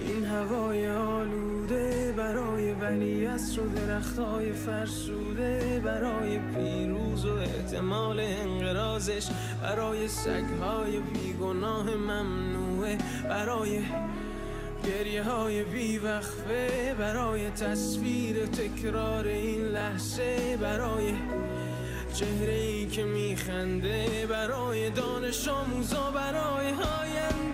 این هوای آلوده برای ولی و درختای فرسوده برای پیروز و احتمال انقرازش برای سگهای بیگناه ممنوعه برای گریه های بیوقفه برای تصویر تکرار این لحظه برای چهره ای که میخنده برای دانش آموزا برای آینده.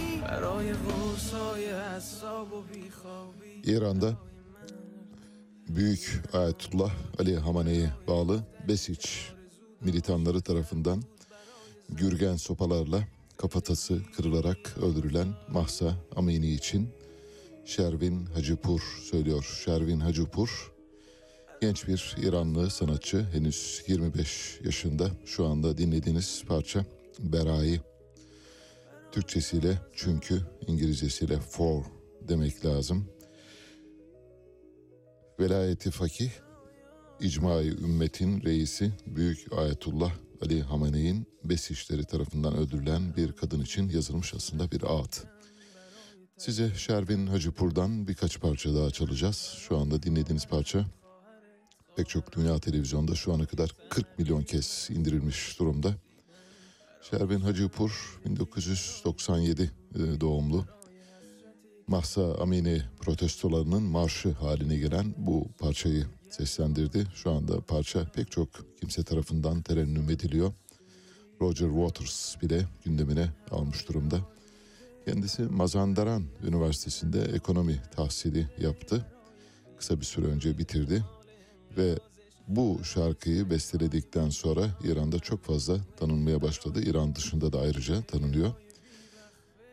İran'da Büyük Ayetullah Ali Hamane'ye bağlı Besiç militanları tarafından gürgen sopalarla kafatası kırılarak öldürülen Mahsa Amini için Şervin Hacıpur söylüyor. Şervin Hacıpur genç bir İranlı sanatçı henüz 25 yaşında şu anda dinlediğiniz parça Berai. Türkçesiyle çünkü İngilizcesiyle for demek lazım. Velayeti fakih, İcmai Ümmetin reisi Büyük Ayetullah Ali Hamene'in Besişleri tarafından öldürülen bir kadın için yazılmış aslında bir ağıt. Size Şervin Hacıpur'dan birkaç parça daha çalacağız. Şu anda dinlediğiniz parça pek çok dünya televizyonda şu ana kadar 40 milyon kez indirilmiş durumda. Şervin Hacıpur 1997 e, doğumlu. Mahsa Amini protestolarının marşı haline gelen bu parçayı seslendirdi. Şu anda parça pek çok kimse tarafından terennüm ediliyor. Roger Waters bile gündemine almış durumda. Kendisi Mazandaran Üniversitesi'nde ekonomi tahsili yaptı. Kısa bir süre önce bitirdi ve bu şarkıyı besteledikten sonra İran'da çok fazla tanınmaya başladı. İran dışında da ayrıca tanınıyor.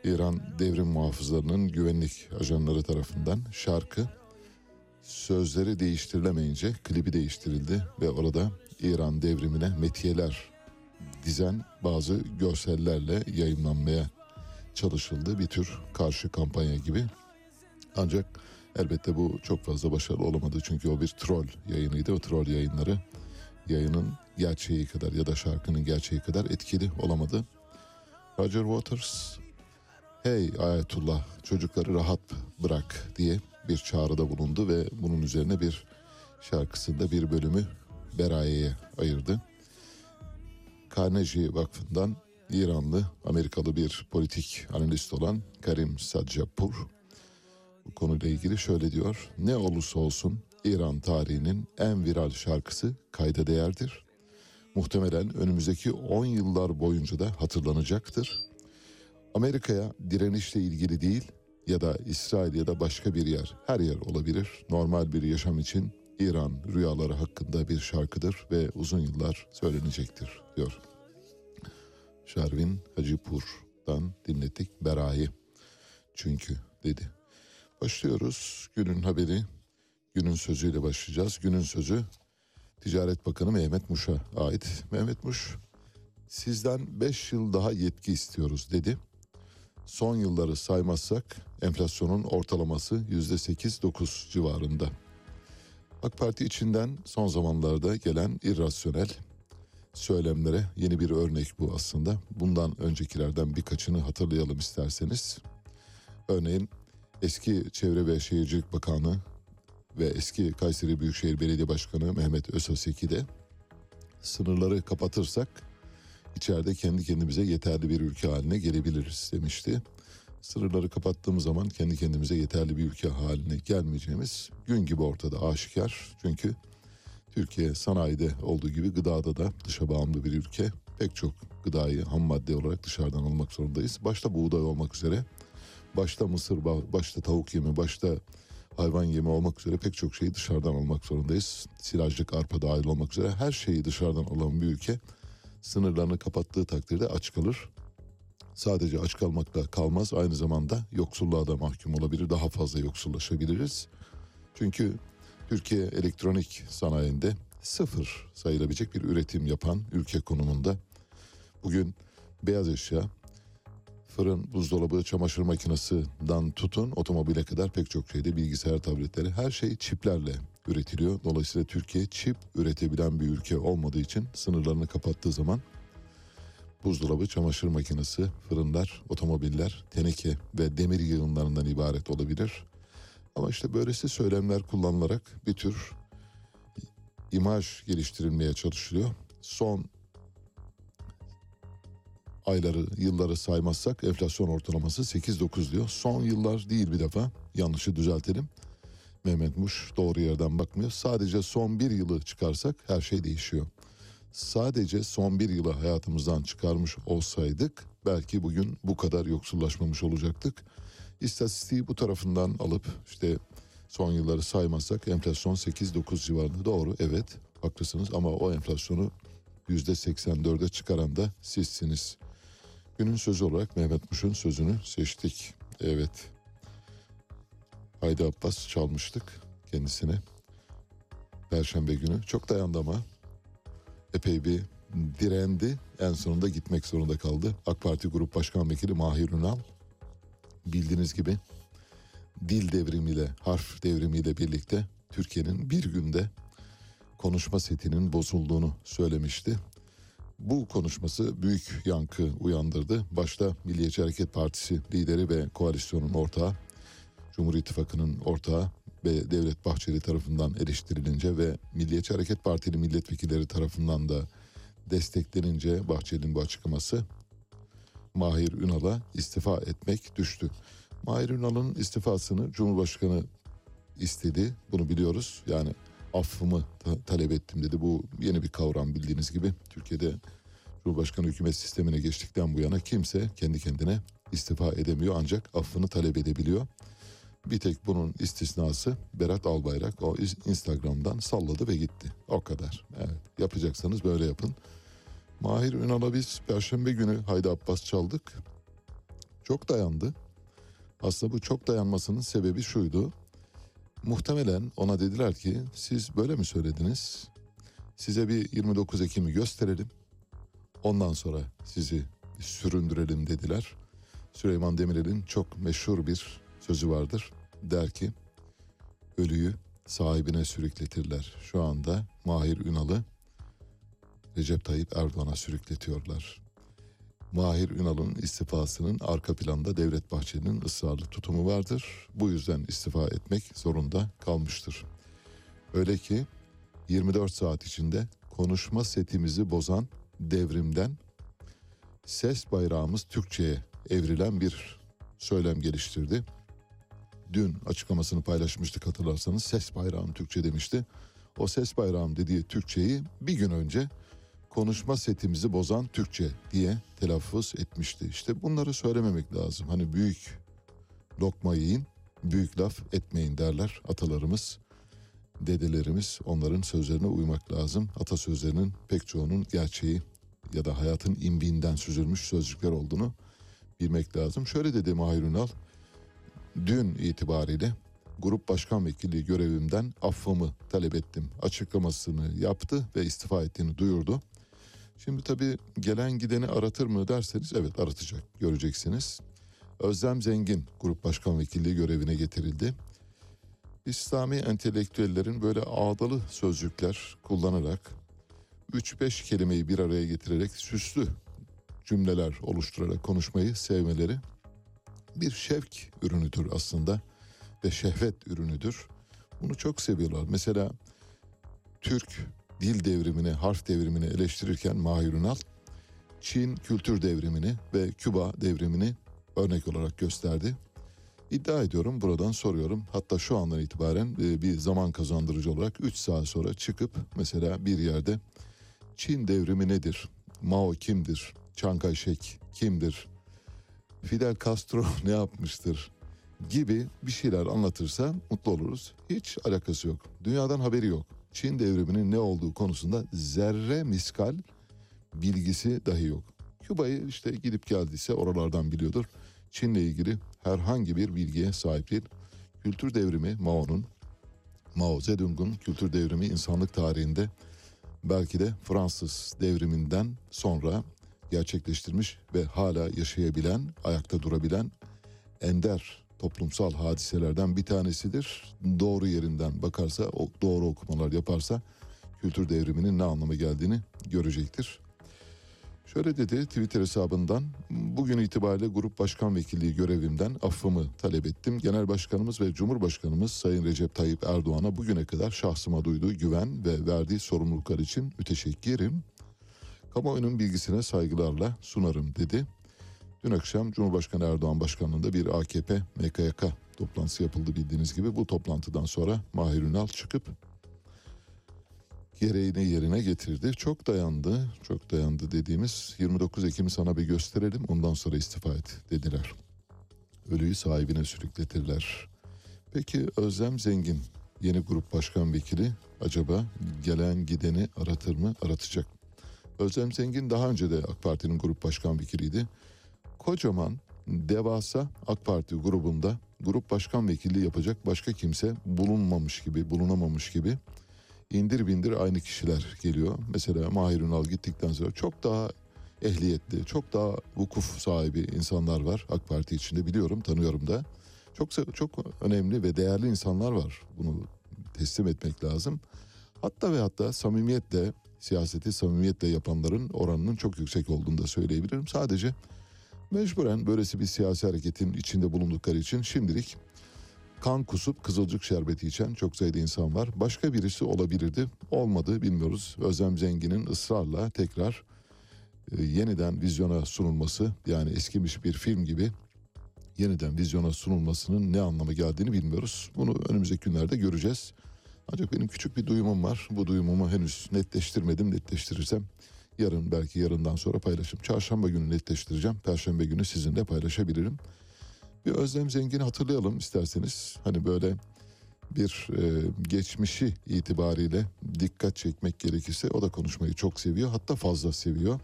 İran devrim muhafızlarının güvenlik ajanları tarafından şarkı sözleri değiştirilemeyince klibi değiştirildi ve orada İran devrimine metiyeler dizen bazı görsellerle yayınlanmaya çalışıldı. Bir tür karşı kampanya gibi. Ancak elbette bu çok fazla başarılı olamadı çünkü o bir troll yayınıydı. O troll yayınları yayının gerçeği kadar ya da şarkının gerçeği kadar etkili olamadı. Roger Waters hey Ayetullah çocukları rahat bırak diye bir çağrıda bulundu ve bunun üzerine bir şarkısında bir bölümü Beraye'ye ayırdı. Carnegie Vakfı'ndan İranlı, Amerikalı bir politik analist olan Karim Sadjapur bu konuyla ilgili şöyle diyor. Ne olursa olsun İran tarihinin en viral şarkısı kayda değerdir. Muhtemelen önümüzdeki 10 yıllar boyunca da hatırlanacaktır. Amerika'ya direnişle ilgili değil ya da İsrail ya da başka bir yer, her yer olabilir. Normal bir yaşam için İran rüyaları hakkında bir şarkıdır ve uzun yıllar söylenecektir diyor. Şervin Hacipur'dan dinlettik Bera'yı. Çünkü dedi. Başlıyoruz. Günün haberi, günün sözüyle başlayacağız. Günün sözü Ticaret Bakanı Mehmet Muş'a ait. Mehmet Muş Sizden 5 yıl daha yetki istiyoruz dedi. Son yılları saymazsak enflasyonun ortalaması %8-9 civarında. AK Parti içinden son zamanlarda gelen irrasyonel söylemlere yeni bir örnek bu aslında. Bundan öncekilerden birkaçını hatırlayalım isterseniz. Örneğin eski Çevre ve Şehircilik Bakanı ve eski Kayseri Büyükşehir Belediye Başkanı Mehmet Özhaseki de sınırları kapatırsak içeride kendi kendimize yeterli bir ülke haline gelebiliriz demişti. Sınırları kapattığımız zaman kendi kendimize yeterli bir ülke haline gelmeyeceğimiz gün gibi ortada aşikar. Çünkü Türkiye sanayide olduğu gibi gıdada da dışa bağımlı bir ülke. Pek çok gıdayı ham madde olarak dışarıdan almak zorundayız. Başta buğday olmak üzere, başta mısır, başta tavuk yemi, başta hayvan yemi olmak üzere pek çok şeyi dışarıdan almak zorundayız. Silajlık, arpa dahil olmak üzere her şeyi dışarıdan alan bir ülke sınırlarını kapattığı takdirde aç kalır. Sadece aç kalmakla kalmaz aynı zamanda yoksulluğa da mahkum olabilir. Daha fazla yoksullaşabiliriz. Çünkü Türkiye elektronik sanayinde sıfır sayılabilecek bir üretim yapan ülke konumunda. Bugün beyaz eşya, fırın, buzdolabı, çamaşır makinesinden tutun otomobile kadar pek çok şeyde bilgisayar tabletleri her şey çiplerle üretiliyor. Dolayısıyla Türkiye çip üretebilen bir ülke olmadığı için sınırlarını kapattığı zaman buzdolabı, çamaşır makinesi, fırınlar, otomobiller, teneke ve demir yığınlarından ibaret olabilir. Ama işte böylesi söylemler kullanılarak bir tür imaj geliştirilmeye çalışılıyor. Son ayları, yılları saymazsak enflasyon ortalaması 8-9 diyor. Son yıllar değil bir defa. Yanlışı düzeltelim. Mehmet Muş doğru yerden bakmıyor. Sadece son bir yılı çıkarsak her şey değişiyor. Sadece son bir yılı hayatımızdan çıkarmış olsaydık belki bugün bu kadar yoksullaşmamış olacaktık. İstatistiği bu tarafından alıp işte son yılları saymazsak enflasyon 8-9 civarında doğru evet haklısınız ama o enflasyonu %84'e çıkaran da sizsiniz. Günün sözü olarak Mehmet Muş'un sözünü seçtik. Evet. Haydi Abbas çalmıştık kendisine. Perşembe günü. Çok dayandı ama. Epey bir direndi. En sonunda gitmek zorunda kaldı. AK Parti Grup Başkan Vekili Mahir Ünal. Bildiğiniz gibi dil devrimiyle, harf devrimiyle birlikte Türkiye'nin bir günde konuşma setinin bozulduğunu söylemişti. Bu konuşması büyük yankı uyandırdı. Başta Milliyetçi Hareket Partisi lideri ve koalisyonun ortağı, Cumhur İttifakı'nın ortağı ve Devlet Bahçeli tarafından eleştirilince ve Milliyetçi Hareket Partili milletvekilleri tarafından da desteklenince Bahçeli'nin bu açıklaması Mahir Ünal'a istifa etmek düştü. Mahir Ünal'ın istifasını Cumhurbaşkanı istedi. Bunu biliyoruz. Yani affımı ta- talep ettim dedi. Bu yeni bir kavram bildiğiniz gibi. Türkiye'de Cumhurbaşkanı hükümet sistemine geçtikten bu yana kimse kendi kendine istifa edemiyor ancak affını talep edebiliyor. Bir tek bunun istisnası Berat Albayrak o Instagram'dan salladı ve gitti. O kadar. Evet, yapacaksanız böyle yapın. Mahir Ünal'a biz Perşembe günü Haydi Abbas çaldık. Çok dayandı. Aslında bu çok dayanmasının sebebi şuydu. Muhtemelen ona dediler ki siz böyle mi söylediniz? Size bir 29 Ekim'i gösterelim. Ondan sonra sizi süründürelim dediler. Süleyman Demirel'in çok meşhur bir sözü vardır. Der ki ölüyü sahibine sürükletirler. Şu anda Mahir Ünal'ı Recep Tayyip Erdoğan'a sürükletiyorlar. Mahir Ünal'ın istifasının arka planda Devlet Bahçeli'nin ısrarlı tutumu vardır. Bu yüzden istifa etmek zorunda kalmıştır. Öyle ki 24 saat içinde konuşma setimizi bozan devrimden ses bayrağımız Türkçe'ye evrilen bir söylem geliştirdi. Dün açıklamasını paylaşmıştık hatırlarsanız ses bayrağım Türkçe demişti. O ses bayrağım dediği Türkçeyi bir gün önce konuşma setimizi bozan Türkçe diye telaffuz etmişti. İşte bunları söylememek lazım. Hani büyük lokma yiyin, büyük laf etmeyin derler atalarımız, dedelerimiz. Onların sözlerine uymak lazım. Atasözlerinin pek çoğunun gerçeği ya da hayatın imbiğinden süzülmüş sözcükler olduğunu bilmek lazım. Şöyle dedi Mahir Ünal, dün itibariyle grup başkan vekili görevimden affımı talep ettim. Açıklamasını yaptı ve istifa ettiğini duyurdu. Şimdi tabii gelen gideni aratır mı derseniz evet aratacak göreceksiniz. Özlem Zengin Grup Başkan Vekilliği görevine getirildi. İslami entelektüellerin böyle ağdalı sözcükler kullanarak 3-5 kelimeyi bir araya getirerek süslü cümleler oluşturarak konuşmayı sevmeleri bir şevk ürünüdür aslında ve şehvet ürünüdür. Bunu çok seviyorlar. Mesela Türk dil devrimini, harf devrimini eleştirirken Mahir Ünal, Çin kültür devrimini ve Küba devrimini örnek olarak gösterdi. İddia ediyorum buradan soruyorum. Hatta şu andan itibaren e, bir zaman kazandırıcı olarak 3 saat sonra çıkıp mesela bir yerde Çin devrimi nedir? Mao kimdir? Chiang Kai-shek kimdir? Fidel Castro ne yapmıştır? Gibi bir şeyler anlatırsa mutlu oluruz. Hiç alakası yok. Dünyadan haberi yok. Çin devriminin ne olduğu konusunda zerre miskal bilgisi dahi yok. Küba'yı işte gidip geldiyse oralardan biliyordur. Çin'le ilgili herhangi bir bilgiye sahip değil. Kültür devrimi Mao'nun, Mao Zedong'un kültür devrimi insanlık tarihinde belki de Fransız devriminden sonra gerçekleştirmiş ve hala yaşayabilen, ayakta durabilen ender toplumsal hadiselerden bir tanesidir. Doğru yerinden bakarsa, doğru okumalar yaparsa kültür devriminin ne anlama geldiğini görecektir. Şöyle dedi Twitter hesabından bugün itibariyle grup başkan vekilliği görevimden affımı talep ettim. Genel başkanımız ve cumhurbaşkanımız Sayın Recep Tayyip Erdoğan'a bugüne kadar şahsıma duyduğu güven ve verdiği sorumluluklar için müteşekkirim. Kamuoyunun bilgisine saygılarla sunarım dedi. Dün akşam Cumhurbaşkanı Erdoğan başkanlığında bir AKP MKYK toplantısı yapıldı bildiğiniz gibi. Bu toplantıdan sonra Mahir Ünal çıkıp gereğini yerine getirdi. Çok dayandı, çok dayandı dediğimiz 29 Ekim'i sana bir gösterelim ondan sonra istifa et dediler. Ölüyü sahibine sürükletirler. Peki Özlem Zengin yeni grup başkan vekili acaba gelen gideni aratır mı aratacak. Özlem Zengin daha önce de AK Parti'nin grup başkan vekiliydi. Kocaman devasa AK Parti grubunda grup başkan vekilliği yapacak başka kimse bulunmamış gibi, bulunamamış gibi indir bindir aynı kişiler geliyor. Mesela Mahir Ünal gittikten sonra çok daha ehliyetli, çok daha vukuf sahibi insanlar var AK Parti içinde biliyorum, tanıyorum da. Çok çok önemli ve değerli insanlar var. Bunu teslim etmek lazım. Hatta ve hatta samimiyetle siyaseti samimiyetle yapanların oranının çok yüksek olduğunu da söyleyebilirim. Sadece mecburen böylesi bir siyasi hareketin içinde bulundukları için şimdilik kan kusup kızılcık şerbeti içen çok sayıda insan var. Başka birisi olabilirdi. Olmadı bilmiyoruz. Özlem Zengin'in ısrarla tekrar e, yeniden vizyona sunulması yani eskimiş bir film gibi yeniden vizyona sunulmasının ne anlama geldiğini bilmiyoruz. Bunu önümüzdeki günlerde göreceğiz. Ancak benim küçük bir duyumum var. Bu duyumumu henüz netleştirmedim. Netleştirirsem yarın belki yarından sonra paylaşım. Çarşamba günü netleştireceğim. Perşembe günü sizinle paylaşabilirim. Bir Özlem Zengin'i hatırlayalım isterseniz. Hani böyle bir e, geçmişi itibariyle dikkat çekmek gerekirse o da konuşmayı çok seviyor. Hatta fazla seviyor.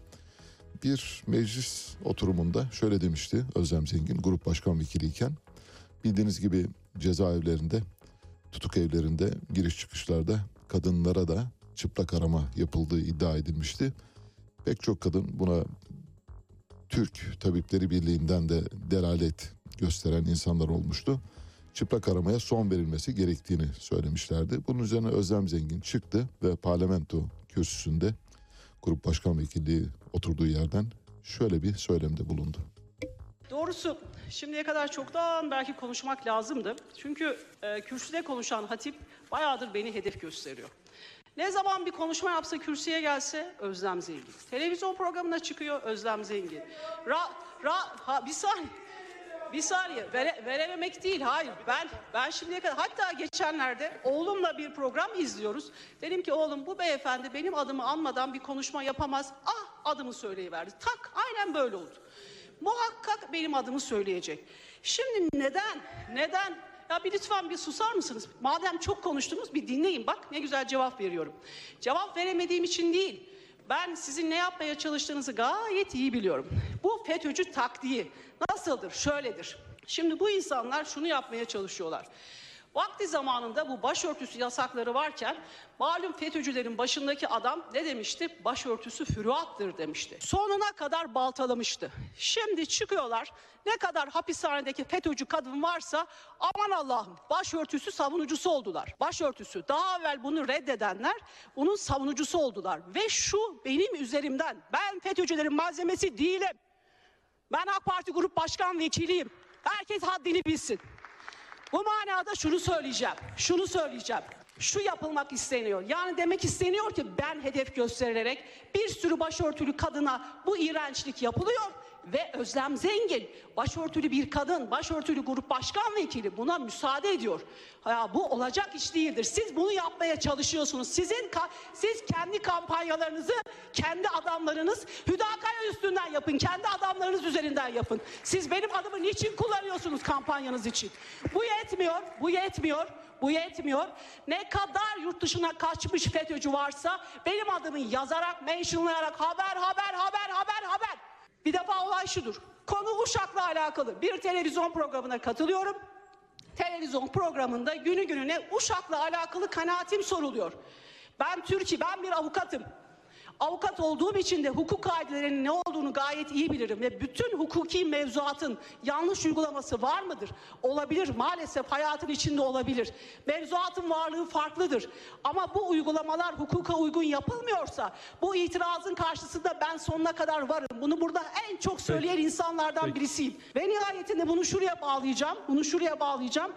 Bir meclis oturumunda şöyle demişti Özlem Zengin grup başkan vekiliyken. Bildiğiniz gibi cezaevlerinde, tutuk evlerinde, giriş çıkışlarda kadınlara da çıplak arama yapıldığı iddia edilmişti. Pek çok kadın buna Türk Tabipleri Birliği'nden de delalet gösteren insanlar olmuştu. Çıplak aramaya son verilmesi gerektiğini söylemişlerdi. Bunun üzerine Özlem Zengin çıktı ve parlamento kürsüsünde grup başkan vekilliği oturduğu yerden şöyle bir söylemde bulundu. Doğrusu şimdiye kadar çoktan belki konuşmak lazımdı. Çünkü e, kürsüde konuşan hatip bayağıdır beni hedef gösteriyor. Ne zaman bir konuşma yapsa kürsüye gelse Özlem Zengin. Televizyon programına çıkıyor Özlem Zengin. Ra, ra, ha, bir saniye. Bir saniye. Vere, verememek değil. Hayır. Ben ben şimdiye kadar hatta geçenlerde oğlumla bir program izliyoruz. Dedim ki oğlum bu beyefendi benim adımı anmadan bir konuşma yapamaz. Ah adımı söyleyiverdi. Tak aynen böyle oldu. Muhakkak benim adımı söyleyecek. Şimdi neden? Neden? Ya bir lütfen bir susar mısınız? Madem çok konuştunuz bir dinleyin. Bak ne güzel cevap veriyorum. Cevap veremediğim için değil. Ben sizin ne yapmaya çalıştığınızı gayet iyi biliyorum. Bu FETÖ'cü taktiği nasıldır? Şöyledir. Şimdi bu insanlar şunu yapmaya çalışıyorlar. Vakti zamanında bu başörtüsü yasakları varken malum FETÖ'cülerin başındaki adam ne demişti? Başörtüsü füruattır demişti. Sonuna kadar baltalamıştı. Şimdi çıkıyorlar ne kadar hapishanedeki FETÖ'cü kadın varsa aman Allah'ım başörtüsü savunucusu oldular. Başörtüsü daha evvel bunu reddedenler bunun savunucusu oldular. Ve şu benim üzerimden ben FETÖ'cülerin malzemesi değilim. Ben AK Parti Grup Başkan Vekiliyim. Herkes haddini bilsin. Bu manada şunu söyleyeceğim. Şunu söyleyeceğim. Şu yapılmak isteniyor. Yani demek isteniyor ki ben hedef gösterilerek bir sürü başörtülü kadına bu iğrençlik yapılıyor ve Özlem Zengin başörtülü bir kadın, başörtülü grup başkan vekili buna müsaade ediyor. Ya bu olacak iş değildir. Siz bunu yapmaya çalışıyorsunuz. Sizin siz kendi kampanyalarınızı kendi adamlarınız Hüdakaya üstünden yapın. Kendi adamlarınız üzerinden yapın. Siz benim adımı niçin kullanıyorsunuz kampanyanız için? Bu yetmiyor. Bu yetmiyor. Bu yetmiyor. Ne kadar yurt dışına kaçmış FETÖ'cü varsa benim adımı yazarak, mentionlayarak haber haber haber haber haber. Bir defa olay şudur. Konu Uşak'la alakalı. Bir televizyon programına katılıyorum. Televizyon programında günü gününe Uşak'la alakalı kanaatim soruluyor. Ben Türkiye, ben bir avukatım. Avukat olduğum için de hukuk kaidelerinin ne olduğunu gayet iyi bilirim ve bütün hukuki mevzuatın yanlış uygulaması var mıdır? Olabilir maalesef hayatın içinde olabilir. Mevzuatın varlığı farklıdır. Ama bu uygulamalar hukuka uygun yapılmıyorsa bu itirazın karşısında ben sonuna kadar varım. Bunu burada en çok söyleyen insanlardan birisiyim. Ve nihayetinde bunu şuraya bağlayacağım. Bunu şuraya bağlayacağım.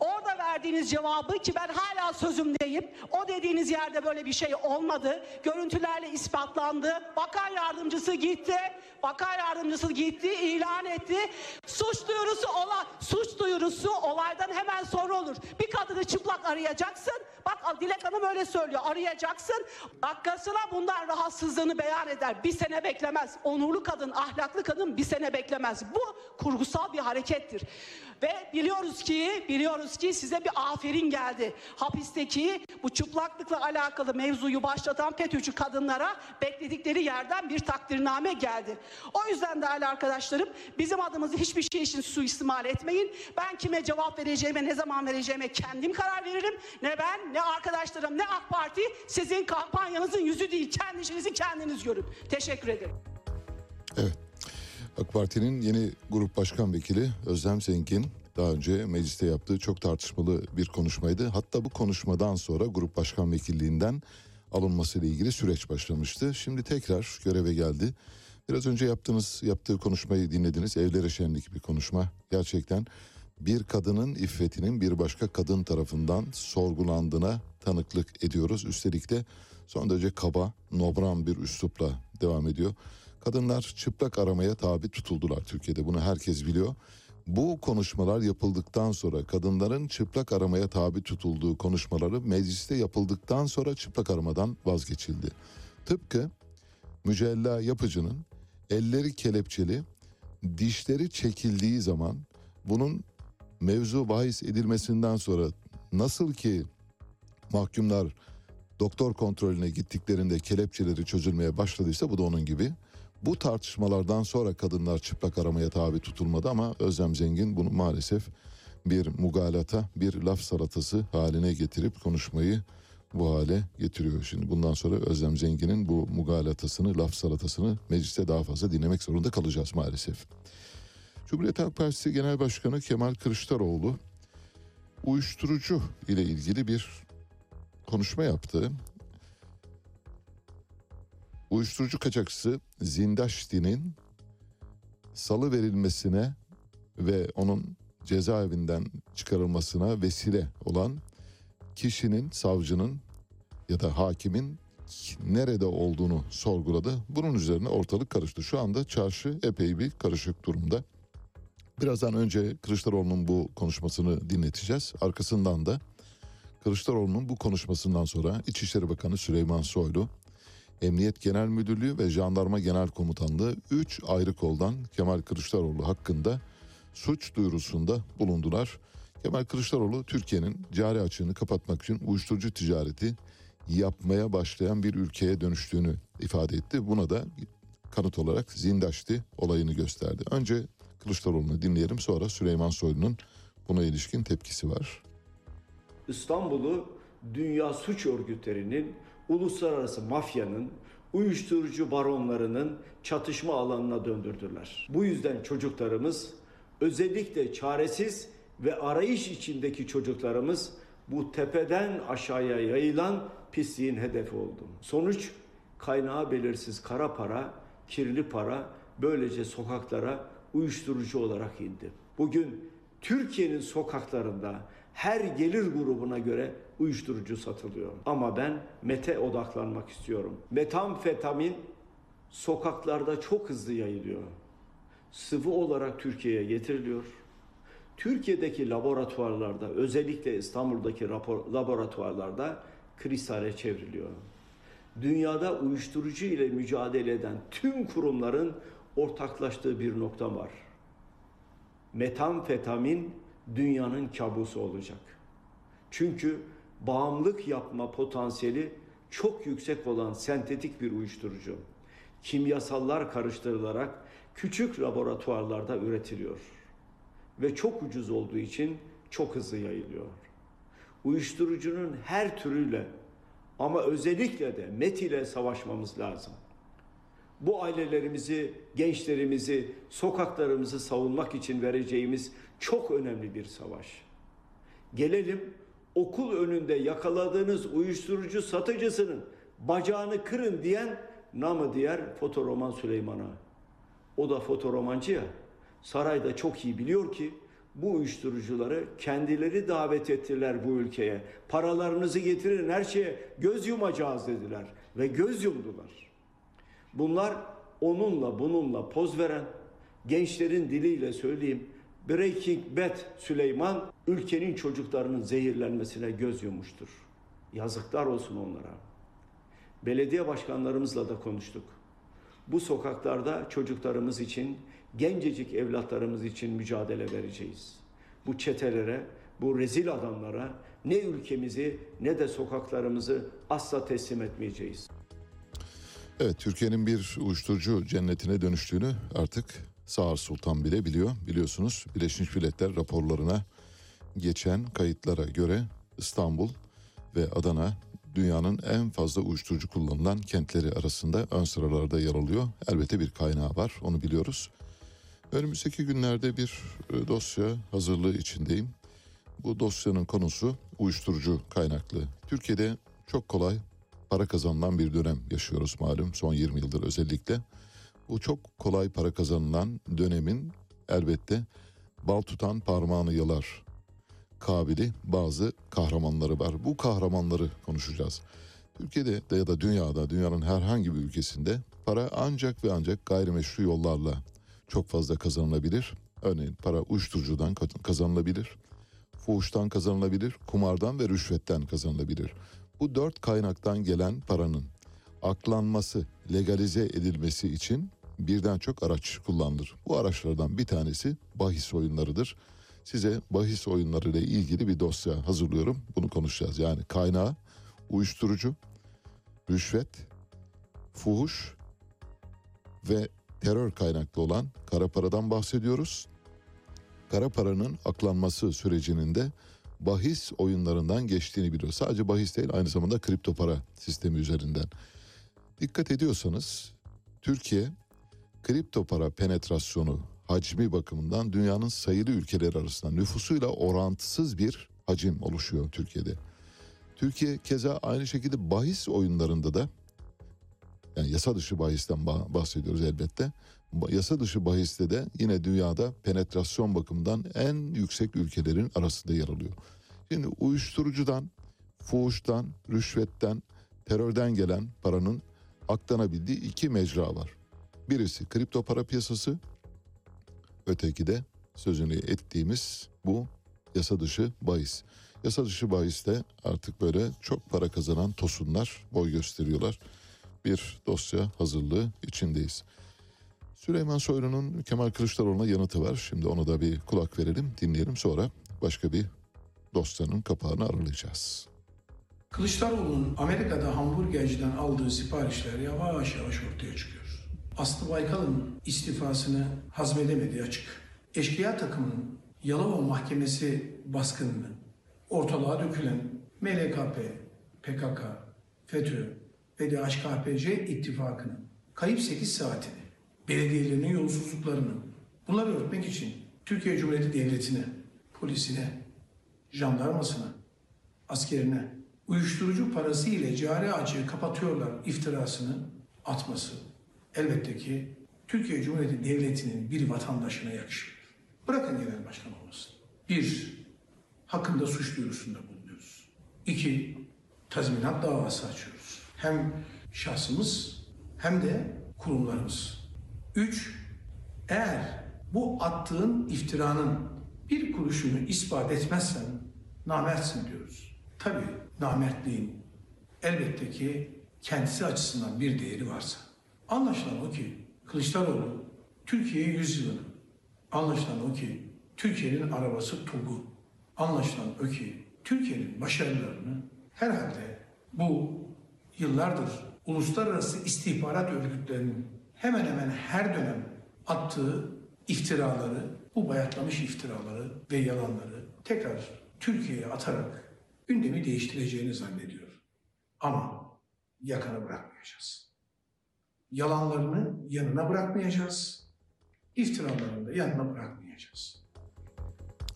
Orada verdiğiniz cevabı ki ben hala sözümdeyim. O dediğiniz yerde böyle bir şey olmadı. Görüntülerle ispatlandı. Bakan yardımcısı gitti. Bakan yardımcısı gitti, ilan etti. Suç duyurusu ola, suç duyurusu olaydan hemen sonra olur. Bir kadını çıplak arayacaksın. Bak Dilek Hanım öyle söylüyor. Arayacaksın. Dakikasına bundan rahatsızlığını beyan eder. Bir sene beklemez. Onurlu kadın, ahlaklı kadın bir sene beklemez. Bu kurgusal bir harekettir. Ve biliyoruz ki, biliyoruz ki size bir aferin geldi. Hapisteki bu çıplaklıkla alakalı mevzuyu başlatan FETÖ'cü kadınlara bekledikleri yerden bir takdirname geldi. O yüzden değerli arkadaşlarım bizim adımızı hiçbir şey için suistimal etmeyin. Ben kime cevap vereceğime, ne zaman vereceğime kendim karar veririm. Ne ben, ne arkadaşlarım, ne AK Parti sizin kampanyanızın yüzü değil. Kendi işinizi kendiniz görün. Teşekkür ederim. Evet. AK Parti'nin yeni grup başkan vekili Özlem Zengin daha önce mecliste yaptığı çok tartışmalı bir konuşmaydı. Hatta bu konuşmadan sonra grup başkan vekilliğinden alınmasıyla ilgili süreç başlamıştı. Şimdi tekrar göreve geldi. Biraz önce yaptığınız yaptığı konuşmayı dinlediniz. Evlere şenlik bir konuşma. Gerçekten bir kadının iffetinin bir başka kadın tarafından sorgulandığına tanıklık ediyoruz. Üstelik de son derece kaba, nobran bir üslupla devam ediyor. Kadınlar çıplak aramaya tabi tutuldular Türkiye'de. Bunu herkes biliyor. Bu konuşmalar yapıldıktan sonra kadınların çıplak aramaya tabi tutulduğu konuşmaları mecliste yapıldıktan sonra çıplak aramadan vazgeçildi. Tıpkı Mücella Yapıcı'nın elleri kelepçeli, dişleri çekildiği zaman bunun mevzu bahis edilmesinden sonra nasıl ki mahkumlar doktor kontrolüne gittiklerinde kelepçeleri çözülmeye başladıysa bu da onun gibi. Bu tartışmalardan sonra kadınlar çıplak aramaya tabi tutulmadı ama Özlem Zengin bunu maalesef bir mugalata, bir laf salatası haline getirip konuşmayı bu hale getiriyor. Şimdi bundan sonra Özlem Zengin'in bu mugalatasını, laf salatasını mecliste daha fazla dinlemek zorunda kalacağız maalesef. Cumhuriyet Halk Partisi Genel Başkanı Kemal Kılıçdaroğlu uyuşturucu ile ilgili bir konuşma yaptı. Uyuşturucu kaçakçısı Zindaşti'nin salı verilmesine ve onun cezaevinden çıkarılmasına vesile olan kişinin, savcının ya da hakimin nerede olduğunu sorguladı. Bunun üzerine ortalık karıştı. Şu anda çarşı epey bir karışık durumda. Birazdan önce Kılıçdaroğlu'nun bu konuşmasını dinleteceğiz. Arkasından da Kılıçdaroğlu'nun bu konuşmasından sonra İçişleri Bakanı Süleyman Soylu, Emniyet Genel Müdürlüğü ve Jandarma Genel Komutanlığı 3 ayrı koldan Kemal Kılıçdaroğlu hakkında suç duyurusunda bulundular. Kemal Kılıçdaroğlu Türkiye'nin cari açığını kapatmak için uyuşturucu ticareti yapmaya başlayan bir ülkeye dönüştüğünü ifade etti. Buna da kanıt olarak Zindaşti olayını gösterdi. Önce Kılıçdaroğlu'nu dinleyelim sonra Süleyman Soylu'nun buna ilişkin tepkisi var. İstanbul'u dünya suç örgütlerinin, uluslararası mafyanın, uyuşturucu baronlarının çatışma alanına döndürdüler. Bu yüzden çocuklarımız özellikle çaresiz ve arayış içindeki çocuklarımız bu tepeden aşağıya yayılan pisliğin hedefi oldu. Sonuç kaynağı belirsiz kara para, kirli para böylece sokaklara uyuşturucu olarak indi. Bugün Türkiye'nin sokaklarında her gelir grubuna göre uyuşturucu satılıyor. Ama ben mete odaklanmak istiyorum. Metamfetamin sokaklarda çok hızlı yayılıyor. Sıvı olarak Türkiye'ye getiriliyor. Türkiye'deki laboratuvarlarda özellikle İstanbul'daki rapor, laboratuvarlarda kristale çevriliyor. Dünyada uyuşturucu ile mücadele eden tüm kurumların ortaklaştığı bir nokta var. Metamfetamin dünyanın kabusu olacak. Çünkü bağımlılık yapma potansiyeli çok yüksek olan sentetik bir uyuşturucu kimyasallar karıştırılarak küçük laboratuvarlarda üretiliyor ve çok ucuz olduğu için çok hızlı yayılıyor. Uyuşturucunun her türüyle ama özellikle de met ile savaşmamız lazım. Bu ailelerimizi, gençlerimizi, sokaklarımızı savunmak için vereceğimiz çok önemli bir savaş. Gelelim okul önünde yakaladığınız uyuşturucu satıcısının bacağını kırın diyen namı diğer fotoroman Süleyman'a. O da fotoromancı ya. Sarayda çok iyi biliyor ki bu uyuşturucuları kendileri davet ettiler bu ülkeye. Paralarınızı getirin her şeye göz yumacağız dediler ve göz yumdular. Bunlar onunla bununla poz veren gençlerin diliyle söyleyeyim Breaking Bad Süleyman ülkenin çocuklarının zehirlenmesine göz yummuştur. Yazıklar olsun onlara. Belediye başkanlarımızla da konuştuk. Bu sokaklarda çocuklarımız için, gencecik evlatlarımız için mücadele vereceğiz. Bu çetelere, bu rezil adamlara ne ülkemizi ne de sokaklarımızı asla teslim etmeyeceğiz. Evet Türkiye'nin bir uyuşturucu cennetine dönüştüğünü artık Sağır Sultan bile biliyor. Biliyorsunuz Birleşmiş Milletler raporlarına geçen kayıtlara göre İstanbul ve Adana dünyanın en fazla uyuşturucu kullanılan kentleri arasında ön sıralarda yer alıyor. Elbette bir kaynağı var onu biliyoruz. Önümüzdeki günlerde bir e, dosya hazırlığı içindeyim. Bu dosyanın konusu uyuşturucu kaynaklı. Türkiye'de çok kolay para kazanılan bir dönem yaşıyoruz malum son 20 yıldır özellikle. Bu çok kolay para kazanılan dönemin elbette bal tutan parmağını yalar kabili bazı kahramanları var. Bu kahramanları konuşacağız. Türkiye'de de ya da dünyada, dünyanın herhangi bir ülkesinde para ancak ve ancak gayrimeşru yollarla çok fazla kazanılabilir. Örneğin para uyuşturucudan kazanılabilir, fuhuştan kazanılabilir, kumardan ve rüşvetten kazanılabilir. Bu dört kaynaktan gelen paranın aklanması, legalize edilmesi için birden çok araç kullanılır. Bu araçlardan bir tanesi bahis oyunlarıdır. Size bahis oyunları ile ilgili bir dosya hazırlıyorum. Bunu konuşacağız. Yani kaynağı uyuşturucu, rüşvet, fuhuş ve terör kaynaklı olan kara paradan bahsediyoruz. Kara paranın aklanması sürecinin de bahis oyunlarından geçtiğini biliyor. Sadece bahis değil aynı zamanda kripto para sistemi üzerinden. Dikkat ediyorsanız Türkiye kripto para penetrasyonu hacmi bakımından dünyanın sayılı ülkeler arasında nüfusuyla orantısız bir hacim oluşuyor Türkiye'de. Türkiye keza aynı şekilde bahis oyunlarında da yani yasa dışı bahisten bahsediyoruz elbette. Yasa dışı bahiste de yine dünyada penetrasyon bakımından en yüksek ülkelerin arasında yer alıyor. Şimdi uyuşturucudan, fuhuştan, rüşvetten, terörden gelen paranın aklanabildiği iki mecra var. Birisi kripto para piyasası, öteki de sözünü ettiğimiz bu yasa dışı bahis. Yasa dışı bahiste artık böyle çok para kazanan tosunlar boy gösteriyorlar. Bir dosya hazırlığı içindeyiz. Süleyman Soylu'nun Kemal Kılıçdaroğlu'na yanıtı var. Şimdi ona da bir kulak verelim, dinleyelim. Sonra başka bir dosyanın kapağını aralayacağız. Kılıçdaroğlu'nun Amerika'da hamburgerciden aldığı siparişler yavaş yavaş ortaya çıkıyor. Aslı Baykal'ın istifasını hazmedemediği açık. Eşkıya takımının Yalova Mahkemesi baskınını ortalığa dökülen MLKP, PKK, FETÖ ve DHKPC ittifakının kayıp 8 saatini, belediyelerinin yolsuzluklarını bunları örtmek için Türkiye Cumhuriyeti Devleti'ne, polisine, jandarmasına, askerine uyuşturucu parası ile cari açığı kapatıyorlar iftirasını atması elbette ki Türkiye Cumhuriyeti Devleti'nin bir vatandaşına yakışır. Bırakın genel başkan olmasın. Bir, hakkında suç duyurusunda bulunuyoruz. İki, tazminat davası açıyoruz. Hem şahsımız hem de kurumlarımız. Üç, eğer bu attığın iftiranın bir kuruşunu ispat etmezsen namertsin diyoruz. Tabii namertliğin elbette ki kendisi açısından bir değeri varsa. Anlaşılan o ki Kılıçdaroğlu Türkiye yüzyılını, anlaşılan o ki Türkiye'nin arabası TOG'u, anlaşılan o ki Türkiye'nin başarılarını herhalde bu yıllardır uluslararası istihbarat örgütlerinin hemen hemen her dönem attığı iftiraları, bu bayatlamış iftiraları ve yalanları tekrar Türkiye'ye atarak gündemi değiştireceğini zannediyor. Ama yakana bırakmayacağız. Yalanlarını yanına bırakmayacağız. İftiralarını da yanına bırakmayacağız.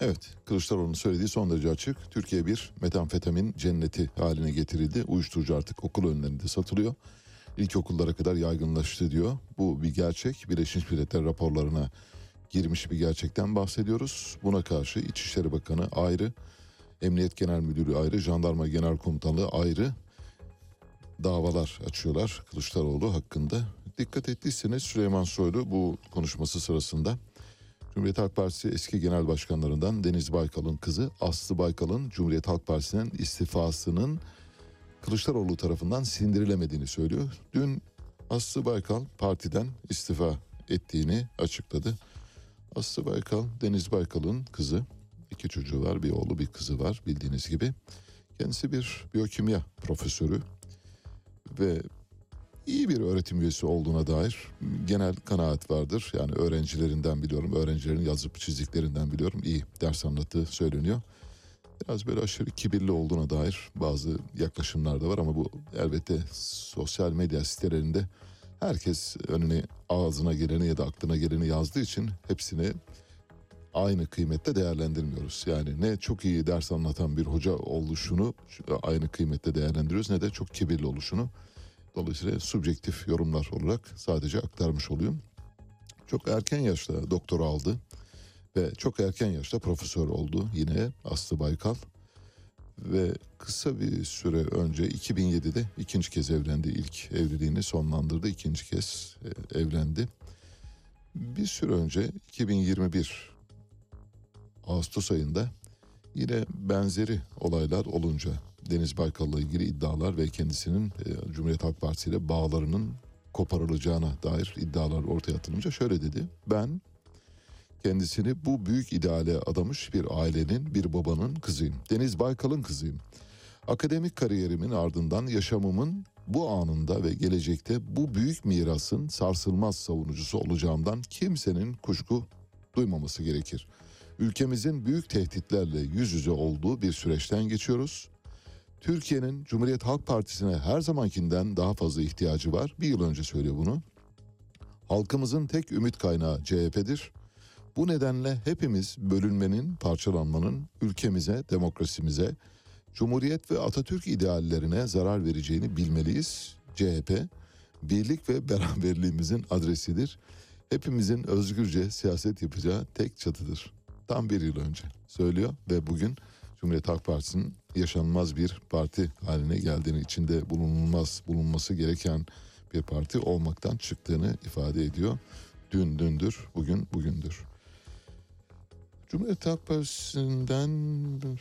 Evet, Kılıçdaroğlu'nun söylediği son derece açık. Türkiye bir metamfetamin cenneti haline getirildi. Uyuşturucu artık okul önlerinde satılıyor. İlkokullara kadar yaygınlaştı diyor. Bu bir gerçek. Birleşmiş Milletler raporlarına girmiş bir gerçekten bahsediyoruz. Buna karşı İçişleri Bakanı ayrı, Emniyet Genel Müdürü ayrı, Jandarma Genel Komutanlığı ayrı davalar açıyorlar Kılıçdaroğlu hakkında. Dikkat ettiyseniz Süleyman Soylu bu konuşması sırasında Cumhuriyet Halk Partisi eski genel başkanlarından Deniz Baykal'ın kızı Aslı Baykal'ın Cumhuriyet Halk Partisi'nin istifasının Kılıçdaroğlu tarafından sindirilemediğini söylüyor. Dün Aslı Baykal partiden istifa ettiğini açıkladı. Aslı Baykal, Deniz Baykal'ın kızı. İki çocuğu var, bir oğlu bir kızı var bildiğiniz gibi. Kendisi bir biyokimya profesörü ve iyi bir öğretim üyesi olduğuna dair genel kanaat vardır. Yani öğrencilerinden biliyorum, öğrencilerin yazıp çizdiklerinden biliyorum. İyi ders anlattığı söyleniyor. Biraz böyle aşırı kibirli olduğuna dair bazı yaklaşımlar da var ama bu elbette sosyal medya sitelerinde herkes önüne ağzına geleni ya da aklına geleni yazdığı için hepsini aynı kıymette değerlendirmiyoruz. Yani ne çok iyi ders anlatan bir hoca oluşunu aynı kıymette değerlendiriyoruz ne de çok kibirli oluşunu. Dolayısıyla subjektif yorumlar olarak sadece aktarmış oluyorum. Çok erken yaşta doktor aldı ve çok erken yaşta profesör oldu yine Aslı Baykal. Ve kısa bir süre önce 2007'de ikinci kez evlendi. İlk evliliğini sonlandırdı. ikinci kez e, evlendi. Bir süre önce 2021 Ağustos ayında yine benzeri olaylar olunca Deniz Baykal'la ilgili iddialar ve kendisinin e, Cumhuriyet Halk Partisi ile bağlarının koparılacağına dair iddialar ortaya atılınca şöyle dedi. Ben kendisini bu büyük ideale adamış bir ailenin, bir babanın kızıyım. Deniz Baykal'ın kızıyım. Akademik kariyerimin ardından yaşamımın bu anında ve gelecekte bu büyük mirasın sarsılmaz savunucusu olacağımdan kimsenin kuşku duymaması gerekir. Ülkemizin büyük tehditlerle yüz yüze olduğu bir süreçten geçiyoruz. Türkiye'nin Cumhuriyet Halk Partisi'ne her zamankinden daha fazla ihtiyacı var. Bir yıl önce söylüyor bunu. Halkımızın tek ümit kaynağı CHP'dir. Bu nedenle hepimiz bölünmenin, parçalanmanın ülkemize, demokrasimize, Cumhuriyet ve Atatürk ideallerine zarar vereceğini bilmeliyiz. CHP, birlik ve beraberliğimizin adresidir. Hepimizin özgürce siyaset yapacağı tek çatıdır. Tam bir yıl önce söylüyor ve bugün Cumhuriyet Halk Partisi'nin yaşanmaz bir parti haline geldiğini, içinde bulunulmaz, bulunması gereken bir parti olmaktan çıktığını ifade ediyor. Dün dündür, bugün bugündür. Cumhuriyet Halk Partisi'nden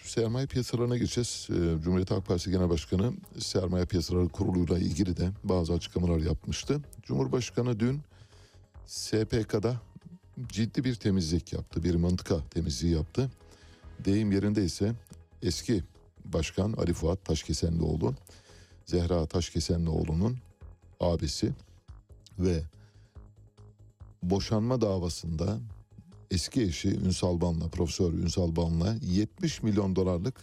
sermaye piyasalarına geçeceğiz. Ee, Cumhuriyet Halk Partisi Genel Başkanı Sermaye Piyasaları Kurulu'yla ilgili de bazı açıklamalar yapmıştı. Cumhurbaşkanı dün SPK'da ciddi bir temizlik yaptı. Bir mıntıka temizliği yaptı. Deyim yerinde ise eski başkan Ali Fuat Taşkesenlioğlu, Zehra Taşkesenlioğlu'nun abisi ve boşanma davasında eski eşi Ünsal Ban'la, Profesör Ünsal Ban'la 70 milyon dolarlık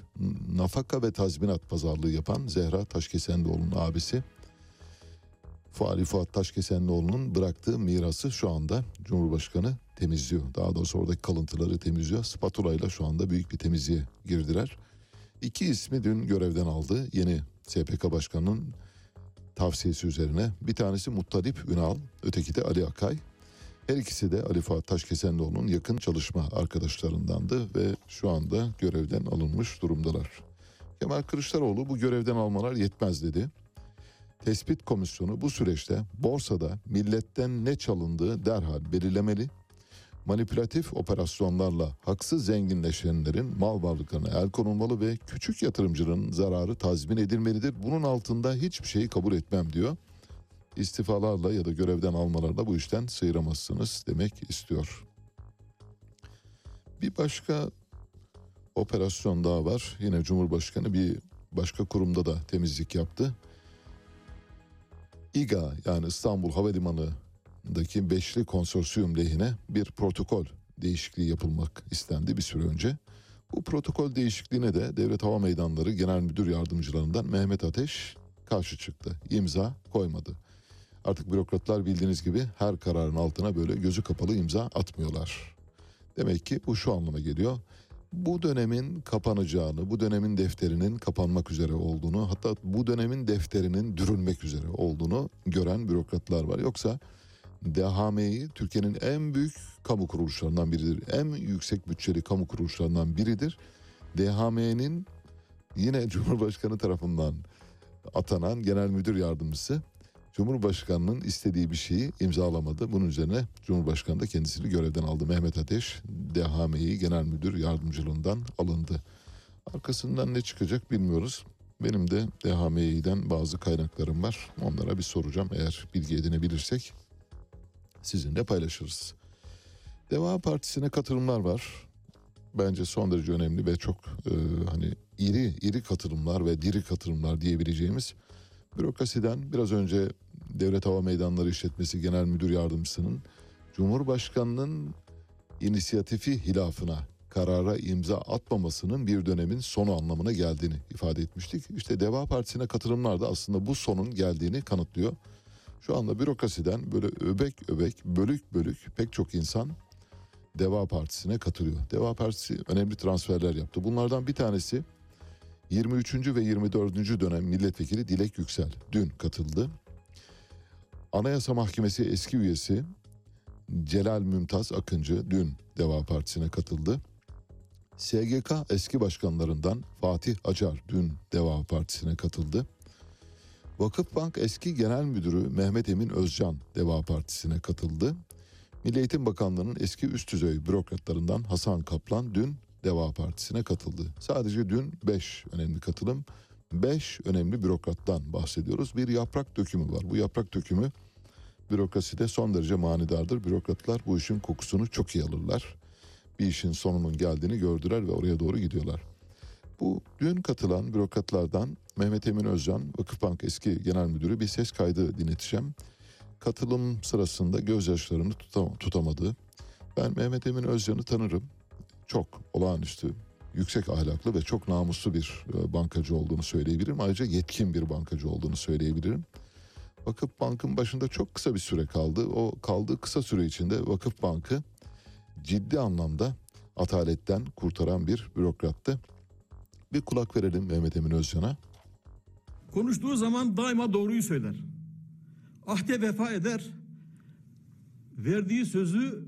nafaka ve tazminat pazarlığı yapan Zehra Taşkesenlioğlu'nun abisi Fuali Fuat Taşkesenlioğlu'nun bıraktığı mirası şu anda Cumhurbaşkanı temizliyor. Daha doğrusu oradaki kalıntıları temizliyor. Spatula ile şu anda büyük bir temizliğe girdiler. İki ismi dün görevden aldı. Yeni SPK Başkanı'nın tavsiyesi üzerine. Bir tanesi Muttalip Ünal, öteki de Ali Akay. Her ikisi de Ali Fuat Taşkesenlioğlu'nun yakın çalışma arkadaşlarındandı ve şu anda görevden alınmış durumdalar. Kemal Kılıçdaroğlu bu görevden almalar yetmez dedi. Tespit komisyonu bu süreçte borsada milletten ne çalındığı derhal belirlemeli. Manipülatif operasyonlarla haksız zenginleşenlerin mal varlıklarına el konulmalı ve küçük yatırımcının zararı tazmin edilmelidir. Bunun altında hiçbir şeyi kabul etmem diyor. İstifalarla ya da görevden almalarla bu işten sıyıramazsınız demek istiyor. Bir başka operasyon daha var. Yine Cumhurbaşkanı bir başka kurumda da temizlik yaptı. İGA yani İstanbul Havalimanı'ndaki beşli konsorsiyum lehine bir protokol değişikliği yapılmak istendi bir süre önce. Bu protokol değişikliğine de Devlet Hava Meydanları Genel Müdür Yardımcılarından Mehmet Ateş karşı çıktı. İmza koymadı. Artık bürokratlar bildiğiniz gibi her kararın altına böyle gözü kapalı imza atmıyorlar. Demek ki bu şu anlama geliyor. Bu dönemin kapanacağını, bu dönemin defterinin kapanmak üzere olduğunu, hatta bu dönemin defterinin dürülmek üzere olduğunu gören bürokratlar var. Yoksa DHM'yi Türkiye'nin en büyük kamu kuruluşlarından biridir. En yüksek bütçeli kamu kuruluşlarından biridir. DHM'nin yine Cumhurbaşkanı tarafından atanan genel müdür yardımcısı Cumhurbaşkanının istediği bir şeyi imzalamadı. Bunun üzerine Cumhurbaşkanı da kendisini görevden aldı. Mehmet Ateş DHM'yi genel müdür yardımcılığından alındı. Arkasından ne çıkacak bilmiyoruz. Benim de DHM'den bazı kaynaklarım var. Onlara bir soracağım. Eğer bilgi edinebilirsek sizinle paylaşırız. Deva Partisi'ne katılımlar var. Bence son derece önemli ve çok e, hani iri iri katılımlar ve diri katılımlar diyebileceğimiz bürokrasiden biraz önce Devlet Hava Meydanları İşletmesi Genel Müdür Yardımcısının Cumhurbaşkanının inisiyatifi hilafına karara imza atmamasının bir dönemin sonu anlamına geldiğini ifade etmiştik. İşte Deva Partisi'ne katılımlar da aslında bu sonun geldiğini kanıtlıyor. Şu anda bürokrasiden böyle öbek öbek, bölük bölük pek çok insan Deva Partisi'ne katılıyor. Deva Partisi önemli transferler yaptı. Bunlardan bir tanesi 23. ve 24. dönem milletvekili Dilek Yüksel dün katıldı. Anayasa Mahkemesi eski üyesi Celal Mümtaz Akıncı dün Deva Partisi'ne katıldı. SGK eski başkanlarından Fatih Acar dün Deva Partisi'ne katıldı. Vakıfbank eski genel müdürü Mehmet Emin Özcan Deva Partisi'ne katıldı. Milli Eğitim Bakanlığı'nın eski üst düzey bürokratlarından Hasan Kaplan dün Deva Partisi'ne katıldı. Sadece dün 5 önemli katılım, 5 önemli bürokrattan bahsediyoruz. Bir yaprak dökümü var. Bu yaprak dökümü bürokraside son derece manidardır. Bürokratlar bu işin kokusunu çok iyi alırlar. Bir işin sonunun geldiğini gördüler ve oraya doğru gidiyorlar. Bu dün katılan bürokratlardan Mehmet Emin Özcan, Vakıfbank eski genel müdürü bir ses kaydı dinleteceğim. Katılım sırasında gözyaşlarını tutam- tutamadı. Ben Mehmet Emin Özcan'ı tanırım çok olağanüstü, yüksek ahlaklı ve çok namuslu bir e, bankacı olduğunu söyleyebilirim. Ayrıca yetkin bir bankacı olduğunu söyleyebilirim. Vakıf Bank'ın başında çok kısa bir süre kaldı. O kaldığı kısa süre içinde Vakıf Bank'ı ciddi anlamda ataletten kurtaran bir bürokrattı. Bir kulak verelim Mehmet Emin Özcan'a. Konuştuğu zaman daima doğruyu söyler. Ahde vefa eder. Verdiği sözü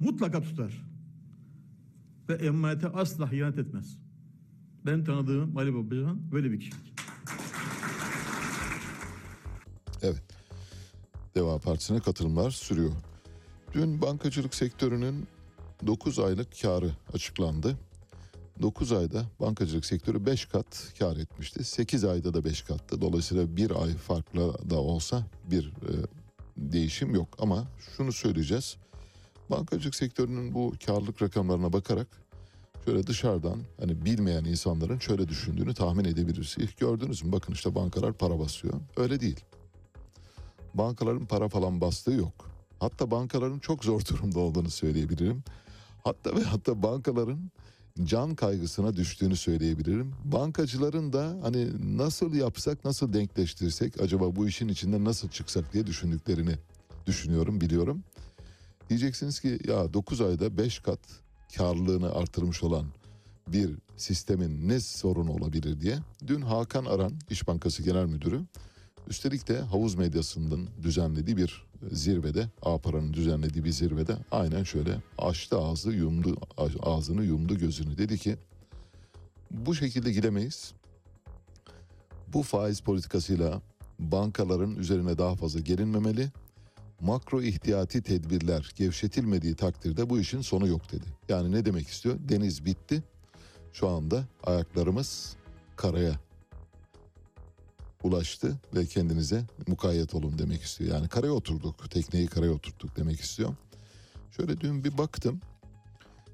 mutlaka tutar. Ve emanete asla hıyanet etmez. Ben tanıdığım Ali Babacan böyle bir kişi. Evet. Deva Partisi'ne katılımlar sürüyor. Dün bankacılık sektörünün 9 aylık karı açıklandı. 9 ayda bankacılık sektörü 5 kat kar etmişti. 8 ayda da 5 kattı. Dolayısıyla bir ay farklı da olsa bir e, değişim yok. Ama şunu söyleyeceğiz. Bankacılık sektörünün bu karlılık rakamlarına bakarak şöyle dışarıdan hani bilmeyen insanların şöyle düşündüğünü tahmin edebiliriz. İlk gördünüz mü? Bakın işte bankalar para basıyor. Öyle değil. Bankaların para falan bastığı yok. Hatta bankaların çok zor durumda olduğunu söyleyebilirim. Hatta ve hatta bankaların can kaygısına düştüğünü söyleyebilirim. Bankacıların da hani nasıl yapsak, nasıl denkleştirsek, acaba bu işin içinden nasıl çıksak diye düşündüklerini düşünüyorum, biliyorum. Diyeceksiniz ki ya 9 ayda 5 kat karlılığını artırmış olan bir sistemin ne sorunu olabilir diye. Dün Hakan Aran, İş Bankası Genel Müdürü, üstelik de havuz medyasının düzenlediği bir zirvede, Apara'nın düzenlediği bir zirvede aynen şöyle açtı ağzı yumdu ağzını yumdu gözünü dedi ki bu şekilde gidemeyiz. Bu faiz politikasıyla bankaların üzerine daha fazla gelinmemeli. Makro ihtiyati tedbirler gevşetilmediği takdirde bu işin sonu yok dedi. Yani ne demek istiyor? Deniz bitti. Şu anda ayaklarımız karaya ulaştı ve kendinize mukayyet olun demek istiyor. Yani karaya oturduk, tekneyi karaya oturttuk demek istiyor. Şöyle dün bir baktım.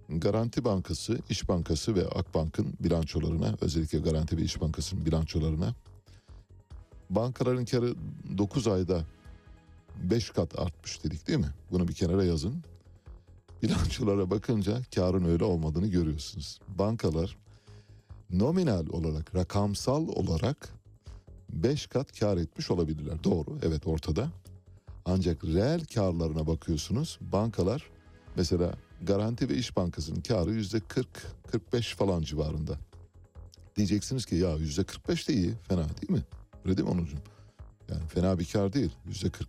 Garanti Bankası, İş Bankası ve Akbank'ın bilançolarına, özellikle Garanti ve İş Bankası'nın bilançolarına bankaların karı 9 ayda 5 kat artmış dedik değil mi? Bunu bir kenara yazın. Bilançolara bakınca karın öyle olmadığını görüyorsunuz. Bankalar nominal olarak, rakamsal olarak 5 kat kar etmiş olabilirler. Doğru, evet ortada. Ancak reel karlarına bakıyorsunuz. Bankalar mesela Garanti ve İş Bankası'nın karı yüzde 40-45 falan civarında. Diyeceksiniz ki ya yüzde 45 de iyi, fena değil mi? Öyle değil mi Onurcuğum? Yani fena bir kar değil, yüzde 40-45.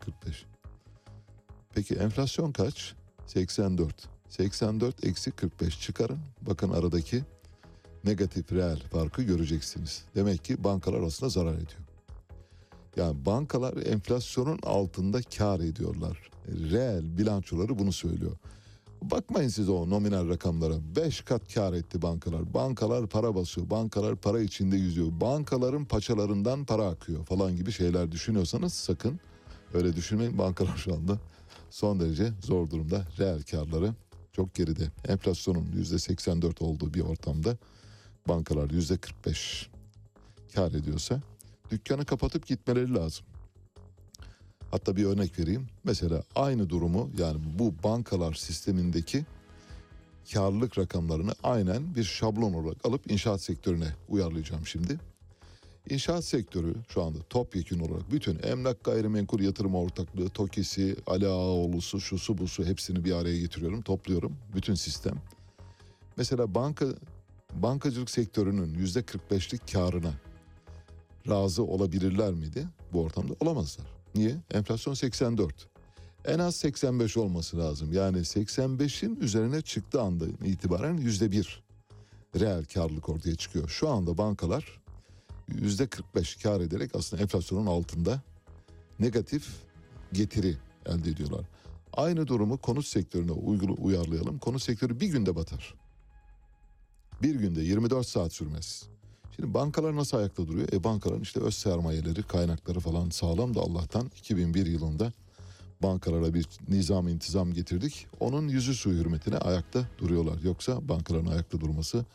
Peki enflasyon kaç? 84. 84 eksi 45 çıkarın. Bakın aradaki negatif reel farkı göreceksiniz. Demek ki bankalar aslında zarar ediyor. Yani bankalar enflasyonun altında kar ediyorlar. Reel bilançoları bunu söylüyor. Bakmayın siz o nominal rakamlara. 5 kat kar etti bankalar. Bankalar para basıyor. Bankalar para içinde yüzüyor. Bankaların paçalarından para akıyor falan gibi şeyler düşünüyorsanız sakın öyle düşünmeyin. Bankalar şu anda son derece zor durumda. Reel karları çok geride. Enflasyonun %84 olduğu bir ortamda bankalar %45 kar ediyorsa dükkanı kapatıp gitmeleri lazım. Hatta bir örnek vereyim. Mesela aynı durumu yani bu bankalar sistemindeki karlılık rakamlarını aynen bir şablon olarak alıp inşaat sektörüne uyarlayacağım şimdi. İnşaat sektörü şu anda topyekun olarak bütün emlak gayrimenkul yatırım ortaklığı, TOKİ'si, Ali Ağaoğlu'su, şusu busu hepsini bir araya getiriyorum, topluyorum. Bütün sistem. Mesela banka bankacılık sektörünün yüzde 45'lik karına razı olabilirler miydi bu ortamda? Olamazlar. Niye? Enflasyon 84. En az 85 olması lazım. Yani 85'in üzerine çıktığı anda itibaren yüzde bir reel karlılık ortaya çıkıyor. Şu anda bankalar yüzde 45 kar ederek aslında enflasyonun altında negatif getiri elde ediyorlar. Aynı durumu konut sektörüne uygulu uyarlayalım. Konut sektörü bir günde batar. Bir günde 24 saat sürmez. Şimdi bankalar nasıl ayakta duruyor? E bankaların işte öz sermayeleri, kaynakları falan sağlam da Allah'tan 2001 yılında bankalara bir nizam intizam getirdik. Onun yüzü suyu hürmetine ayakta duruyorlar. Yoksa bankaların ayakta durması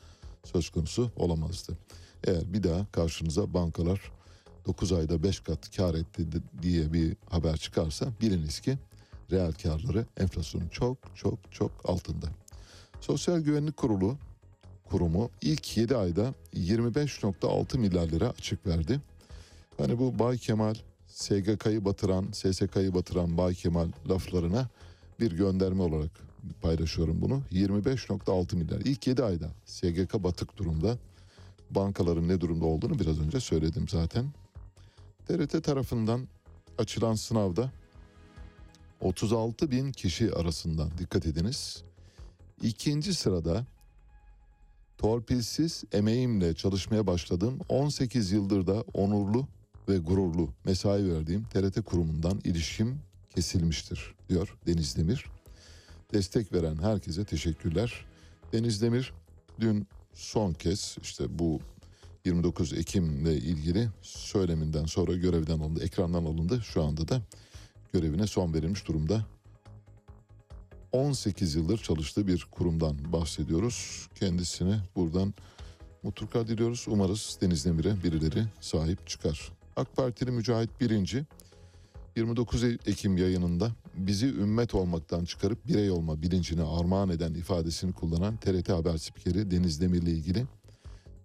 söz konusu olamazdı. Eğer bir daha karşınıza bankalar 9 ayda 5 kat kar etti diye bir haber çıkarsa biliniz ki reel karları enflasyonun çok çok çok altında. Sosyal Güvenlik Kurulu kurumu ilk 7 ayda 25.6 milyar lira açık verdi. Hani bu Bay Kemal SGK'yı batıran, SSK'yı batıran Bay Kemal laflarına bir gönderme olarak paylaşıyorum bunu. 25.6 milyar. İlk 7 ayda SGK batık durumda. Bankaların ne durumda olduğunu biraz önce söyledim zaten. TRT tarafından açılan sınavda 36 bin kişi arasından dikkat ediniz. İkinci sırada torpilsiz emeğimle çalışmaya başladığım 18 yıldır da onurlu ve gururlu mesai verdiğim TRT kurumundan ilişkim kesilmiştir diyor Deniz Demir. Destek veren herkese teşekkürler. Deniz Demir dün son kez işte bu 29 Ekim'le ilgili söyleminden sonra görevden alındı, ekrandan alındı. Şu anda da görevine son verilmiş durumda. 18 yıldır çalıştığı bir kurumdan bahsediyoruz. Kendisine buradan mutluluklar diliyoruz. Umarız Deniz Demir'e birileri sahip çıkar. AK Partili Mücahit Birinci 29 Ekim yayınında bizi ümmet olmaktan çıkarıp birey olma bilincini armağan eden ifadesini kullanan TRT Haber spikeri Deniz Demir'le ilgili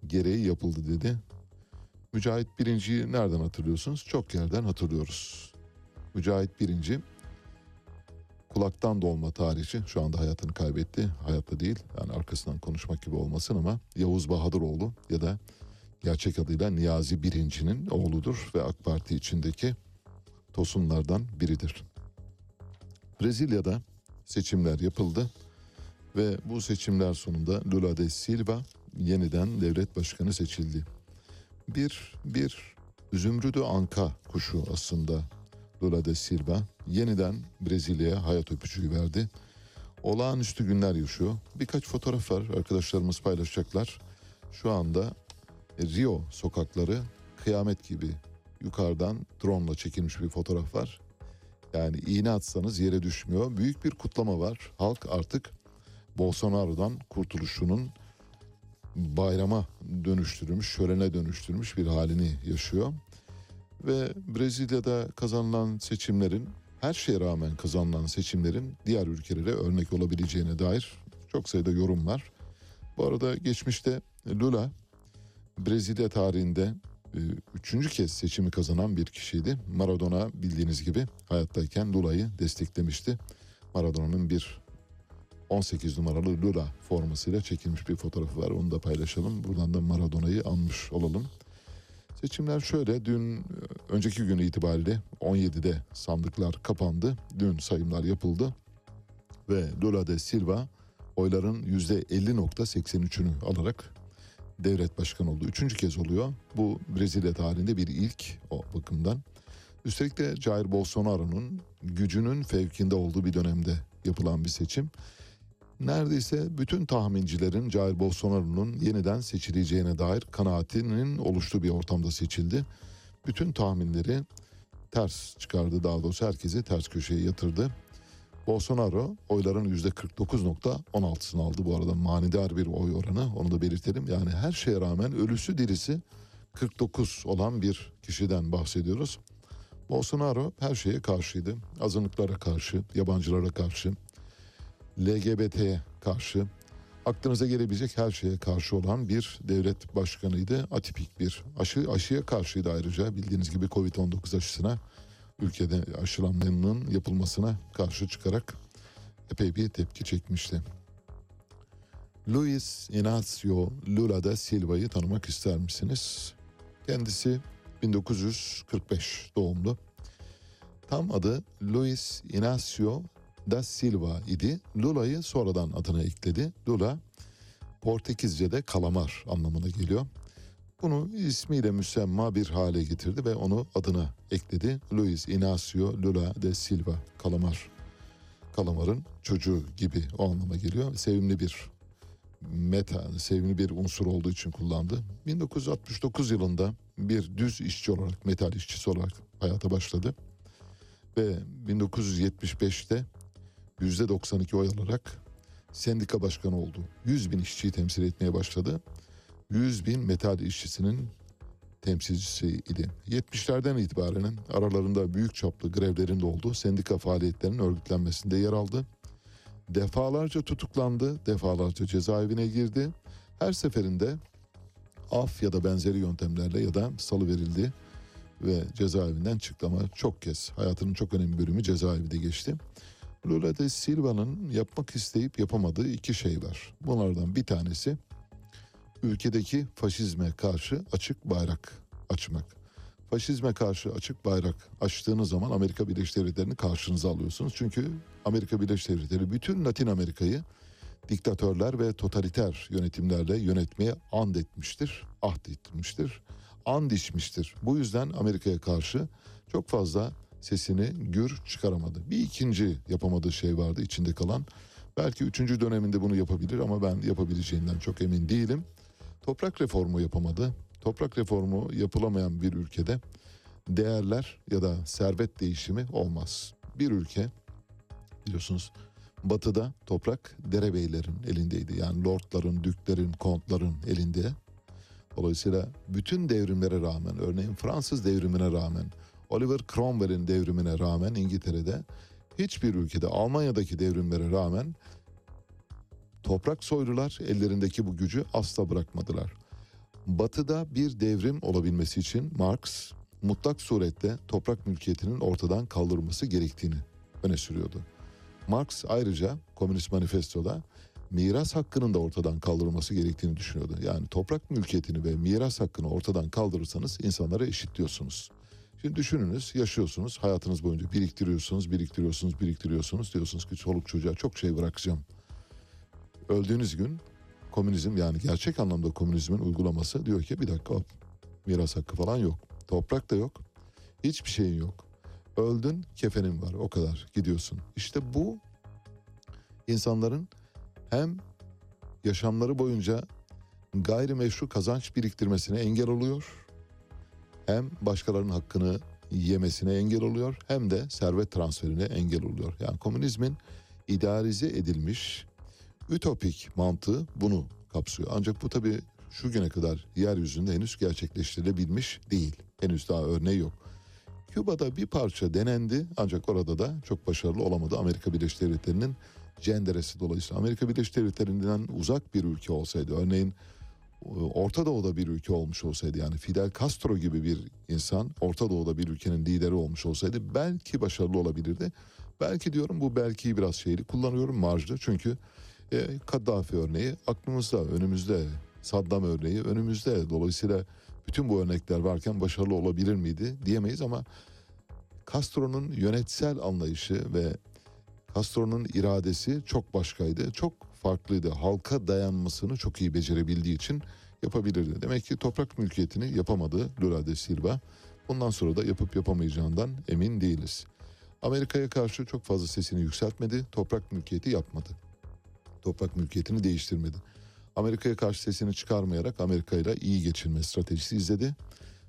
gereği yapıldı dedi. Mücahit Birinci'yi nereden hatırlıyorsunuz? Çok yerden hatırlıyoruz. Mücahit Birinci kulaktan dolma tarihçi şu anda hayatını kaybetti. Hayatta değil yani arkasından konuşmak gibi olmasın ama Yavuz Bahadıroğlu ya da gerçek adıyla Niyazi Birinci'nin oğludur ve AK Parti içindeki tosunlardan biridir. Brezilya'da seçimler yapıldı ve bu seçimler sonunda Lula da Silva yeniden devlet başkanı seçildi. Bir, bir zümrüdü anka kuşu aslında Lula da Silva yeniden Brezilya'ya hayat öpücüğü verdi. Olağanüstü günler yaşıyor. Birkaç fotoğraf var arkadaşlarımız paylaşacaklar. Şu anda Rio sokakları kıyamet gibi yukarıdan drone ile çekilmiş bir fotoğraf var. Yani iğne atsanız yere düşmüyor. Büyük bir kutlama var. Halk artık Bolsonaro'dan kurtuluşunun bayrama dönüştürülmüş, şölene dönüştürmüş bir halini yaşıyor. Ve Brezilya'da kazanılan seçimlerin, her şeye rağmen kazanılan seçimlerin diğer ülkelere örnek olabileceğine dair çok sayıda yorum var. Bu arada geçmişte Lula Brezilya tarihinde e, üçüncü kez seçimi kazanan bir kişiydi. Maradona bildiğiniz gibi hayattayken Lula'yı desteklemişti. Maradona'nın bir 18 numaralı Lula formasıyla çekilmiş bir fotoğrafı var. Onu da paylaşalım. Buradan da Maradona'yı anmış olalım. Seçimler şöyle. Dün e, önceki gün itibariyle 17'de sandıklar kapandı. Dün sayımlar yapıldı. Ve Lula de Silva oyların %50.83'ünü alarak devlet başkanı oldu. Üçüncü kez oluyor. Bu Brezilya tarihinde bir ilk o bakımdan. Üstelik de Jair Bolsonaro'nun gücünün fevkinde olduğu bir dönemde yapılan bir seçim. Neredeyse bütün tahmincilerin Jair Bolsonaro'nun yeniden seçileceğine dair kanaatinin oluştuğu bir ortamda seçildi. Bütün tahminleri ters çıkardı daha doğrusu herkesi ters köşeye yatırdı. Bolsonaro oyların %49.16'sını aldı bu arada manidar bir oy oranı onu da belirtelim. Yani her şeye rağmen ölüsü dirisi 49 olan bir kişiden bahsediyoruz. Bolsonaro her şeye karşıydı. Azınlıklara karşı, yabancılara karşı, LGBT'ye karşı, aklınıza gelebilecek her şeye karşı olan bir devlet başkanıydı. Atipik bir aşı, aşıya karşıydı ayrıca bildiğiniz gibi Covid-19 aşısına ülkede aşılamanın yapılmasına karşı çıkarak epey bir tepki çekmişti. Luis Inácio Lula da Silva'yı tanımak ister misiniz? Kendisi 1945 doğumlu. Tam adı Luis Inácio da Silva idi. Lula'yı sonradan adına ekledi. Lula Portekizce'de kalamar anlamına geliyor. Bunu ismiyle müsemma bir hale getirdi ve onu adına ekledi. Luis Inácio Lula de Silva kalamar. Kalamarın çocuğu gibi o anlama geliyor. Sevimli bir meta, sevimli bir unsur olduğu için kullandı. 1969 yılında bir düz işçi olarak, metal işçisi olarak hayata başladı. Ve 1975'te %92 oy alarak sendika başkanı oldu. 100 bin işçiyi temsil etmeye başladı. 100 bin metal işçisinin temsilcisiydi. 70'lerden itibaren aralarında büyük çaplı grevlerin de olduğu sendika faaliyetlerinin örgütlenmesinde yer aldı. Defalarca tutuklandı, defalarca cezaevine girdi. Her seferinde af ya da benzeri yöntemlerle ya da salı verildi ve cezaevinden çıktı ama çok kez hayatının çok önemli bölümü cezaevinde geçti. Lula da Silva'nın yapmak isteyip yapamadığı iki şey var. Bunlardan bir tanesi ülkedeki faşizme karşı açık bayrak açmak. Faşizme karşı açık bayrak açtığınız zaman Amerika Birleşik Devletleri'ni karşınıza alıyorsunuz. Çünkü Amerika Birleşik Devletleri bütün Latin Amerika'yı diktatörler ve totaliter yönetimlerle yönetmeye and etmiştir, ahd etmiştir, and içmiştir. Bu yüzden Amerika'ya karşı çok fazla sesini gür çıkaramadı. Bir ikinci yapamadığı şey vardı içinde kalan. Belki üçüncü döneminde bunu yapabilir ama ben yapabileceğinden çok emin değilim. Toprak reformu yapamadı. Toprak reformu yapılamayan bir ülkede değerler ya da servet değişimi olmaz. Bir ülke biliyorsunuz batıda toprak derebeylerin elindeydi. Yani lordların, düklerin, kontların elinde. Dolayısıyla bütün devrimlere rağmen örneğin Fransız devrimine rağmen Oliver Cromwell'in devrimine rağmen İngiltere'de hiçbir ülkede Almanya'daki devrimlere rağmen toprak soylular ellerindeki bu gücü asla bırakmadılar. Batı'da bir devrim olabilmesi için Marx mutlak surette toprak mülkiyetinin ortadan kaldırılması gerektiğini öne sürüyordu. Marx ayrıca Komünist Manifesto'da miras hakkının da ortadan kaldırılması gerektiğini düşünüyordu. Yani toprak mülkiyetini ve miras hakkını ortadan kaldırırsanız insanlara eşitliyorsunuz. Şimdi düşününüz yaşıyorsunuz hayatınız boyunca biriktiriyorsunuz biriktiriyorsunuz biriktiriyorsunuz diyorsunuz ki çoluk çocuğa çok şey bırakacağım. Öldüğünüz gün komünizm yani gerçek anlamda komünizmin uygulaması diyor ki bir dakika hop, miras hakkı falan yok. Toprak da yok. Hiçbir şeyin yok. Öldün kefenin var o kadar gidiyorsun. İşte bu insanların hem yaşamları boyunca gayrimeşru kazanç biriktirmesine engel oluyor. Hem başkalarının hakkını yemesine engel oluyor hem de servet transferine engel oluyor. Yani komünizmin idealize edilmiş ütopik mantığı bunu kapsıyor. Ancak bu tabii şu güne kadar yeryüzünde henüz gerçekleştirilebilmiş değil. Henüz daha örneği yok. Küba'da bir parça denendi ancak orada da çok başarılı olamadı. Amerika Birleşik Devletleri'nin cenderesi dolayısıyla. Amerika Birleşik Devletleri'nden uzak bir ülke olsaydı örneğin Orta Doğu'da bir ülke olmuş olsaydı yani Fidel Castro gibi bir insan Orta Doğu'da bir ülkenin lideri olmuş olsaydı belki başarılı olabilirdi. Belki diyorum bu belki biraz şeyli kullanıyorum marjlı çünkü e, Kaddafi örneği aklımızda önümüzde Saddam örneği önümüzde dolayısıyla bütün bu örnekler varken başarılı olabilir miydi diyemeyiz ama Castro'nun yönetsel anlayışı ve Castro'nun iradesi çok başkaydı. Çok farklıydı. Halka dayanmasını çok iyi becerebildiği için yapabilirdi. Demek ki toprak mülkiyetini yapamadı Lula da Silva. Bundan sonra da yapıp yapamayacağından emin değiliz. Amerika'ya karşı çok fazla sesini yükseltmedi. Toprak mülkiyeti yapmadı. Toprak mülkiyetini değiştirmedi. Amerika'ya karşı sesini çıkarmayarak Amerika ile iyi geçinme stratejisi izledi.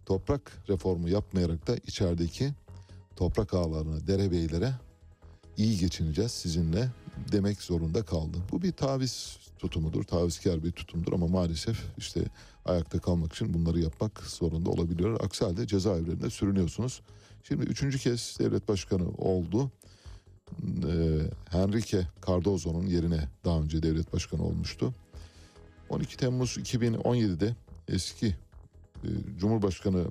Toprak reformu yapmayarak da içerideki toprak ağlarına, derebeylere iyi geçineceğiz sizinle demek zorunda kaldı. Bu bir taviz tutumudur, tavizkar bir tutumdur ama maalesef işte ayakta kalmak için bunları yapmak zorunda olabiliyor. Aksi halde cezaevlerinde sürünüyorsunuz. Şimdi üçüncü kez devlet başkanı oldu. Ee, Henrique Cardozo'nun yerine daha önce devlet başkanı olmuştu. 12 Temmuz 2017'de eski e, Cumhurbaşkanı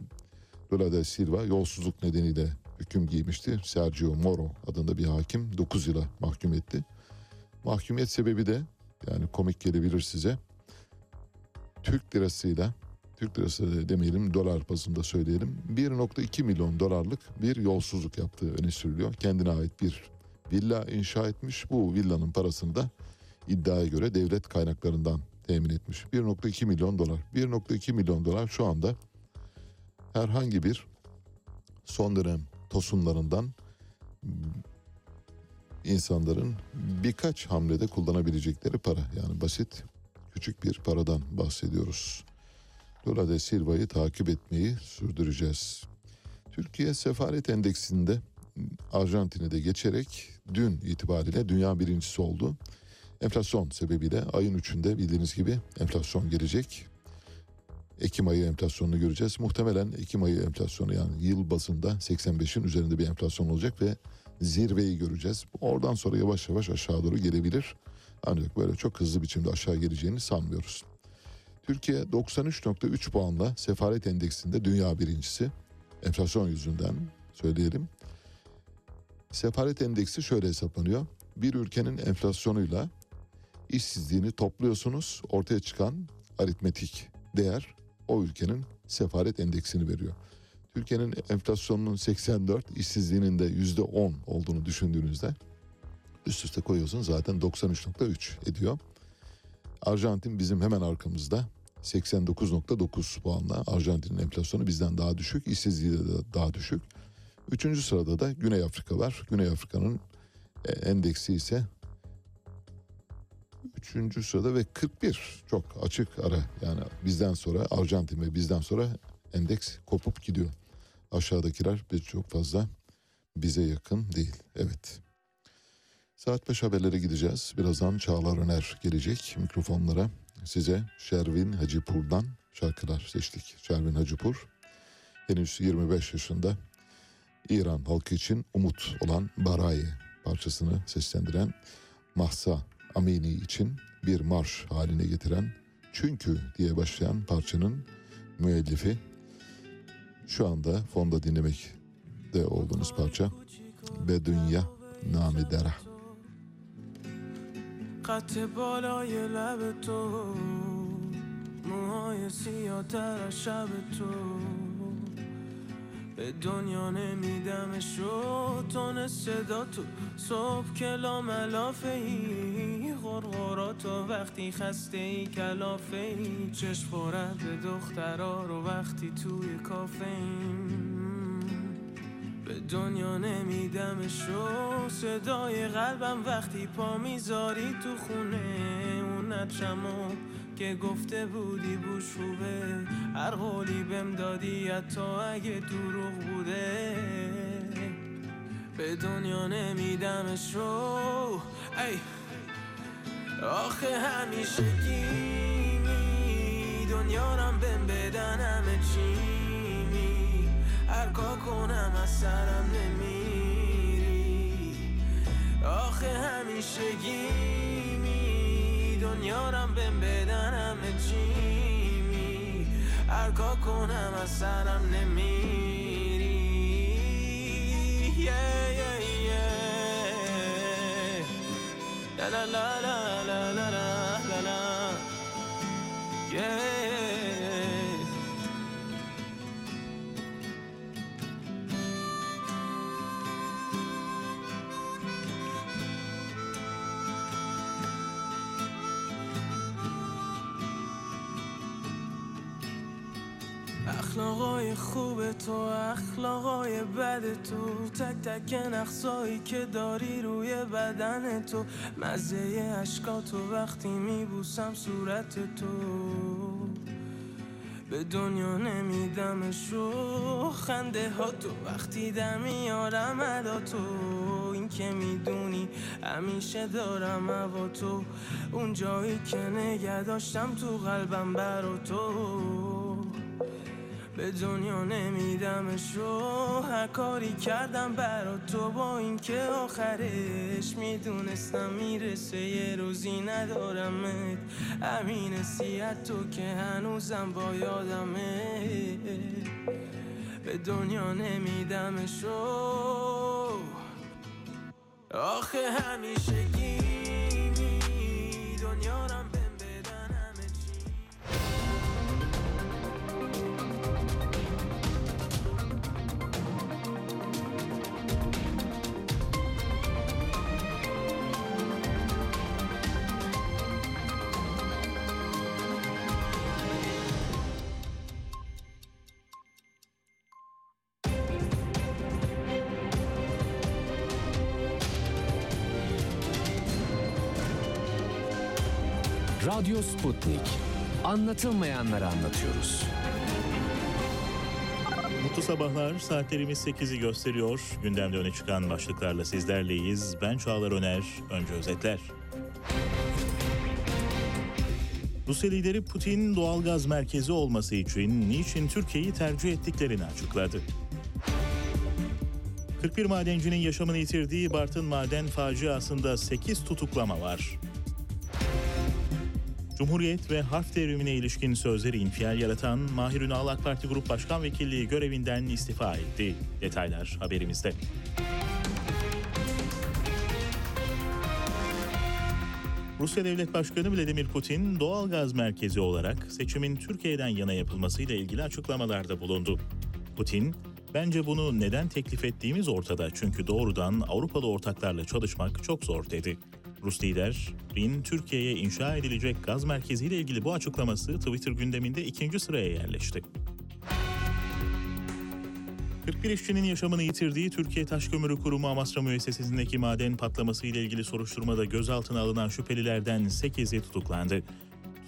Lula da Silva yolsuzluk nedeniyle hüküm giymişti. Sergio Moro adında bir hakim 9 yıla mahkum etti. Mahkumiyet sebebi de yani komik gelebilir size. Türk lirasıyla Türk lirası demeyelim dolar bazında söyleyelim 1.2 milyon dolarlık bir yolsuzluk yaptığı öne sürülüyor. Kendine ait bir villa inşa etmiş. Bu villanın parasını da iddiaya göre devlet kaynaklarından temin etmiş. 1.2 milyon dolar. 1.2 milyon dolar şu anda herhangi bir son dönem tosunlarından insanların birkaç hamlede kullanabilecekleri para. Yani basit küçük bir paradan bahsediyoruz. Lula de Silva'yı takip etmeyi sürdüreceğiz. Türkiye sefaret endeksinde Arjantin'i de geçerek dün itibariyle dünya birincisi oldu. Enflasyon sebebiyle ayın üçünde bildiğiniz gibi enflasyon gelecek. Ekim ayı enflasyonunu göreceğiz. Muhtemelen Ekim ayı enflasyonu yani yıl bazında 85'in üzerinde bir enflasyon olacak ve zirveyi göreceğiz. Oradan sonra yavaş yavaş aşağı doğru gelebilir. Ancak böyle çok hızlı biçimde aşağı geleceğini sanmıyoruz. Türkiye 93.3 puanla sefaret endeksinde dünya birincisi. Enflasyon yüzünden söyleyelim. Sefaret endeksi şöyle hesaplanıyor. Bir ülkenin enflasyonuyla işsizliğini topluyorsunuz. Ortaya çıkan aritmetik değer o ülkenin sefaret endeksini veriyor. Türkiye'nin enflasyonunun 84, işsizliğinin de %10 olduğunu düşündüğünüzde üst üste koyuyorsun zaten 93.3 ediyor. Arjantin bizim hemen arkamızda 89.9 puanla Arjantin'in enflasyonu bizden daha düşük, işsizliği de daha düşük. Üçüncü sırada da Güney Afrika var. Güney Afrika'nın e, endeksi ise üçüncü sırada ve 41 çok açık ara yani bizden sonra Arjantin ve bizden sonra endeks kopup gidiyor. Aşağıdakiler bir çok fazla bize yakın değil. Evet. Saat 5 haberlere gideceğiz. Birazdan Çağlar Öner gelecek mikrofonlara. Size Şervin Hacipur'dan şarkılar seçtik. Şervin Hacipur henüz 25 yaşında İran halkı için umut olan Barayi parçasını seslendiren Mahsa Amini için bir marş haline getiren Çünkü diye başlayan parçanın müellifi şu anda fonda dinlemekte olduğunuz parça Be Dünya Name Dera. قط بالای لب تو موهای سیاه تر از شب تو به دنیا نمیدمشو تون صدا تو صبح کلا ملافه ای غرغرا تو وقتی خسته ای کلافه ای چشم خورد به دخترا رو وقتی توی کافه به دنیا نمیدمشو صدای قلبم وقتی پا می‌ذاری تو خونه. اون نجمو که گفته بودی بوش خوبه هر قولی بهم دادی حتی اگه دروغ بوده. به دنیا نمیدمشو ای. آخه همیشه گیمی دنیا رم بهم بدن همه چیمی. هر کار کنم از سرم نمیری. آخه همیشه گیمی دنیا رم بهم بدن همه چیمی. هر کار کنم از سرم نمیری. Yeah. la la la la la la la la. Yeah. اخلاقای خوب تو اخلاقای بد تو. تک تک نقصایی که داری روی بدن تو. مزه اشکا تو وقتی میبوسم صورت تو. به دنیا نمیدمشو. خنده ها تو وقتی در میارم ادا تو. این که می‌دونی همیشه دارم هوا تو. اون جایی که نگه داشتم تو قلبم برا تو. به دنیا نمیدمشو هر کاری کردم برا تو با اینکه آخرش می‌دونستم می‌رسه. یه روزی ندارمت. همین سیت تو که هنوزم با یادمه. به دنیا نمیدمشو آخه همیشه گیمی دنیا Radyo Sputnik. Anlatılmayanları anlatıyoruz. Mutlu sabahlar. Saatlerimiz 8'i gösteriyor. Gündemde öne çıkan başlıklarla sizlerleyiz. Ben Çağlar Öner. Önce özetler. Rusya lideri Putin doğalgaz merkezi olması için niçin Türkiye'yi tercih ettiklerini açıkladı. 41 madencinin yaşamını yitirdiği Bartın maden faciasında 8 tutuklama var. Cumhuriyet ve harf devrimine ilişkin sözleri infial yaratan Mahir Ünal AK Parti Grup Başkan Vekilliği görevinden istifa etti. Detaylar haberimizde. Rusya Devlet Başkanı Vladimir Putin doğal gaz merkezi olarak seçimin Türkiye'den yana yapılmasıyla ilgili açıklamalarda bulundu. Putin, bence bunu neden teklif ettiğimiz ortada çünkü doğrudan Avrupalı ortaklarla çalışmak çok zor dedi. Rus liderin Türkiye'ye inşa edilecek gaz merkeziyle ilgili bu açıklaması Twitter gündeminde ikinci sıraya yerleşti. 41 işçinin yaşamını yitirdiği Türkiye Taş Kömürü Kurumu Amasra müessesesindeki maden patlaması ile ilgili soruşturmada gözaltına alınan şüphelilerden 8'i tutuklandı.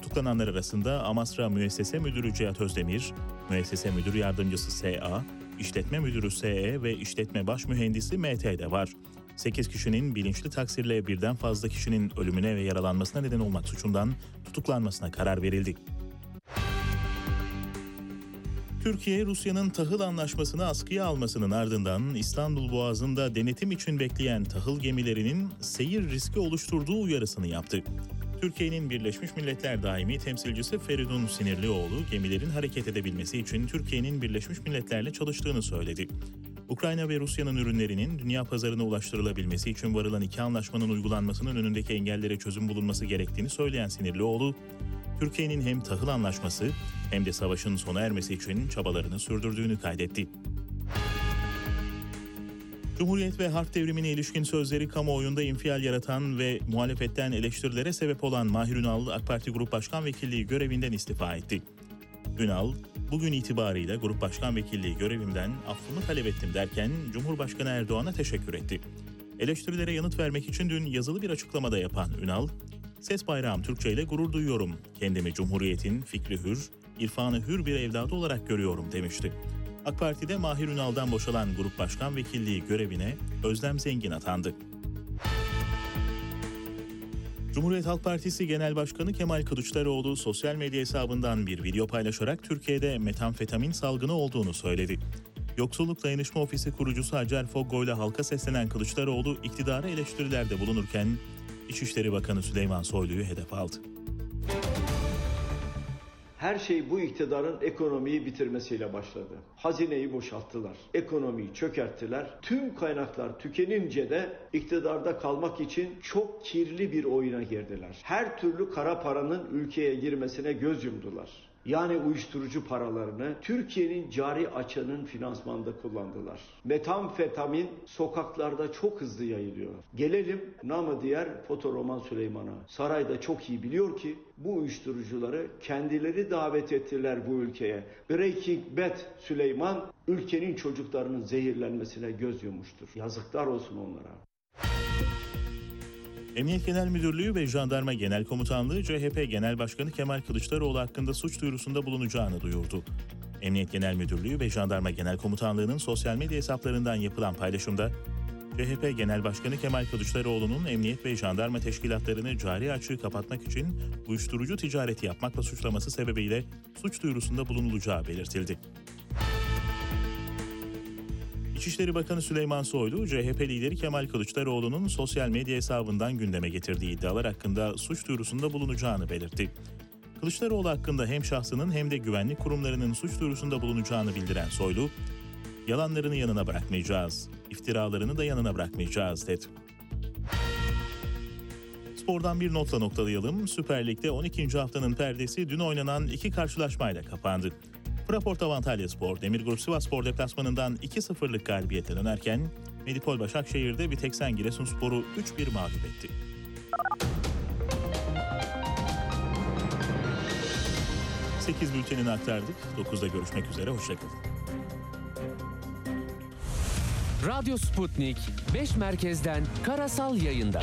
Tutuklananlar arasında Amasra Müessese Müdürü Cihat Özdemir, Müessese Müdür Yardımcısı SA, İşletme Müdürü SE ve İşletme Baş Mühendisi MT de var. 8 kişinin bilinçli taksirle birden fazla kişinin ölümüne ve yaralanmasına neden olmak suçundan tutuklanmasına karar verildi. Türkiye, Rusya'nın tahıl anlaşmasını askıya almasının ardından İstanbul Boğazı'nda denetim için bekleyen tahıl gemilerinin seyir riski oluşturduğu uyarısını yaptı. Türkiye'nin Birleşmiş Milletler Daimi Temsilcisi Feridun Sinirlioğlu, gemilerin hareket edebilmesi için Türkiye'nin Birleşmiş Milletler'le çalıştığını söyledi. Ukrayna ve Rusya'nın ürünlerinin dünya pazarına ulaştırılabilmesi için varılan iki anlaşmanın uygulanmasının önündeki engellere çözüm bulunması gerektiğini söyleyen Sinirlioğlu, Türkiye'nin hem tahıl anlaşması hem de savaşın sona ermesi için çabalarını sürdürdüğünü kaydetti. Cumhuriyet ve harp devrimine ilişkin sözleri kamuoyunda infial yaratan ve muhalefetten eleştirilere sebep olan Mahir Ünal AK Parti Grup Başkan Vekilliği görevinden istifa etti. Ünal, bugün itibarıyla Grup Başkan Vekilliği görevimden affımı talep ettim derken Cumhurbaşkanı Erdoğan'a teşekkür etti. Eleştirilere yanıt vermek için dün yazılı bir açıklamada yapan Ünal, Ses bayrağım Türkçe ile gurur duyuyorum. Kendimi Cumhuriyet'in fikri hür, irfanı hür bir evladı olarak görüyorum demişti. AK Parti'de Mahir Ünal'dan boşalan Grup Başkan Vekilliği görevine Özlem Zengin atandı. Cumhuriyet Halk Partisi Genel Başkanı Kemal Kılıçdaroğlu sosyal medya hesabından bir video paylaşarak Türkiye'de metamfetamin salgını olduğunu söyledi. Yoksulluk Dayanışma Ofisi kurucusu Hacer Foggo ile halka seslenen Kılıçdaroğlu iktidara eleştirilerde bulunurken İçişleri Bakanı Süleyman Soylu'yu hedef aldı. Her şey bu iktidarın ekonomiyi bitirmesiyle başladı. Hazineyi boşalttılar. Ekonomiyi çökerttiler. Tüm kaynaklar tükenince de iktidarda kalmak için çok kirli bir oyuna girdiler. Her türlü kara paranın ülkeye girmesine göz yumdular. Yani uyuşturucu paralarını Türkiye'nin cari açığının finansmanında kullandılar. Metamfetamin sokaklarda çok hızlı yayılıyor. Gelelim namı diğer fotoroman Süleyman'a. Sarayda çok iyi biliyor ki bu uyuşturucuları kendileri davet ettiler bu ülkeye. Breaking Bad Süleyman ülkenin çocuklarının zehirlenmesine göz yummuştur. Yazıklar olsun onlara. Emniyet Genel Müdürlüğü ve Jandarma Genel Komutanlığı CHP Genel Başkanı Kemal Kılıçdaroğlu hakkında suç duyurusunda bulunacağını duyurdu. Emniyet Genel Müdürlüğü ve Jandarma Genel Komutanlığı'nın sosyal medya hesaplarından yapılan paylaşımda CHP Genel Başkanı Kemal Kılıçdaroğlu'nun emniyet ve jandarma teşkilatlarını cari açığı kapatmak için uyuşturucu ticareti yapmakla suçlaması sebebiyle suç duyurusunda bulunulacağı belirtildi. İçişleri Bakanı Süleyman Soylu, CHP lideri Kemal Kılıçdaroğlu'nun sosyal medya hesabından gündeme getirdiği iddialar hakkında suç duyurusunda bulunacağını belirtti. Kılıçdaroğlu hakkında hem şahsının hem de güvenlik kurumlarının suç duyurusunda bulunacağını bildiren Soylu, yalanlarını yanına bırakmayacağız, iftiralarını da yanına bırakmayacağız dedi. Spordan bir notla noktalayalım. Süper Lig'de 12. haftanın perdesi dün oynanan iki karşılaşmayla kapandı. Fraport Antalya Spor, Demirgrup Sivas Spor deplasmanından 2-0'lık galibiyetle dönerken Medipol Başakşehir'de Biteksen Giresunspor'u 3-1 mağlup etti. Sekiz bültenini aktardık. 9'da görüşmek üzere. Hoşçakalın. Radyo Sputnik 5 merkezden karasal yayında.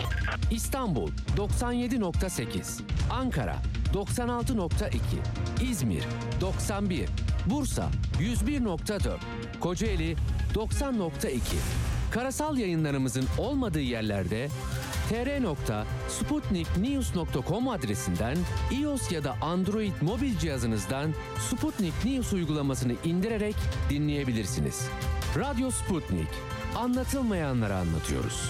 İstanbul 97.8, Ankara 96.2, İzmir 91, Bursa 101.4, Kocaeli 90.2. Karasal yayınlarımızın olmadığı yerlerde tr.sputniknews.com adresinden iOS ya da Android mobil cihazınızdan Sputnik News uygulamasını indirerek dinleyebilirsiniz. Radyo Sputnik. Anlatılmayanları anlatıyoruz.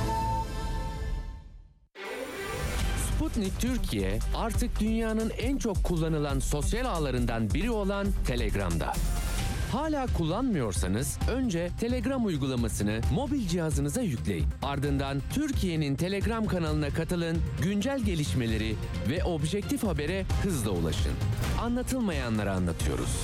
Sputnik Türkiye artık dünyanın en çok kullanılan sosyal ağlarından biri olan Telegram'da. Hala kullanmıyorsanız önce Telegram uygulamasını mobil cihazınıza yükleyin. Ardından Türkiye'nin Telegram kanalına katılın, güncel gelişmeleri ve objektif habere hızla ulaşın. Anlatılmayanları anlatıyoruz.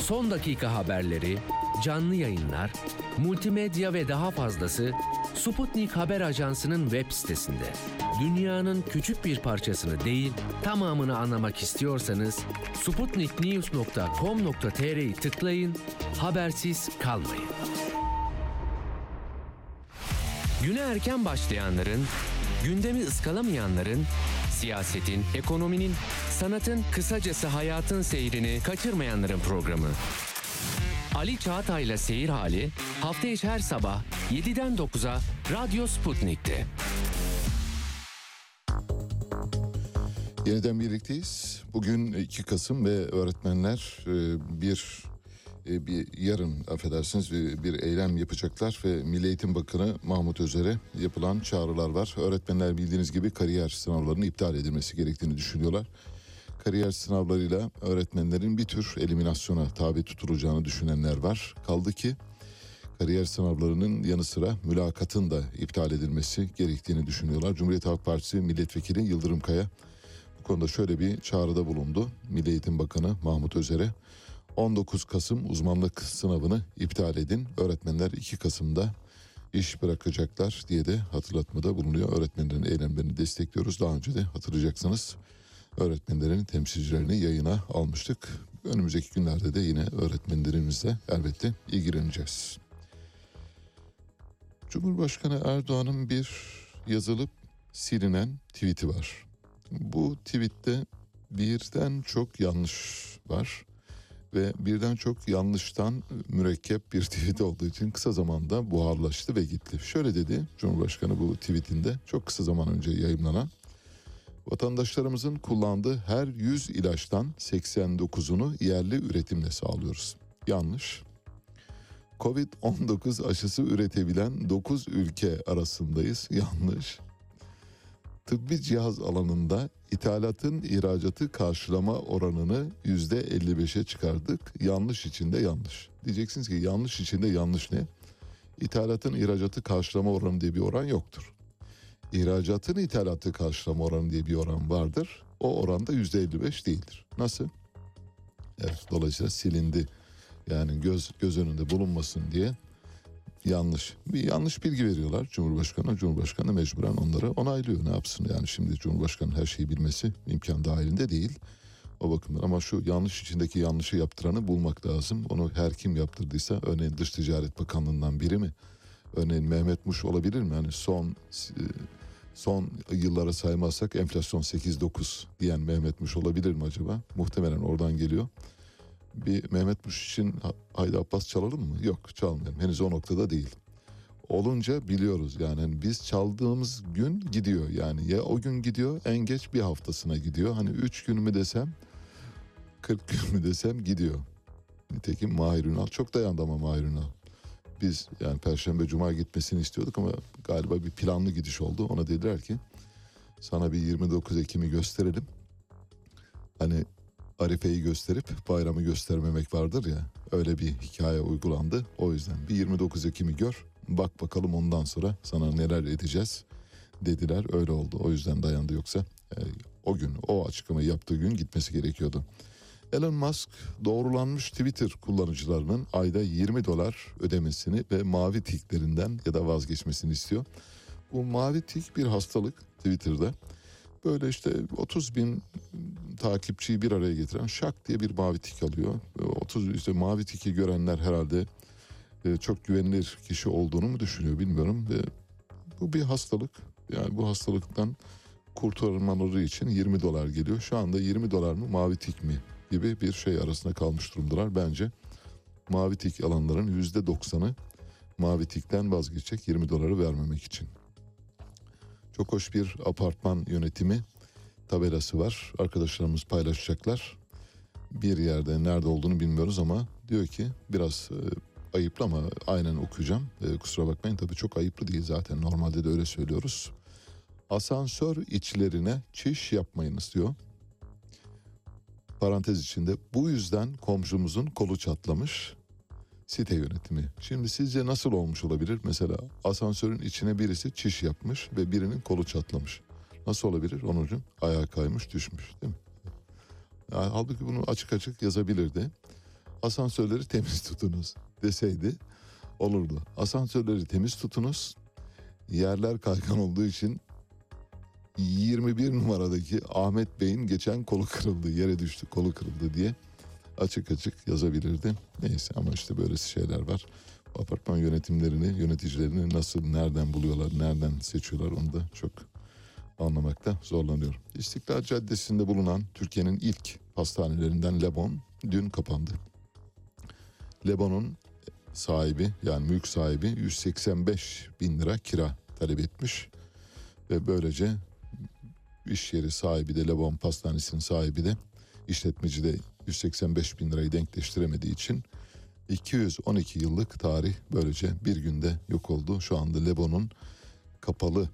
Son dakika haberleri, canlı yayınlar, multimedya ve daha fazlası Sputnik Haber Ajansı'nın web sitesinde. Dünyanın küçük bir parçasını değil, tamamını anlamak istiyorsanız sputniknews.com.tr'yi tıklayın, habersiz kalmayın. Güne erken başlayanların, gündemi ıskalamayanların, siyasetin, ekonominin, sanatın, kısacası hayatın seyrini kaçırmayanların programı. Ali Çağatay'la Seyir Hali hafta içi her sabah 7'den 9'a Radyo Sputnik'te. Yeniden birlikteyiz. Bugün 2 Kasım ve öğretmenler e, bir e, bir yarın affedersiniz bir, bir eylem yapacaklar ve Milli Eğitim Bakanı Mahmut Özer'e yapılan çağrılar var. Öğretmenler bildiğiniz gibi kariyer sınavlarının iptal edilmesi gerektiğini düşünüyorlar. Kariyer sınavlarıyla öğretmenlerin bir tür eliminasyona tabi tutulacağını düşünenler var. Kaldı ki kariyer sınavlarının yanı sıra mülakatın da iptal edilmesi gerektiğini düşünüyorlar. Cumhuriyet Halk Partisi Milletvekili Yıldırım Kaya bu konuda şöyle bir çağrıda bulundu. Milli Eğitim Bakanı Mahmut Özer'e 19 Kasım uzmanlık sınavını iptal edin. Öğretmenler 2 Kasım'da iş bırakacaklar diye de hatırlatmada bulunuyor. Öğretmenlerin eylemlerini destekliyoruz. Daha önce de hatırlayacaksınız. Öğretmenlerin temsilcilerini yayına almıştık. Önümüzdeki günlerde de yine öğretmenlerimizle elbette ilgileneceğiz. Cumhurbaşkanı Erdoğan'ın bir yazılıp silinen tweet'i var. Bu tweette birden çok yanlış var ve birden çok yanlıştan mürekkep bir tweet olduğu için kısa zamanda buharlaştı ve gitti. Şöyle dedi Cumhurbaşkanı bu tweetinde çok kısa zaman önce yayımlanan vatandaşlarımızın kullandığı her 100 ilaçtan 89'unu yerli üretimle sağlıyoruz. Yanlış. Covid-19 aşısı üretebilen 9 ülke arasındayız. Yanlış. Tıbbi cihaz alanında ithalatın ihracatı karşılama oranını %55'e çıkardık. Yanlış içinde yanlış. Diyeceksiniz ki yanlış içinde yanlış ne? İthalatın ihracatı karşılama oranı diye bir oran yoktur. İhracatın ithalatı karşılama oranı diye bir oran vardır. O oranda %55 değildir. Nasıl? Evet, dolayısıyla silindi. Yani göz göz önünde bulunmasın diye yanlış. Bir yanlış bilgi veriyorlar Cumhurbaşkanı. Cumhurbaşkanı mecburen onları onaylıyor. Ne yapsın yani şimdi Cumhurbaşkanı her şeyi bilmesi imkan dahilinde değil. O bakımdan ama şu yanlış içindeki yanlışı yaptıranı bulmak lazım. Onu her kim yaptırdıysa örneğin Dış Ticaret Bakanlığı'ndan biri mi? Örneğin Mehmet Muş olabilir mi? Hani son e, son yıllara saymazsak enflasyon 8-9 diyen Mehmet Muş olabilir mi acaba? Muhtemelen oradan geliyor bir Mehmet Muş için Haydi Abbas çalalım mı? Yok çalmayalım. Henüz o noktada değil. Olunca biliyoruz yani hani biz çaldığımız gün gidiyor yani ya o gün gidiyor en geç bir haftasına gidiyor. Hani 3 gün mü desem 40 gün mü desem gidiyor. Nitekim Mahir Ünal çok dayandı ama Mahir Ünal. Biz yani Perşembe Cuma gitmesini istiyorduk ama galiba bir planlı gidiş oldu. Ona dediler ki sana bir 29 Ekim'i gösterelim. Hani Arife'yi gösterip bayramı göstermemek vardır ya. Öyle bir hikaye uygulandı. O yüzden bir 29 Ekim'i gör. Bak bakalım ondan sonra sana neler edeceğiz dediler. Öyle oldu. O yüzden dayandı yoksa e, o gün o açıklamayı yaptığı gün gitmesi gerekiyordu. Elon Musk doğrulanmış Twitter kullanıcılarının ayda 20 dolar ödemesini ve mavi tiklerinden ya da vazgeçmesini istiyor. Bu mavi tik bir hastalık Twitter'da. Böyle işte 30 bin takipçiyi bir araya getiren şak diye bir mavi tik alıyor. 30 işte mavi tiki görenler herhalde e, çok güvenilir kişi olduğunu mu düşünüyor bilmiyorum ve bu bir hastalık. Yani bu hastalıktan kurtarılmaları için 20 dolar geliyor. Şu anda 20 dolar mı mavi tik mi gibi bir şey arasında kalmış durumdalar. Bence mavi tik alanların %90'ı mavi tikten vazgeçecek 20 doları vermemek için. Çok hoş bir apartman yönetimi tabelası var. Arkadaşlarımız paylaşacaklar. Bir yerde nerede olduğunu bilmiyoruz ama diyor ki biraz e, ayıplı ama aynen okuyacağım. E, kusura bakmayın tabii çok ayıplı değil zaten normalde de öyle söylüyoruz. Asansör içlerine çiş yapmayınız diyor. Parantez içinde bu yüzden komşumuzun kolu çatlamış site yönetimi. Şimdi sizce nasıl olmuş olabilir? Mesela asansörün içine birisi çiş yapmış ve birinin kolu çatlamış. Nasıl olabilir Onurcuğum? Ayağa kaymış düşmüş değil mi? Yani, halbuki bunu açık açık yazabilirdi. Asansörleri temiz tutunuz deseydi olurdu. Asansörleri temiz tutunuz. yerler kaygan olduğu için 21 numaradaki Ahmet Bey'in geçen kolu kırıldı, yere düştü, kolu kırıldı diye açık açık yazabilirdi. Neyse ama işte böylesi şeyler var. Bu apartman yönetimlerini, yöneticilerini nasıl, nereden buluyorlar, nereden seçiyorlar onu da çok anlamakta zorlanıyorum. İstiklal Caddesi'nde bulunan Türkiye'nin ilk pastanelerinden Lebon dün kapandı. Lebon'un sahibi yani mülk sahibi 185 bin lira kira talep etmiş ve böylece iş yeri sahibi de Lebon Pastanesi'nin sahibi de işletmeci de 185 bin lirayı denkleştiremediği için 212 yıllık tarih böylece bir günde yok oldu. Şu anda Lebon'un kapalı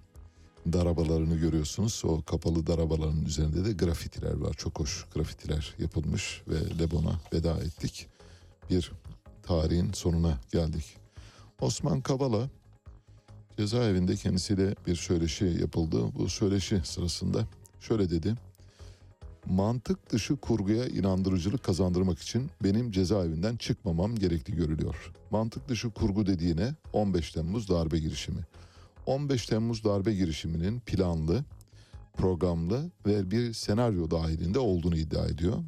darabalarını görüyorsunuz. O kapalı darabaların üzerinde de grafitiler var. Çok hoş grafitiler yapılmış ve Lebon'a veda ettik. Bir tarihin sonuna geldik. Osman Kavala cezaevinde kendisiyle bir söyleşi yapıldı. Bu söyleşi sırasında şöyle dedi. Mantık dışı kurguya inandırıcılık kazandırmak için benim cezaevinden çıkmamam gerekli görülüyor. Mantık dışı kurgu dediğine 15 Temmuz darbe girişimi. 15 Temmuz darbe girişiminin planlı, programlı ve bir senaryo dahilinde olduğunu iddia ediyor.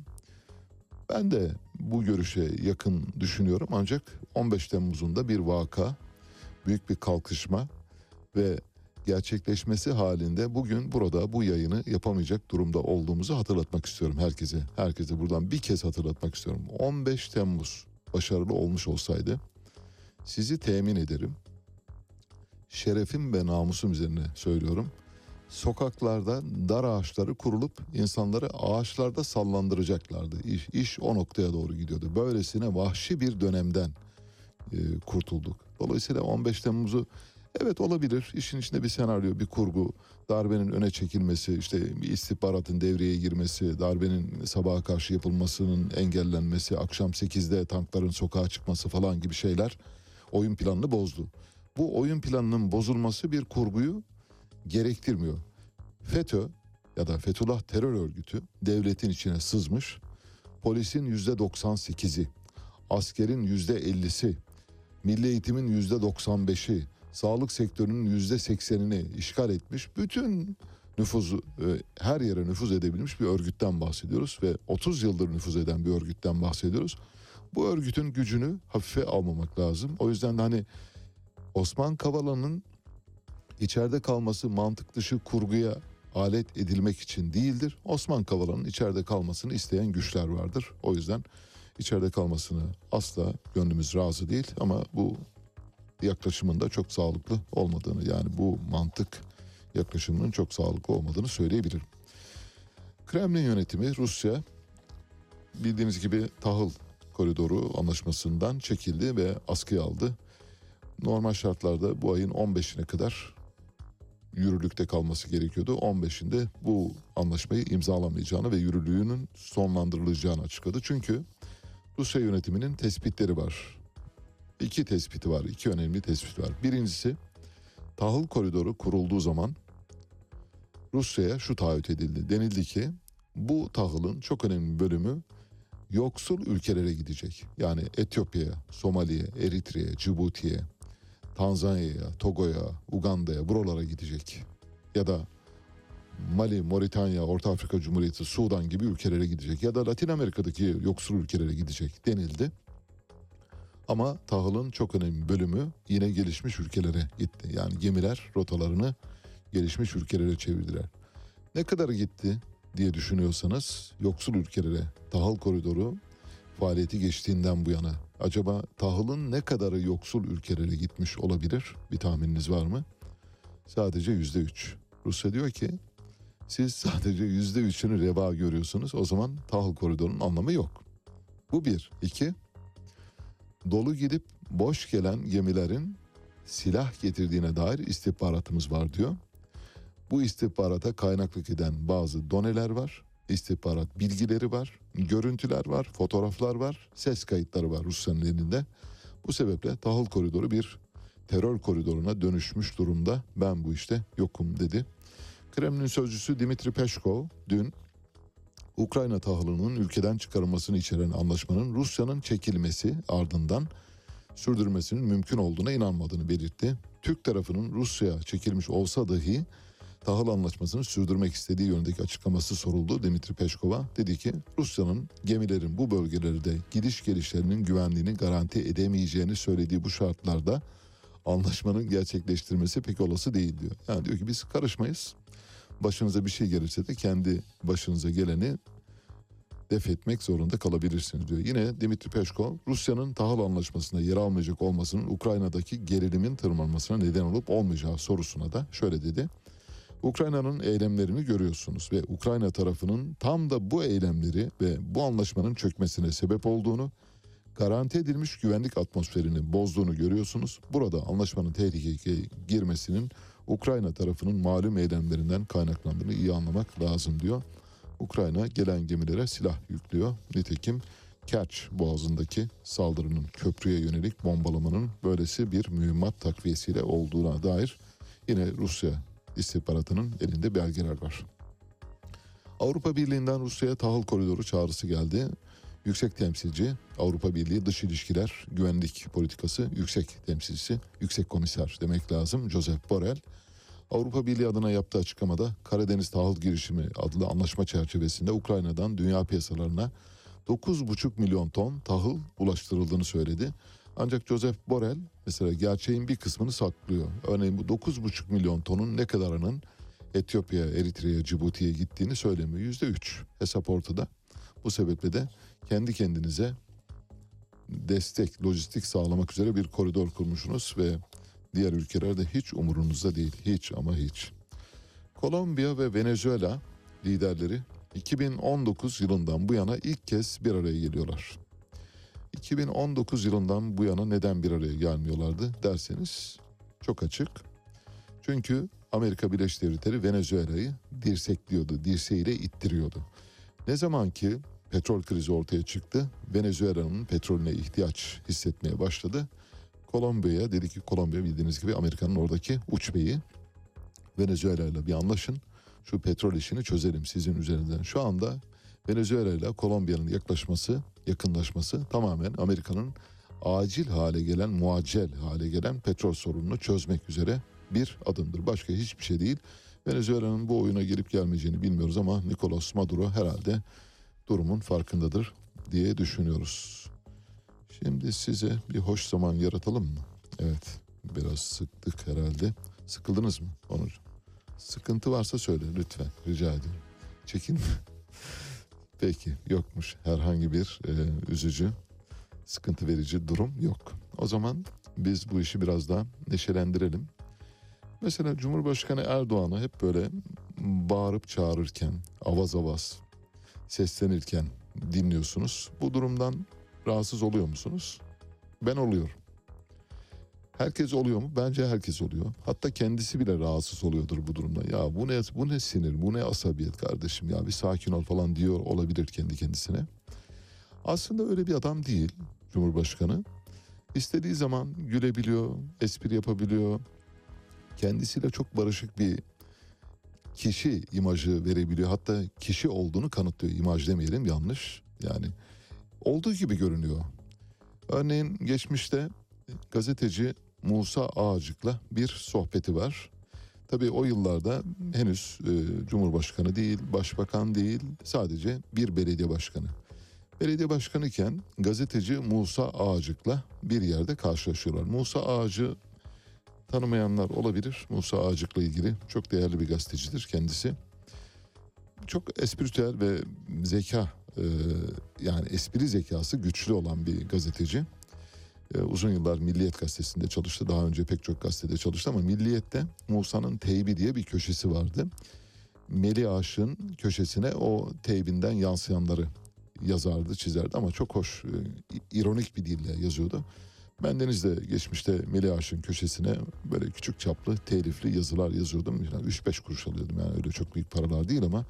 Ben de bu görüşe yakın düşünüyorum ancak 15 Temmuz'un da bir vaka, büyük bir kalkışma ve gerçekleşmesi halinde bugün burada bu yayını yapamayacak durumda olduğumuzu hatırlatmak istiyorum herkese. Herkese buradan bir kez hatırlatmak istiyorum. 15 Temmuz başarılı olmuş olsaydı sizi temin ederim. Şerefim ve namusum üzerine söylüyorum. Sokaklarda dar ağaçları kurulup insanları ağaçlarda sallandıracaklardı. İş, iş o noktaya doğru gidiyordu. Böylesine vahşi bir dönemden e, kurtulduk. Dolayısıyla 15 Temmuz'u evet olabilir. İşin içinde bir senaryo, bir kurgu, darbenin öne çekilmesi, işte bir istihbaratın devreye girmesi, darbenin sabaha karşı yapılmasının engellenmesi, akşam 8'de tankların sokağa çıkması falan gibi şeyler oyun planını bozdu. Bu oyun planının bozulması bir kurguyu gerektirmiyor. FETÖ ya da Fethullah terör örgütü devletin içine sızmış. Polisin yüzde 98'i, askerin yüzde 50'si, milli eğitimin yüzde 95'i, sağlık sektörünün yüzde 80'ini işgal etmiş. Bütün nüfuzu e, her yere nüfuz edebilmiş bir örgütten bahsediyoruz ve 30 yıldır nüfuz eden bir örgütten bahsediyoruz. Bu örgütün gücünü hafife almamak lazım. O yüzden de hani Osman Kavala'nın içeride kalması mantık dışı kurguya alet edilmek için değildir. Osman Kavala'nın içeride kalmasını isteyen güçler vardır. O yüzden içeride kalmasını asla gönlümüz razı değil ama bu yaklaşımın da çok sağlıklı olmadığını yani bu mantık yaklaşımının çok sağlıklı olmadığını söyleyebilirim. Kremlin yönetimi Rusya bildiğimiz gibi tahıl koridoru anlaşmasından çekildi ve askıya aldı. Normal şartlarda bu ayın 15'ine kadar yürürlükte kalması gerekiyordu. 15'inde bu anlaşmayı imzalamayacağını ve yürürlüğünün sonlandırılacağını açıkladı. Çünkü Rusya yönetiminin tespitleri var. İki tespiti var, iki önemli tespit var. Birincisi tahıl koridoru kurulduğu zaman Rusya'ya şu taahhüt edildi. Denildi ki bu tahılın çok önemli bölümü yoksul ülkelere gidecek. Yani Etiyopya'ya, Somali'ye, Eritre'ye, Cibuti'ye, Tanzanya'ya, Togo'ya, Uganda'ya buralara gidecek. Ya da Mali, Moritanya, Orta Afrika Cumhuriyeti, Sudan gibi ülkelere gidecek. Ya da Latin Amerika'daki yoksul ülkelere gidecek denildi. Ama tahılın çok önemli bölümü yine gelişmiş ülkelere gitti. Yani gemiler rotalarını gelişmiş ülkelere çevirdiler. Ne kadar gitti diye düşünüyorsanız yoksul ülkelere tahıl koridoru faaliyeti geçtiğinden bu yana acaba tahılın ne kadarı yoksul ülkelere gitmiş olabilir? Bir tahmininiz var mı? Sadece yüzde üç. Rusya diyor ki siz sadece yüzde üçünü reva görüyorsunuz. O zaman tahıl koridorunun anlamı yok. Bu bir. İki, dolu gidip boş gelen gemilerin silah getirdiğine dair istihbaratımız var diyor. Bu istihbarata kaynaklık eden bazı doneler var, istihbarat bilgileri var, görüntüler var, fotoğraflar var, ses kayıtları var Rusya'nın elinde. Bu sebeple tahıl koridoru bir terör koridoruna dönüşmüş durumda. Ben bu işte yokum dedi. Kremlin sözcüsü Dimitri Peskov dün Ukrayna tahılının ülkeden çıkarılmasını içeren anlaşmanın Rusya'nın çekilmesi ardından sürdürmesinin mümkün olduğuna inanmadığını belirtti. Türk tarafının Rusya çekilmiş olsa dahi tahıl anlaşmasını sürdürmek istediği yönündeki açıklaması soruldu Dimitri Peşkov'a. Dedi ki Rusya'nın gemilerin bu bölgelerde gidiş gelişlerinin güvenliğini garanti edemeyeceğini söylediği bu şartlarda anlaşmanın gerçekleştirmesi pek olası değil diyor. Yani diyor ki biz karışmayız. Başınıza bir şey gelirse de kendi başınıza geleni def etmek zorunda kalabilirsiniz diyor. Yine Dimitri Peşkov Rusya'nın tahıl anlaşmasında yer almayacak olmasının Ukrayna'daki gerilimin tırmanmasına neden olup olmayacağı sorusuna da şöyle dedi. Ukrayna'nın eylemlerini görüyorsunuz ve Ukrayna tarafının tam da bu eylemleri ve bu anlaşmanın çökmesine sebep olduğunu, garanti edilmiş güvenlik atmosferini bozduğunu görüyorsunuz. Burada anlaşmanın tehlikeye girmesinin Ukrayna tarafının malum eylemlerinden kaynaklandığını iyi anlamak lazım diyor. Ukrayna gelen gemilere silah yüklüyor. Nitekim Kerç boğazındaki saldırının köprüye yönelik bombalamanın böylesi bir mühimmat takviyesiyle olduğuna dair yine Rusya istihbaratının elinde belgeler var. Avrupa Birliği'nden Rusya'ya tahıl koridoru çağrısı geldi. Yüksek temsilci, Avrupa Birliği Dış İlişkiler Güvenlik Politikası Yüksek Temsilcisi, Yüksek Komiser demek lazım Joseph Borrell. Avrupa Birliği adına yaptığı açıklamada Karadeniz Tahıl Girişimi adlı anlaşma çerçevesinde Ukrayna'dan dünya piyasalarına 9,5 milyon ton tahıl ulaştırıldığını söyledi. Ancak Joseph Borrell mesela gerçeğin bir kısmını saklıyor. Örneğin bu 9,5 milyon tonun ne kadarının Etiyopya, Eritre'ye, Cibuti'ye gittiğini söylemiyor. Yüzde üç hesap ortada. Bu sebeple de kendi kendinize destek, lojistik sağlamak üzere bir koridor kurmuşsunuz ve diğer ülkelerde hiç umurunuzda değil. Hiç ama hiç. Kolombiya ve Venezuela liderleri 2019 yılından bu yana ilk kez bir araya geliyorlar. 2019 yılından bu yana neden bir araya gelmiyorlardı derseniz çok açık. Çünkü Amerika Birleşik Devletleri Venezuela'yı dirsekliyordu, dirseğiyle ittiriyordu. Ne zaman ki petrol krizi ortaya çıktı, Venezuela'nın petrolüne ihtiyaç hissetmeye başladı. Kolombiya'ya dedi ki Kolombiya bildiğiniz gibi Amerika'nın oradaki uç beyi. Venezuela ile bir anlaşın. Şu petrol işini çözelim sizin üzerinden. Şu anda Venezuela ile Kolombiya'nın yaklaşması, yakınlaşması tamamen Amerika'nın acil hale gelen, muaccel hale gelen petrol sorununu çözmek üzere bir adımdır. Başka hiçbir şey değil. Venezuela'nın bu oyuna gelip gelmeyeceğini bilmiyoruz ama Nicolas Maduro herhalde durumun farkındadır diye düşünüyoruz. Şimdi size bir hoş zaman yaratalım mı? Evet, biraz sıktık herhalde. Sıkıldınız mı Onur? Sıkıntı varsa söyle lütfen, rica ediyorum. Çekin Peki, yokmuş herhangi bir e, üzücü, sıkıntı verici durum yok. O zaman biz bu işi biraz daha neşelendirelim. Mesela Cumhurbaşkanı Erdoğan'ı hep böyle bağırıp çağırırken, avaz avaz seslenirken dinliyorsunuz. Bu durumdan rahatsız oluyor musunuz? Ben oluyorum. Herkes oluyor mu? Bence herkes oluyor. Hatta kendisi bile rahatsız oluyordur bu durumda. Ya bu ne bu ne sinir, bu ne asabiyet kardeşim ya bir sakin ol falan diyor olabilir kendi kendisine. Aslında öyle bir adam değil Cumhurbaşkanı. İstediği zaman gülebiliyor, espri yapabiliyor. Kendisiyle çok barışık bir kişi imajı verebiliyor. Hatta kişi olduğunu kanıtlıyor. İmaj demeyelim yanlış. Yani olduğu gibi görünüyor. Örneğin geçmişte gazeteci Musa Ağacık'la bir sohbeti var. Tabii o yıllarda henüz e, Cumhurbaşkanı değil, Başbakan değil, sadece bir belediye başkanı. Belediye başkanı iken gazeteci Musa Ağacık'la bir yerde karşılaşıyorlar. Musa Ağacı tanımayanlar olabilir. Musa Ağacık'la ilgili çok değerli bir gazetecidir kendisi. Çok espritüel ve zeka e, yani espri zekası güçlü olan bir gazeteci. E, uzun yıllar Milliyet gazetesinde çalıştı. Daha önce pek çok gazetede çalıştı ama Milliyet'te Musa'nın teybi diye bir köşesi vardı. Meli Aşık'ın köşesine o teybinden yansıyanları yazardı, çizerdi ama çok hoş, e, ironik bir dille yazıyordu. Bendeniz de geçmişte Melih Aşık'ın köşesine böyle küçük çaplı telifli yazılar yazıyordum. Yani 3-5 kuruş alıyordum yani öyle çok büyük paralar değil ama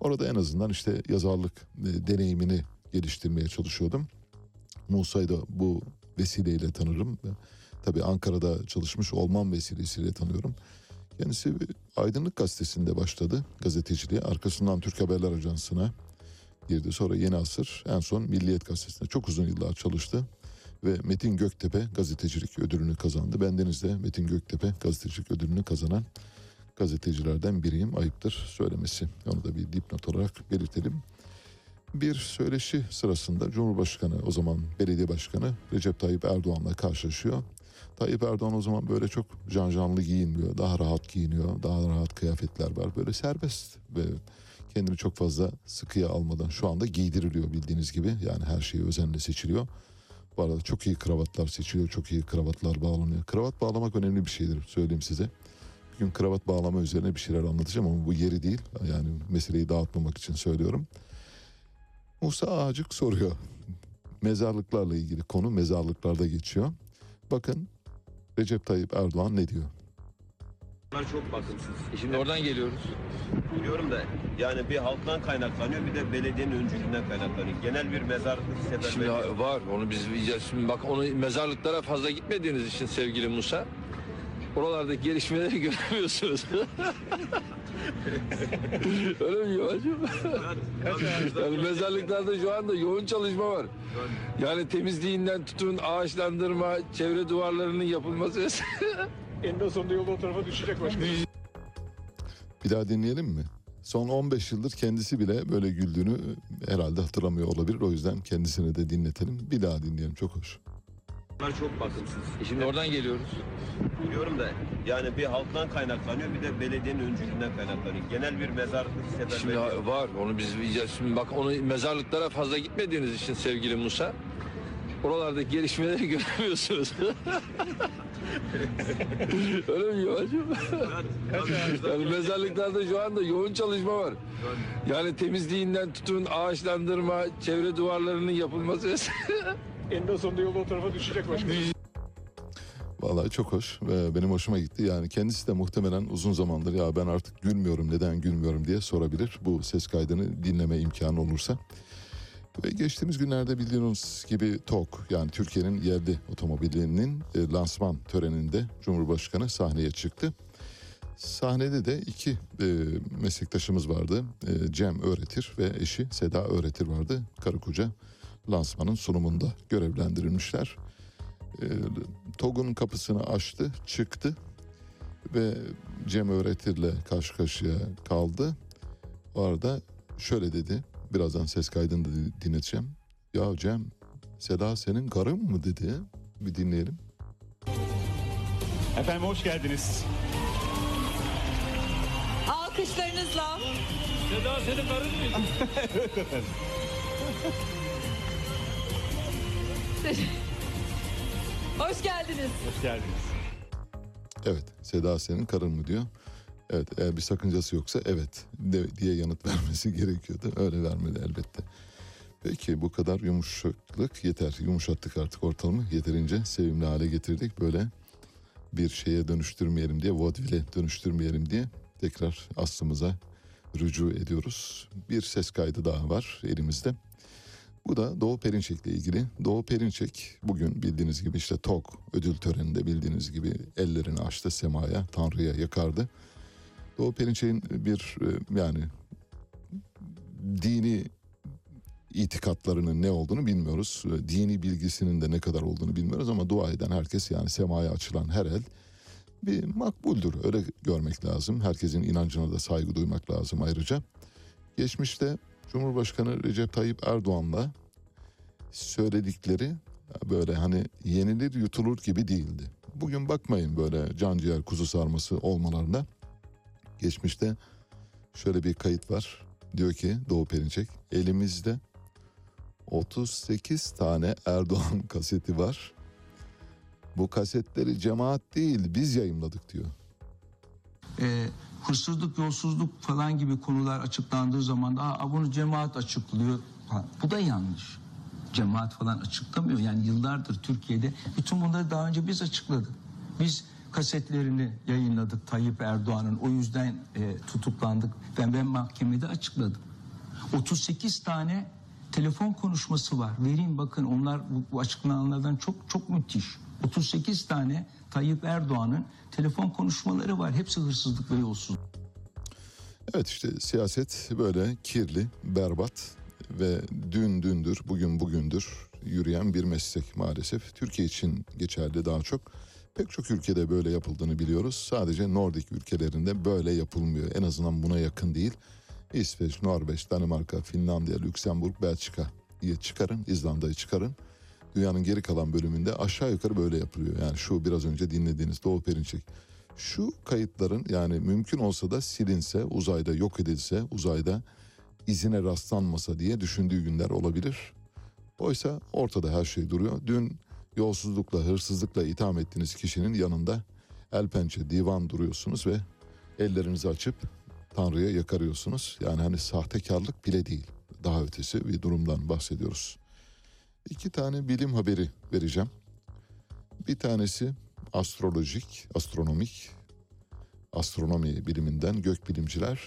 orada en azından işte yazarlık e, deneyimini geliştirmeye çalışıyordum. Musa'yı da bu vesileyle tanırım. Tabii Ankara'da çalışmış olmam vesilesiyle tanıyorum. Kendisi Aydınlık Gazetesi'nde başladı gazeteciliğe. Arkasından Türk Haberler Ajansı'na girdi. Sonra Yeni Asır, en son Milliyet Gazetesi'nde çok uzun yıllar çalıştı. Ve Metin Göktepe gazetecilik ödülünü kazandı. Bendeniz de Metin Göktepe gazetecilik ödülünü kazanan gazetecilerden biriyim. Ayıptır söylemesi. Onu da bir dipnot olarak belirtelim. Bir söyleşi sırasında Cumhurbaşkanı o zaman belediye başkanı Recep Tayyip Erdoğan'la karşılaşıyor. Tayyip Erdoğan o zaman böyle çok janjanlı giyinmiyor. Daha rahat giyiniyor. Daha rahat kıyafetler var. Böyle serbest ve kendini çok fazla sıkıya almadan şu anda giydiriliyor bildiğiniz gibi. Yani her şeyi özenle seçiliyor. Bu arada çok iyi kravatlar seçiliyor. Çok iyi kravatlar bağlanıyor. Kravat bağlamak önemli bir şeydir söyleyeyim size. Bugün kravat bağlama üzerine bir şeyler anlatacağım ama bu yeri değil. Yani meseleyi dağıtmamak için söylüyorum. Musa Ağacık soruyor. Mezarlıklarla ilgili konu mezarlıklarda geçiyor. Bakın Recep Tayyip Erdoğan ne diyor? Bunlar çok bakımsız. E Şimdi oradan geliyoruz. Biliyorum da yani bir halktan kaynaklanıyor bir de belediyenin öncülüğünden kaynaklanıyor. Genel bir mezar Şimdi var onu biz. Şimdi bak onu mezarlıklara fazla gitmediğiniz için sevgili Musa. Oralardaki gelişmeleri göremiyorsunuz. Öyle mi Yuvacığım? yani mezarlıklarda şu anda yoğun çalışma var. Yani temizliğinden tutun ağaçlandırma, çevre duvarlarının yapılması. Eninde sonunda yolda o tarafa düşecek başkanım. Bir daha dinleyelim mi? Son 15 yıldır kendisi bile böyle güldüğünü herhalde hatırlamıyor olabilir. O yüzden kendisine de dinletelim. Bir daha dinleyelim. Çok hoş. Bunlar çok bakımsız. E Şimdi oradan geliyoruz. Biliyorum da yani bir halktan kaynaklanıyor bir de belediyenin öncülüğünden kaynaklanıyor. Genel bir mezar Şimdi seferberliği. var onu biz. Şimdi bak onu mezarlıklara fazla gitmediğiniz için sevgili Musa. Oralardaki gelişmeleri göremiyorsunuz. Öyle mi Yuvacığım? yani mezarlıklarda şu anda yoğun çalışma var. Yani temizliğinden tutun ağaçlandırma, çevre duvarlarının yapılması. Eninde sonunda yolda o tarafa düşecek başkanım. Vallahi çok hoş ve benim hoşuma gitti. Yani kendisi de muhtemelen uzun zamandır ya ben artık gülmüyorum neden gülmüyorum diye sorabilir. Bu ses kaydını dinleme imkanı olursa. Ve geçtiğimiz günlerde bildiğiniz gibi TOK yani Türkiye'nin yerli otomobilinin e, lansman töreninde Cumhurbaşkanı sahneye çıktı. Sahnede de iki e, meslektaşımız vardı. E, Cem Öğretir ve eşi Seda Öğretir vardı. Karı koca lansmanın sunumunda görevlendirilmişler. E, TOG'un kapısını açtı, çıktı ve Cem Öğretir'le karşı karşıya kaldı. O arada şöyle dedi, birazdan ses kaydını da dinleteceğim. Ya Cem, Seda senin karın mı dedi. Bir dinleyelim. Efendim hoş geldiniz. Alkışlarınızla Seda senin karın mı? hoş geldiniz. Hoş geldiniz. Evet, Seda senin karın mı diyor. Evet, eğer bir sakıncası yoksa evet de, diye yanıt vermesi gerekiyordu. Öyle vermedi elbette. Peki bu kadar yumuşaklık yeter. Yumuşattık artık ortamı. Yeterince sevimli hale getirdik. Böyle bir şeye dönüştürmeyelim diye, vaudeville dönüştürmeyelim diye tekrar aslımıza rücu ediyoruz. Bir ses kaydı daha var elimizde. Bu da Doğu Perinçek'le ilgili. Doğu Perinçek bugün bildiğiniz gibi işte TOK ödül töreninde bildiğiniz gibi ellerini açtı semaya, Tanrı'ya yakardı. Doğu Perinçek'in bir e, yani dini itikatlarının ne olduğunu bilmiyoruz. E, Dini bilgisinin de ne kadar olduğunu bilmiyoruz ama dua eden herkes yani semaya açılan her el bir makbuldür. Öyle görmek lazım. Herkesin inancına da saygı duymak lazım ayrıca. Geçmişte Cumhurbaşkanı Recep Tayyip Erdoğan'la söyledikleri böyle hani yenilir yutulur gibi değildi. Bugün bakmayın böyle can ciğer kuzu sarması olmalarına. Geçmişte şöyle bir kayıt var. Diyor ki Doğu Perinçek elimizde 38 tane Erdoğan kaseti var. Bu kasetleri cemaat değil biz yayınladık diyor. e, hırsızlık, yolsuzluk falan gibi konular açıklandığı zaman Aa, bunu cemaat açıklıyor. Ha, bu da yanlış. Cemaat falan açıklamıyor. Yani yıllardır Türkiye'de bütün bunları daha önce biz açıkladık. Biz kasetlerini yayınladık Tayyip Erdoğan'ın. O yüzden e, tutuklandık. Ben, ben mahkemede açıkladım. 38 tane telefon konuşması var. Vereyim bakın onlar bu, bu açıklananlardan çok çok müthiş. 38 tane Tayyip Erdoğan'ın telefon konuşmaları var. Hepsi hırsızlık ve yolsuzluk. Evet işte siyaset böyle kirli, berbat ve dün dündür, bugün bugündür. yürüyen bir meslek maalesef. Türkiye için geçerli daha çok. Pek çok ülkede böyle yapıldığını biliyoruz. Sadece Nordik ülkelerinde böyle yapılmıyor. En azından buna yakın değil. İsveç, Norveç, Danimarka, Finlandiya, Lüksemburg, Belçika diye çıkarın. İzlanda'yı çıkarın. Dünyanın geri kalan bölümünde aşağı yukarı böyle yapılıyor. Yani şu biraz önce dinlediğiniz Doğu Perinçek. Şu kayıtların yani mümkün olsa da silinse, uzayda yok edilse, uzayda izine rastlanmasa diye düşündüğü günler olabilir. Oysa ortada her şey duruyor. Dün yolsuzlukla, hırsızlıkla itham ettiğiniz kişinin yanında el pençe divan duruyorsunuz ve ellerinizi açıp Tanrı'ya yakarıyorsunuz. Yani hani sahtekarlık bile değil. Daha ötesi bir durumdan bahsediyoruz. İki tane bilim haberi vereceğim. Bir tanesi astrolojik, astronomik, astronomi biliminden gökbilimciler.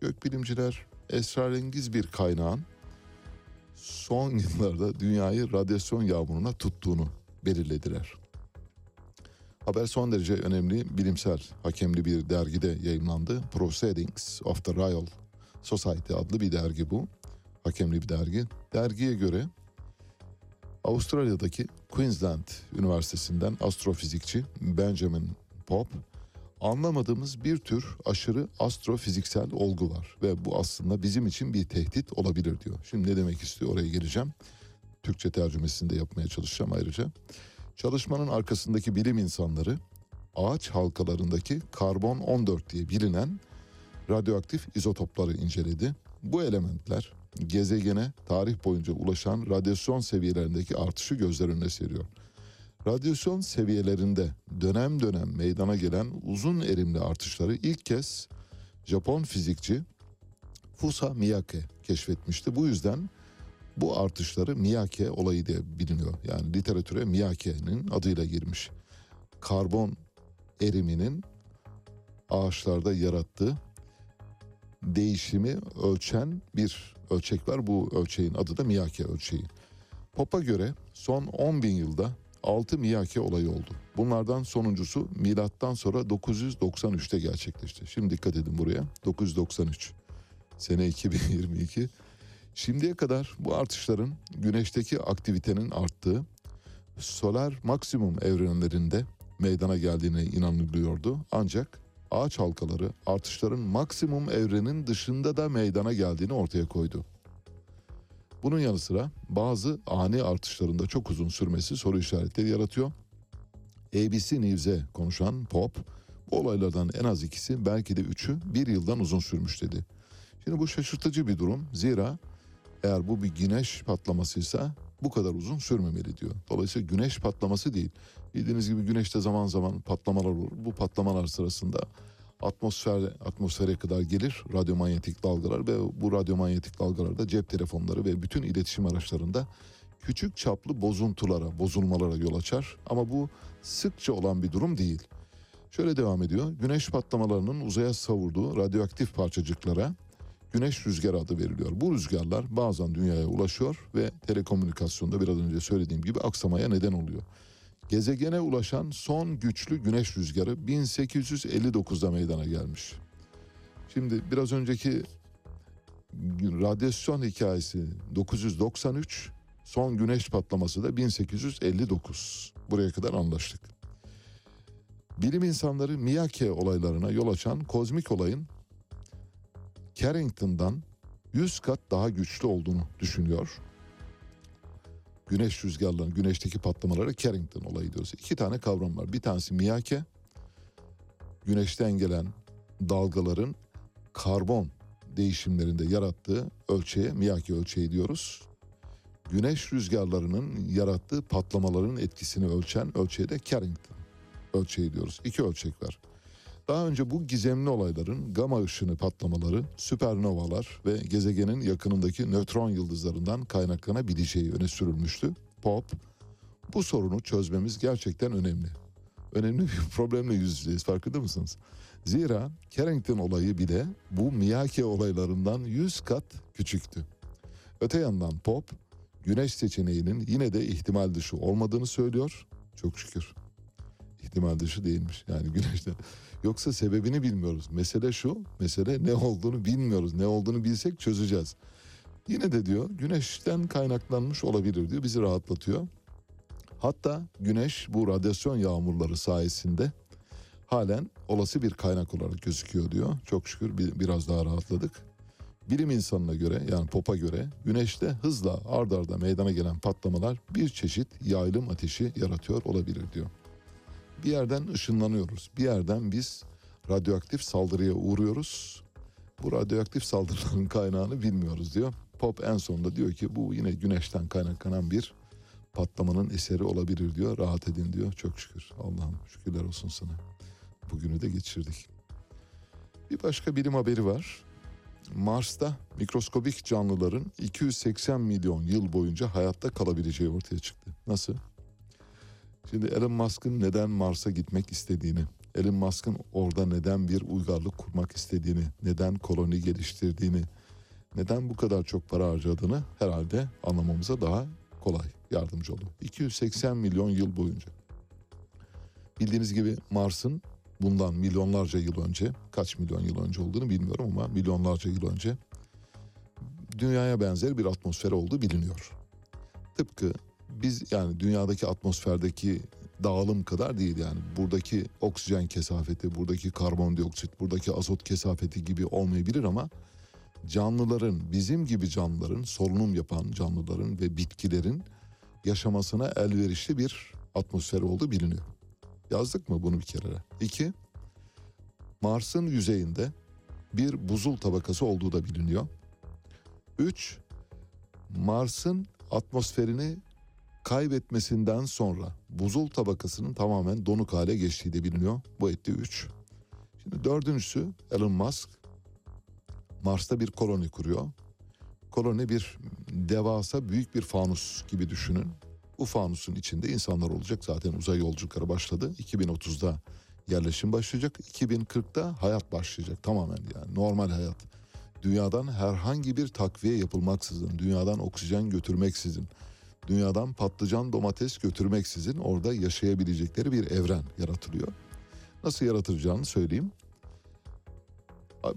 Gökbilimciler esrarengiz bir kaynağın son yıllarda dünyayı radyasyon yağmuruna tuttuğunu belirlediler. Haber son derece önemli bilimsel hakemli bir dergide yayınlandı. Proceedings of the Royal Society adlı bir dergi bu. Hakemli bir dergi. Dergiye göre Avustralya'daki Queensland Üniversitesi'nden astrofizikçi Benjamin Pop anlamadığımız bir tür aşırı astrofiziksel olgu var ve bu aslında bizim için bir tehdit olabilir diyor. Şimdi ne demek istiyor oraya geleceğim. Türkçe tercümesini de yapmaya çalışacağım ayrıca. Çalışmanın arkasındaki bilim insanları ağaç halkalarındaki karbon 14 diye bilinen radyoaktif izotopları inceledi. Bu elementler gezegene tarih boyunca ulaşan radyasyon seviyelerindeki artışı gözler önüne seriyor. Radyasyon seviyelerinde dönem dönem meydana gelen uzun erimli artışları ilk kez Japon fizikçi Fusa Miyake keşfetmişti. Bu yüzden bu artışları Miyake olayı diye biliniyor. Yani literatüre Miyake'nin adıyla girmiş. Karbon eriminin ağaçlarda yarattığı değişimi ölçen bir ölçek var. Bu ölçeğin adı da Miyake ölçeği. Pop'a göre son 10 bin yılda 6 Miyake olayı oldu. Bunlardan sonuncusu milattan sonra 993'te gerçekleşti. Şimdi dikkat edin buraya. 993. Sene 2022. Şimdiye kadar bu artışların güneşteki aktivitenin arttığı solar maksimum evrenlerinde meydana geldiğine inanılıyordu. Ancak ağaç halkaları artışların maksimum evrenin dışında da meydana geldiğini ortaya koydu. Bunun yanı sıra bazı ani artışlarında çok uzun sürmesi soru işaretleri yaratıyor. ABC News'e konuşan Pop, bu olaylardan en az ikisi belki de üçü bir yıldan uzun sürmüş dedi. Şimdi bu şaşırtıcı bir durum. Zira eğer bu bir güneş patlamasıysa bu kadar uzun sürmemeli diyor. Dolayısıyla güneş patlaması değil. Bildiğiniz gibi güneşte zaman zaman patlamalar olur. Bu patlamalar sırasında atmosfer atmosfere kadar gelir radyomanyetik dalgalar ve bu radyomanyetik dalgalarda cep telefonları ve bütün iletişim araçlarında küçük çaplı bozuntulara, bozulmalara yol açar ama bu sıkça olan bir durum değil. Şöyle devam ediyor. Güneş patlamalarının uzaya savurduğu radyoaktif parçacıklara güneş rüzgarı adı veriliyor. Bu rüzgarlar bazen dünyaya ulaşıyor ve telekomünikasyonda biraz önce söylediğim gibi aksamaya neden oluyor. Gezegene ulaşan son güçlü güneş rüzgarı 1859'da meydana gelmiş. Şimdi biraz önceki radyasyon hikayesi 993, son güneş patlaması da 1859. Buraya kadar anlaştık. Bilim insanları Miyake olaylarına yol açan kozmik olayın Carrington'dan 100 kat daha güçlü olduğunu düşünüyor. Güneş rüzgarlarının, güneşteki patlamalara Carrington olayı diyoruz. İki tane kavram var. Bir tanesi Miyake, güneşten gelen dalgaların karbon değişimlerinde yarattığı ölçeğe Miyake ölçeği diyoruz. Güneş rüzgarlarının yarattığı patlamaların etkisini ölçen ölçeğe de Carrington ölçeği diyoruz. İki ölçek var. Daha önce bu gizemli olayların gama ışını patlamaları, süpernovalar ve gezegenin yakınındaki nötron yıldızlarından kaynaklanabileceği öne sürülmüştü. Pop, bu sorunu çözmemiz gerçekten önemli. Önemli bir problemle yüz yüzeyiz farkında mısınız? Zira Carrington olayı bile bu Miyake olaylarından 100 kat küçüktü. Öte yandan Pop, güneş seçeneğinin yine de ihtimal dışı olmadığını söylüyor. Çok şükür. İhtimal dışı değilmiş. Yani güneşte Yoksa sebebini bilmiyoruz. Mesele şu, mesele ne olduğunu bilmiyoruz. Ne olduğunu bilsek çözeceğiz. Yine de diyor güneşten kaynaklanmış olabilir diyor bizi rahatlatıyor. Hatta güneş bu radyasyon yağmurları sayesinde halen olası bir kaynak olarak gözüküyor diyor. Çok şükür bir, biraz daha rahatladık. Bilim insanına göre yani POP'a göre güneşte hızla ard arda meydana gelen patlamalar bir çeşit yaylım ateşi yaratıyor olabilir diyor. Bir yerden ışınlanıyoruz. Bir yerden biz radyoaktif saldırıya uğruyoruz. Bu radyoaktif saldırıların kaynağını bilmiyoruz diyor. Pop en sonunda diyor ki bu yine güneşten kaynaklanan bir patlamanın eseri olabilir diyor. Rahat edin diyor. Çok şükür. Allah'ım şükürler olsun sana. Bugünü de geçirdik. Bir başka bilim haberi var. Mars'ta mikroskobik canlıların 280 milyon yıl boyunca hayatta kalabileceği ortaya çıktı. Nasıl? Şimdi Elon Musk'ın neden Mars'a gitmek istediğini, Elon Musk'ın orada neden bir uygarlık kurmak istediğini, neden koloni geliştirdiğini, neden bu kadar çok para harcadığını herhalde anlamamıza daha kolay yardımcı oluyor. 280 milyon yıl boyunca. Bildiğiniz gibi Mars'ın bundan milyonlarca yıl önce, kaç milyon yıl önce olduğunu bilmiyorum ama milyonlarca yıl önce dünyaya benzer bir atmosfer olduğu biliniyor. Tıpkı biz yani dünyadaki atmosferdeki dağılım kadar değil yani buradaki oksijen kesafeti, buradaki karbondioksit, buradaki azot kesafeti gibi olmayabilir ama canlıların bizim gibi canlıların solunum yapan canlıların ve bitkilerin yaşamasına elverişli bir atmosfer olduğu biliniyor. Yazdık mı bunu bir kere? İki, Mars'ın yüzeyinde bir buzul tabakası olduğu da biliniyor. Üç, Mars'ın atmosferini kaybetmesinden sonra buzul tabakasının tamamen donuk hale geçtiği de biliniyor. Bu etti üç. Şimdi dördüncüsü Elon Musk Mars'ta bir koloni kuruyor. Koloni bir devasa büyük bir fanus gibi düşünün. Bu fanusun içinde insanlar olacak. Zaten uzay yolculukları başladı. 2030'da yerleşim başlayacak. 2040'da hayat başlayacak tamamen yani normal hayat. Dünyadan herhangi bir takviye yapılmaksızın, dünyadan oksijen götürmeksizin, dünyadan patlıcan domates götürmeksizin orada yaşayabilecekleri bir evren yaratılıyor. Nasıl yaratılacağını söyleyeyim.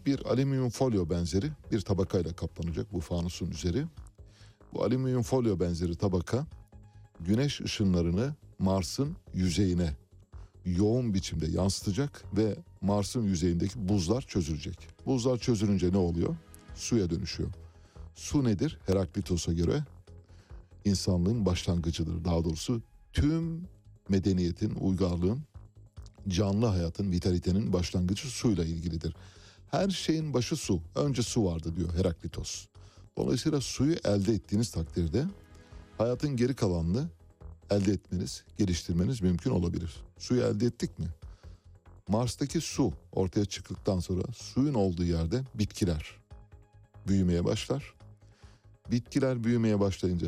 Bir alüminyum folyo benzeri bir tabakayla kaplanacak bu fanusun üzeri. Bu alüminyum folyo benzeri tabaka güneş ışınlarını Mars'ın yüzeyine yoğun biçimde yansıtacak ve Mars'ın yüzeyindeki buzlar çözülecek. Buzlar çözülünce ne oluyor? Suya dönüşüyor. Su nedir? Heraklitos'a göre insanlığın başlangıcıdır. Daha doğrusu tüm medeniyetin, uygarlığın, canlı hayatın, vitalitenin başlangıcı suyla ilgilidir. Her şeyin başı su. Önce su vardı diyor Heraklitos. Dolayısıyla suyu elde ettiğiniz takdirde hayatın geri kalanını elde etmeniz, geliştirmeniz mümkün olabilir. Suyu elde ettik mi? Mars'taki su ortaya çıktıktan sonra suyun olduğu yerde bitkiler büyümeye başlar. Bitkiler büyümeye başlayınca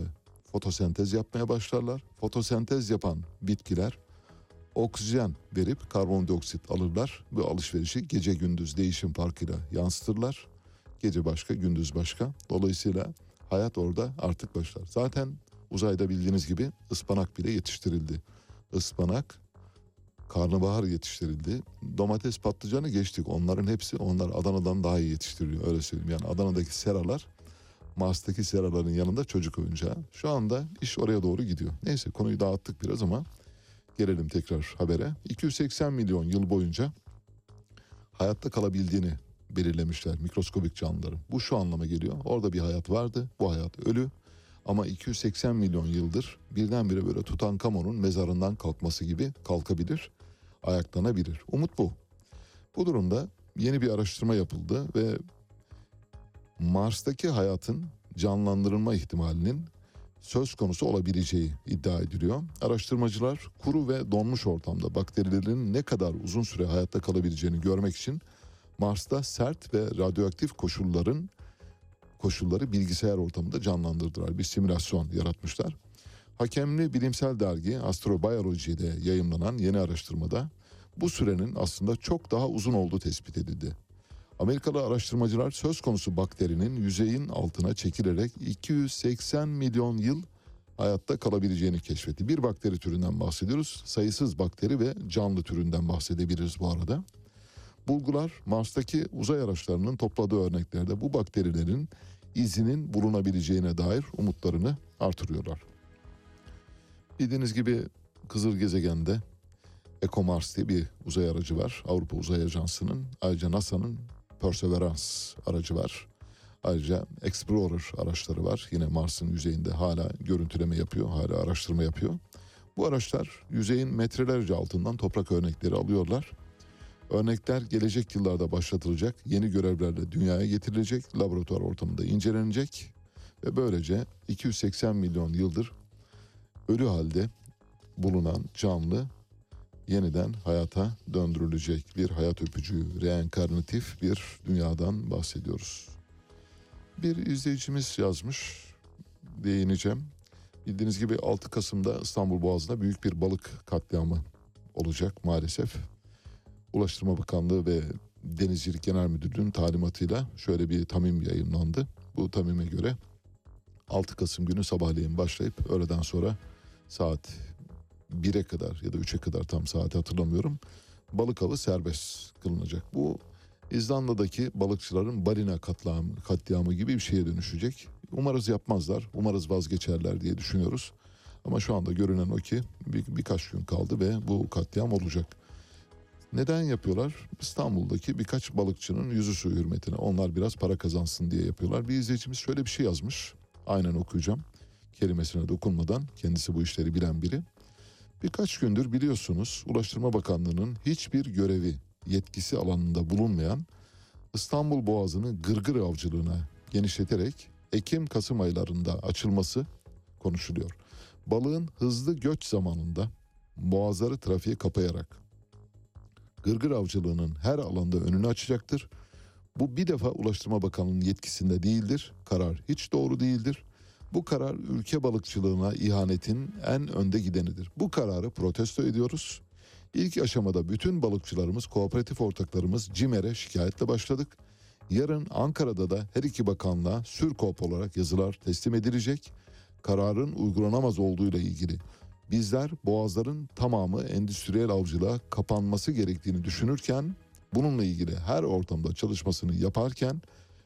fotosentez yapmaya başlarlar. Fotosentez yapan bitkiler oksijen verip karbondioksit alırlar. Bu alışverişi gece gündüz değişim farkıyla yansıtırlar. Gece başka, gündüz başka. Dolayısıyla hayat orada artık başlar. Zaten uzayda bildiğiniz gibi ıspanak bile yetiştirildi. Ispanak, karnabahar yetiştirildi. Domates, patlıcanı geçtik. Onların hepsi onlar Adana'dan daha iyi yetiştiriliyor öyle söyleyeyim. Yani Adana'daki seralar Mars'taki seraların yanında çocuk oyuncağı. Şu anda iş oraya doğru gidiyor. Neyse konuyu dağıttık biraz ama gelelim tekrar habere. 280 milyon yıl boyunca hayatta kalabildiğini belirlemişler mikroskobik canlıların. Bu şu anlama geliyor. Orada bir hayat vardı. Bu hayat ölü. Ama 280 milyon yıldır birdenbire böyle Tutankamon'un mezarından kalkması gibi kalkabilir, ayaklanabilir. Umut bu. Bu durumda yeni bir araştırma yapıldı ve Mars'taki hayatın canlandırılma ihtimalinin söz konusu olabileceği iddia ediliyor. Araştırmacılar kuru ve donmuş ortamda bakterilerin ne kadar uzun süre hayatta kalabileceğini görmek için Mars'ta sert ve radyoaktif koşulların koşulları bilgisayar ortamında canlandırdılar. Bir simülasyon yaratmışlar. Hakemli bilimsel dergi Astrobiology'de yayınlanan yeni araştırmada bu sürenin aslında çok daha uzun olduğu tespit edildi. Amerikalı araştırmacılar söz konusu bakterinin yüzeyin altına çekilerek 280 milyon yıl hayatta kalabileceğini keşfetti. Bir bakteri türünden bahsediyoruz. Sayısız bakteri ve canlı türünden bahsedebiliriz bu arada. Bulgular Mars'taki uzay araçlarının topladığı örneklerde bu bakterilerin izinin bulunabileceğine dair umutlarını artırıyorlar. Bildiğiniz gibi Kızıl Gezegen'de ECOMARS diye bir uzay aracı var. Avrupa Uzay Ajansı'nın. Ayrıca NASA'nın Perseverance aracı var. Ayrıca Explorer araçları var. Yine Mars'ın yüzeyinde hala görüntüleme yapıyor, hala araştırma yapıyor. Bu araçlar yüzeyin metrelerce altından toprak örnekleri alıyorlar. Örnekler gelecek yıllarda başlatılacak, yeni görevlerle dünyaya getirilecek, laboratuvar ortamında incelenecek ve böylece 280 milyon yıldır ölü halde bulunan canlı yeniden hayata döndürülecek bir hayat öpücüğü, reenkarnatif bir dünyadan bahsediyoruz. Bir izleyicimiz yazmış, değineceğim. Bildiğiniz gibi 6 Kasım'da İstanbul Boğazı'nda büyük bir balık katliamı olacak maalesef. Ulaştırma Bakanlığı ve Denizcilik Genel Müdürlüğü'nün talimatıyla şöyle bir tamim yayınlandı. Bu tamime göre 6 Kasım günü sabahleyin başlayıp öğleden sonra saat 1'e kadar ya da 3'e kadar tam saati hatırlamıyorum. Balık avı serbest kılınacak. Bu İzlanda'daki balıkçıların balina katliamı, gibi bir şeye dönüşecek. Umarız yapmazlar, umarız vazgeçerler diye düşünüyoruz. Ama şu anda görünen o ki bir, birkaç gün kaldı ve bu katliam olacak. Neden yapıyorlar? İstanbul'daki birkaç balıkçının yüzü suyu hürmetine. Onlar biraz para kazansın diye yapıyorlar. Bir izleyicimiz şöyle bir şey yazmış. Aynen okuyacağım. Kelimesine dokunmadan kendisi bu işleri bilen biri. Birkaç gündür biliyorsunuz Ulaştırma Bakanlığı'nın hiçbir görevi, yetkisi alanında bulunmayan İstanbul Boğazı'nı gırgır avcılığına genişleterek Ekim-Kasım aylarında açılması konuşuluyor. Balığın hızlı göç zamanında boğazları trafiğe kapayarak gırgır avcılığının her alanda önünü açacaktır. Bu bir defa Ulaştırma Bakanlığı'nın yetkisinde değildir. Karar hiç doğru değildir. Bu karar ülke balıkçılığına ihanetin en önde gidenidir. Bu kararı protesto ediyoruz. İlk aşamada bütün balıkçılarımız, kooperatif ortaklarımız CİMER'e şikayetle başladık. Yarın Ankara'da da her iki bakanlığa sürkop olarak yazılar teslim edilecek. Kararın uygulanamaz olduğuyla ilgili bizler boğazların tamamı endüstriyel avcılığa kapanması gerektiğini düşünürken bununla ilgili her ortamda çalışmasını yaparken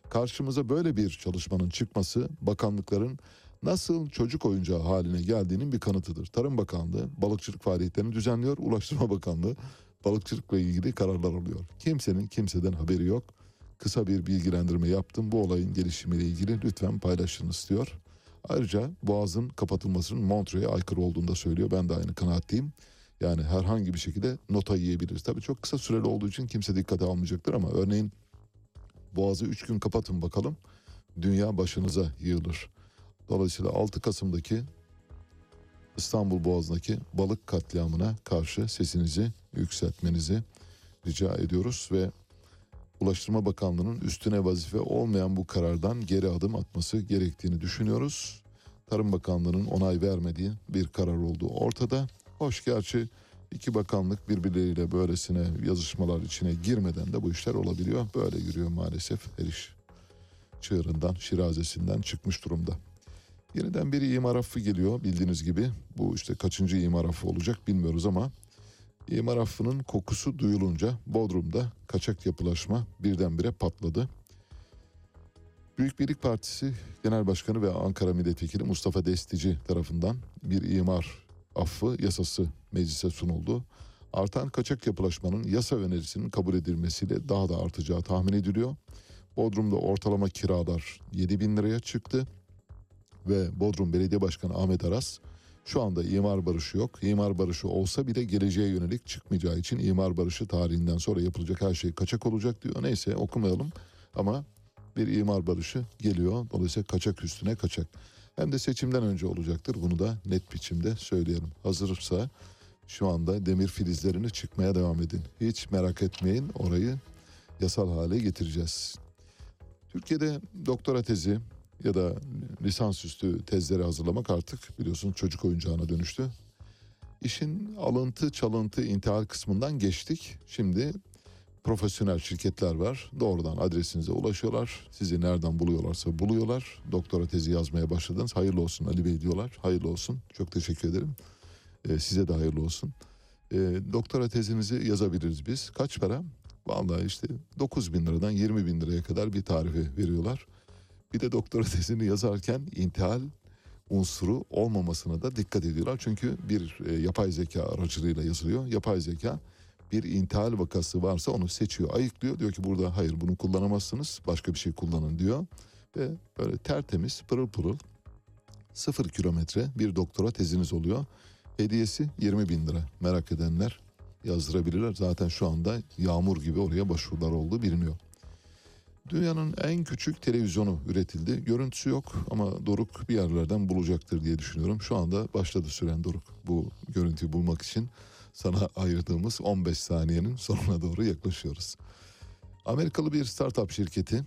karşımıza böyle bir çalışmanın çıkması bakanlıkların nasıl çocuk oyuncağı haline geldiğinin bir kanıtıdır. Tarım Bakanlığı balıkçılık faaliyetlerini düzenliyor. Ulaştırma Bakanlığı balıkçılıkla ilgili kararlar alıyor. Kimsenin kimseden haberi yok. Kısa bir bilgilendirme yaptım. Bu olayın gelişimiyle ilgili lütfen paylaşın istiyor. Ayrıca Boğaz'ın kapatılmasının Montreux'e aykırı olduğunu da söylüyor. Ben de aynı kanaatteyim. Yani herhangi bir şekilde nota yiyebiliriz. Tabii çok kısa süreli olduğu için kimse dikkate almayacaktır ama örneğin Boğaz'ı 3 gün kapatın bakalım. Dünya başınıza yığılır. Dolayısıyla 6 Kasım'daki İstanbul Boğazı'ndaki balık katliamına karşı sesinizi yükseltmenizi rica ediyoruz ve Ulaştırma Bakanlığı'nın üstüne vazife olmayan bu karardan geri adım atması gerektiğini düşünüyoruz. Tarım Bakanlığı'nın onay vermediği bir karar olduğu ortada. Hoş gerçi iki bakanlık birbirleriyle böylesine yazışmalar içine girmeden de bu işler olabiliyor. Böyle yürüyor maalesef her iş çığırından, şirazesinden çıkmış durumda. Yeniden bir imar affı geliyor bildiğiniz gibi. Bu işte kaçıncı imar affı olacak bilmiyoruz ama İmar affının kokusu duyulunca Bodrum'da kaçak yapılaşma birdenbire patladı. Büyük Birlik Partisi Genel Başkanı ve Ankara Milletvekili Mustafa Destici tarafından bir imar affı yasası meclise sunuldu. Artan kaçak yapılaşmanın yasa önerisinin kabul edilmesiyle daha da artacağı tahmin ediliyor. Bodrum'da ortalama kiralar 7 bin liraya çıktı ve Bodrum Belediye Başkanı Ahmet Aras şu anda imar barışı yok. İmar barışı olsa bile geleceğe yönelik çıkmayacağı için imar barışı tarihinden sonra yapılacak her şey kaçak olacak diyor. Neyse okumayalım ama bir imar barışı geliyor. Dolayısıyla kaçak üstüne kaçak. Hem de seçimden önce olacaktır. Bunu da net biçimde söyleyelim. Hazırsa şu anda demir filizlerini çıkmaya devam edin. Hiç merak etmeyin orayı yasal hale getireceğiz. Türkiye'de doktora tezi ya da lisansüstü tezleri hazırlamak artık biliyorsun çocuk oyuncağına dönüştü. İşin alıntı, çalıntı, intihar kısmından geçtik. Şimdi profesyonel şirketler var. Doğrudan adresinize ulaşıyorlar. Sizi nereden buluyorlarsa buluyorlar. Doktora tezi yazmaya başladınız. Hayırlı olsun Ali Bey diyorlar. Hayırlı olsun. Çok teşekkür ederim. Ee, size de hayırlı olsun. Ee, doktora tezinizi yazabiliriz biz. Kaç para? Vallahi işte 9 bin liradan 20 bin liraya kadar bir tarifi veriyorlar. Bir de doktora tezini yazarken intihal unsuru olmamasına da dikkat ediyorlar. Çünkü bir e, yapay zeka aracılığıyla yazılıyor. Yapay zeka bir intihal vakası varsa onu seçiyor, ayıklıyor. Diyor ki burada hayır bunu kullanamazsınız, başka bir şey kullanın diyor. Ve böyle tertemiz, pırıl pırıl sıfır kilometre bir doktora teziniz oluyor. Hediyesi 20 bin lira. Merak edenler yazdırabilirler. Zaten şu anda yağmur gibi oraya başvurular olduğu biliniyor. Dünyanın en küçük televizyonu üretildi. Görüntüsü yok ama Doruk bir yerlerden bulacaktır diye düşünüyorum. Şu anda başladı süren Doruk bu görüntüyü bulmak için. Sana ayırdığımız 15 saniyenin sonuna doğru yaklaşıyoruz. Amerikalı bir startup şirketi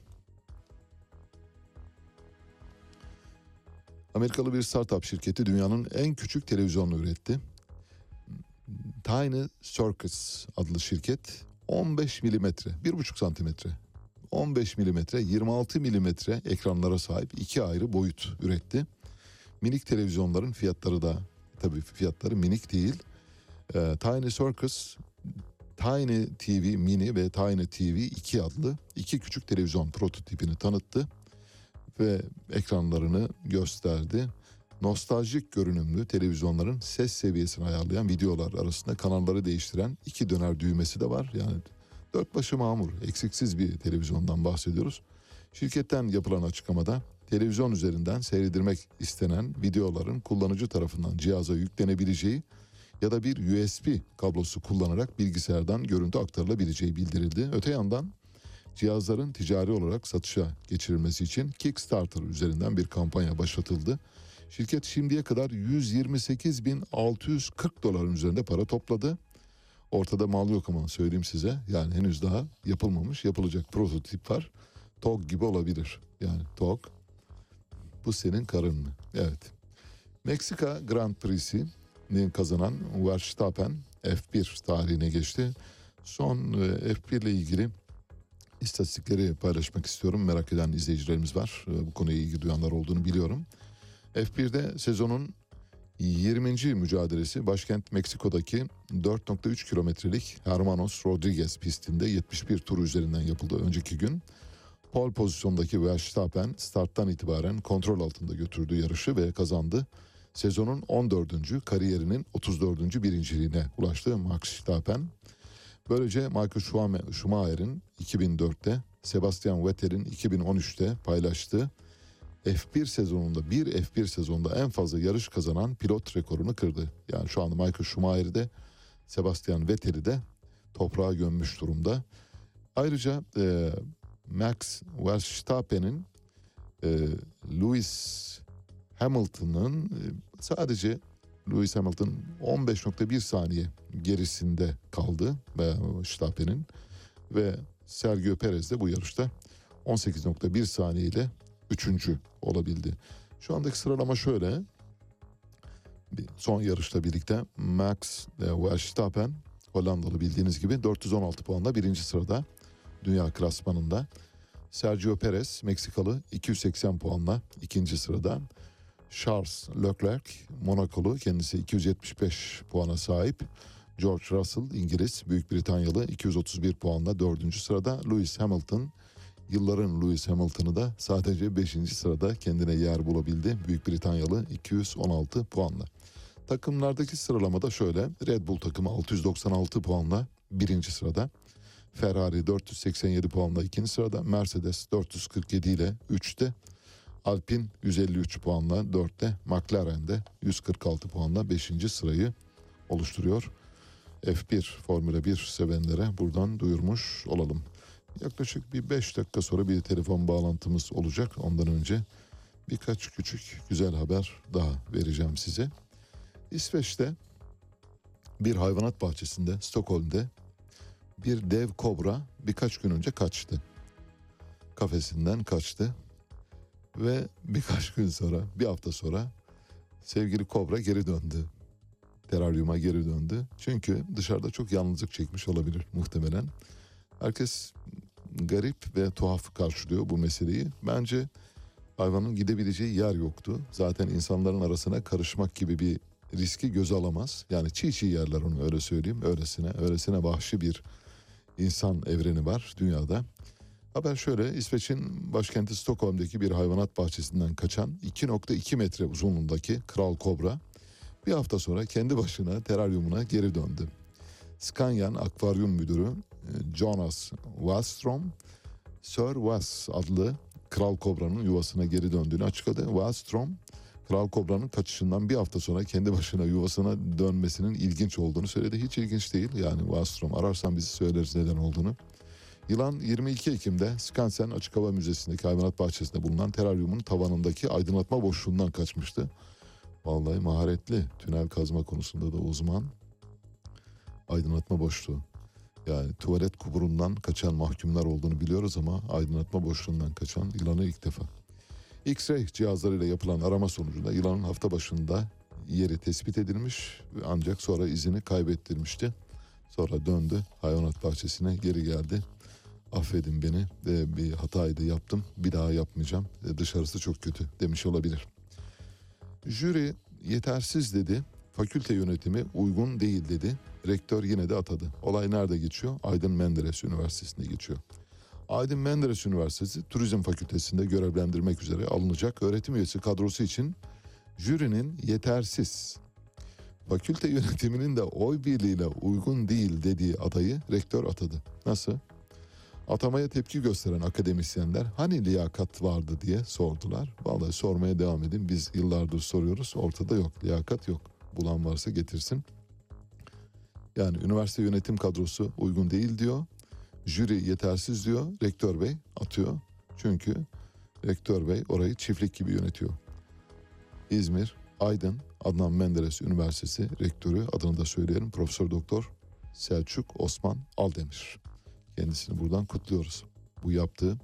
Amerikalı bir startup şirketi dünyanın en küçük televizyonunu üretti. Tiny Circus adlı şirket 15 milimetre, 1,5 santimetre, 15 milimetre, 26 milimetre ekranlara sahip iki ayrı boyut üretti. Minik televizyonların fiyatları da tabii fiyatları minik değil. Ee, Tiny Circus, Tiny TV Mini ve Tiny TV 2 adlı iki küçük televizyon prototipini tanıttı ve ekranlarını gösterdi. Nostaljik görünümlü televizyonların ses seviyesini ayarlayan videolar arasında kanalları değiştiren iki döner düğmesi de var. Yani dört başı mamur, eksiksiz bir televizyondan bahsediyoruz. Şirketten yapılan açıklamada televizyon üzerinden seyredilmek istenen videoların kullanıcı tarafından cihaza yüklenebileceği ya da bir USB kablosu kullanarak bilgisayardan görüntü aktarılabileceği bildirildi. Öte yandan cihazların ticari olarak satışa geçirilmesi için Kickstarter üzerinden bir kampanya başlatıldı. Şirket şimdiye kadar 128.640 doların üzerinde para topladı. Ortada mal yok ama söyleyeyim size. Yani henüz daha yapılmamış, yapılacak prototip var. TOG gibi olabilir. Yani TOG. Bu senin karın mı? Evet. Meksika Grand Prix'si kazanan Verstappen F1 tarihine geçti. Son e, F1 ile ilgili istatistikleri paylaşmak istiyorum. Merak eden izleyicilerimiz var. E, bu konuya ilgi duyanlar olduğunu biliyorum. F1'de sezonun 20. mücadelesi başkent Meksiko'daki 4.3 kilometrelik Hermanos Rodriguez pistinde 71 tur üzerinden yapıldı önceki gün. Pole pozisyondaki Verstappen starttan itibaren kontrol altında götürdü yarışı ve kazandı. Sezonun 14. kariyerinin 34. birinciliğine ulaştı Max Verstappen. Böylece Michael Schumacher'in 2004'te, Sebastian Vettel'in 2013'te paylaştığı F1 sezonunda bir F1 sezonunda en fazla yarış kazanan pilot rekorunu kırdı. Yani şu anda Michael Schumacher'i de Sebastian Vettel'i de toprağa gömmüş durumda. Ayrıca e, Max Verstappen'in e, Lewis Hamilton'ın e, sadece Lewis Hamilton 15.1 saniye gerisinde kaldı Verstappen'in ve Sergio Perez de bu yarışta 18.1 saniye ile üçüncü olabildi. Şu andaki sıralama şöyle. Son yarışla birlikte Max Verstappen Hollandalı bildiğiniz gibi 416 puanla birinci sırada dünya klasmanında. Sergio Perez Meksikalı 280 puanla ikinci sırada. Charles Leclerc Monakolu kendisi 275 puana sahip. George Russell İngiliz Büyük Britanyalı 231 puanla dördüncü sırada. Lewis Hamilton Yılların Lewis Hamilton'ı da sadece 5. sırada kendine yer bulabildi. Büyük Britanyalı 216 puanla. Takımlardaki sıralamada şöyle. Red Bull takımı 696 puanla birinci sırada. Ferrari 487 puanla ikinci sırada. Mercedes 447 ile 3'te. Alpine 153 puanla 4'te. McLaren de 146 puanla 5. sırayı oluşturuyor. F1 Formula 1 sevenlere buradan duyurmuş olalım. Yaklaşık bir 5 dakika sonra bir telefon bağlantımız olacak. Ondan önce birkaç küçük güzel haber daha vereceğim size. İsveç'te bir hayvanat bahçesinde Stockholm'de bir dev kobra birkaç gün önce kaçtı. Kafesinden kaçtı ve birkaç gün sonra bir hafta sonra sevgili kobra geri döndü. Teraryuma geri döndü. Çünkü dışarıda çok yalnızlık çekmiş olabilir muhtemelen. Herkes garip ve tuhaf karşılıyor bu meseleyi. Bence hayvanın gidebileceği yer yoktu. Zaten insanların arasına karışmak gibi bir riski göze alamaz. Yani çiğ çiğ yerler onu öyle söyleyeyim. Öylesine, öylesine vahşi bir insan evreni var dünyada. Haber şöyle İsveç'in başkenti Stockholm'daki bir hayvanat bahçesinden kaçan 2.2 metre uzunluğundaki kral kobra bir hafta sonra kendi başına teraryumuna geri döndü. Skanyan Akvaryum Müdürü e, Jonas Wallström Sir Was adlı kral kobranın yuvasına geri döndüğünü açıkladı. Wallström kral kobranın kaçışından bir hafta sonra kendi başına yuvasına dönmesinin ilginç olduğunu söyledi. Hiç ilginç değil yani Wallström ararsan bizi söyleriz neden olduğunu. Yılan 22 Ekim'de Skansen Açık Hava Müzesi'ndeki hayvanat bahçesinde bulunan teraryumun tavanındaki aydınlatma boşluğundan kaçmıştı. Vallahi maharetli tünel kazma konusunda da uzman. Aydınlatma boşluğu. Yani tuvalet kuburundan kaçan mahkumlar olduğunu biliyoruz ama aydınlatma boşluğundan kaçan yılanı ilk defa. X-ray cihazlarıyla yapılan arama sonucunda yılanın hafta başında yeri tespit edilmiş ancak sonra izini kaybettirmişti. Sonra döndü hayvanat bahçesine geri geldi. Affedin beni e, bir hataydı yaptım bir daha yapmayacağım E, dışarısı çok kötü demiş olabilir. Jüri yetersiz dedi fakülte yönetimi uygun değil dedi rektör yine de atadı. Olay nerede geçiyor? Aydın Menderes Üniversitesi'nde geçiyor. Aydın Menderes Üniversitesi Turizm Fakültesi'nde görevlendirmek üzere alınacak öğretim üyesi kadrosu için jürinin yetersiz fakülte yönetiminin de oy birliğiyle uygun değil dediği adayı rektör atadı. Nasıl? Atamaya tepki gösteren akademisyenler hani liyakat vardı diye sordular. Vallahi sormaya devam edin. Biz yıllardır soruyoruz. Ortada yok. Liyakat yok. Bulan varsa getirsin. Yani üniversite yönetim kadrosu uygun değil diyor. Jüri yetersiz diyor. Rektör bey atıyor. Çünkü rektör bey orayı çiftlik gibi yönetiyor. İzmir, Aydın, Adnan Menderes Üniversitesi rektörü adını da söyleyelim. Profesör Doktor Selçuk Osman Aldemir. Kendisini buradan kutluyoruz. Bu yaptığı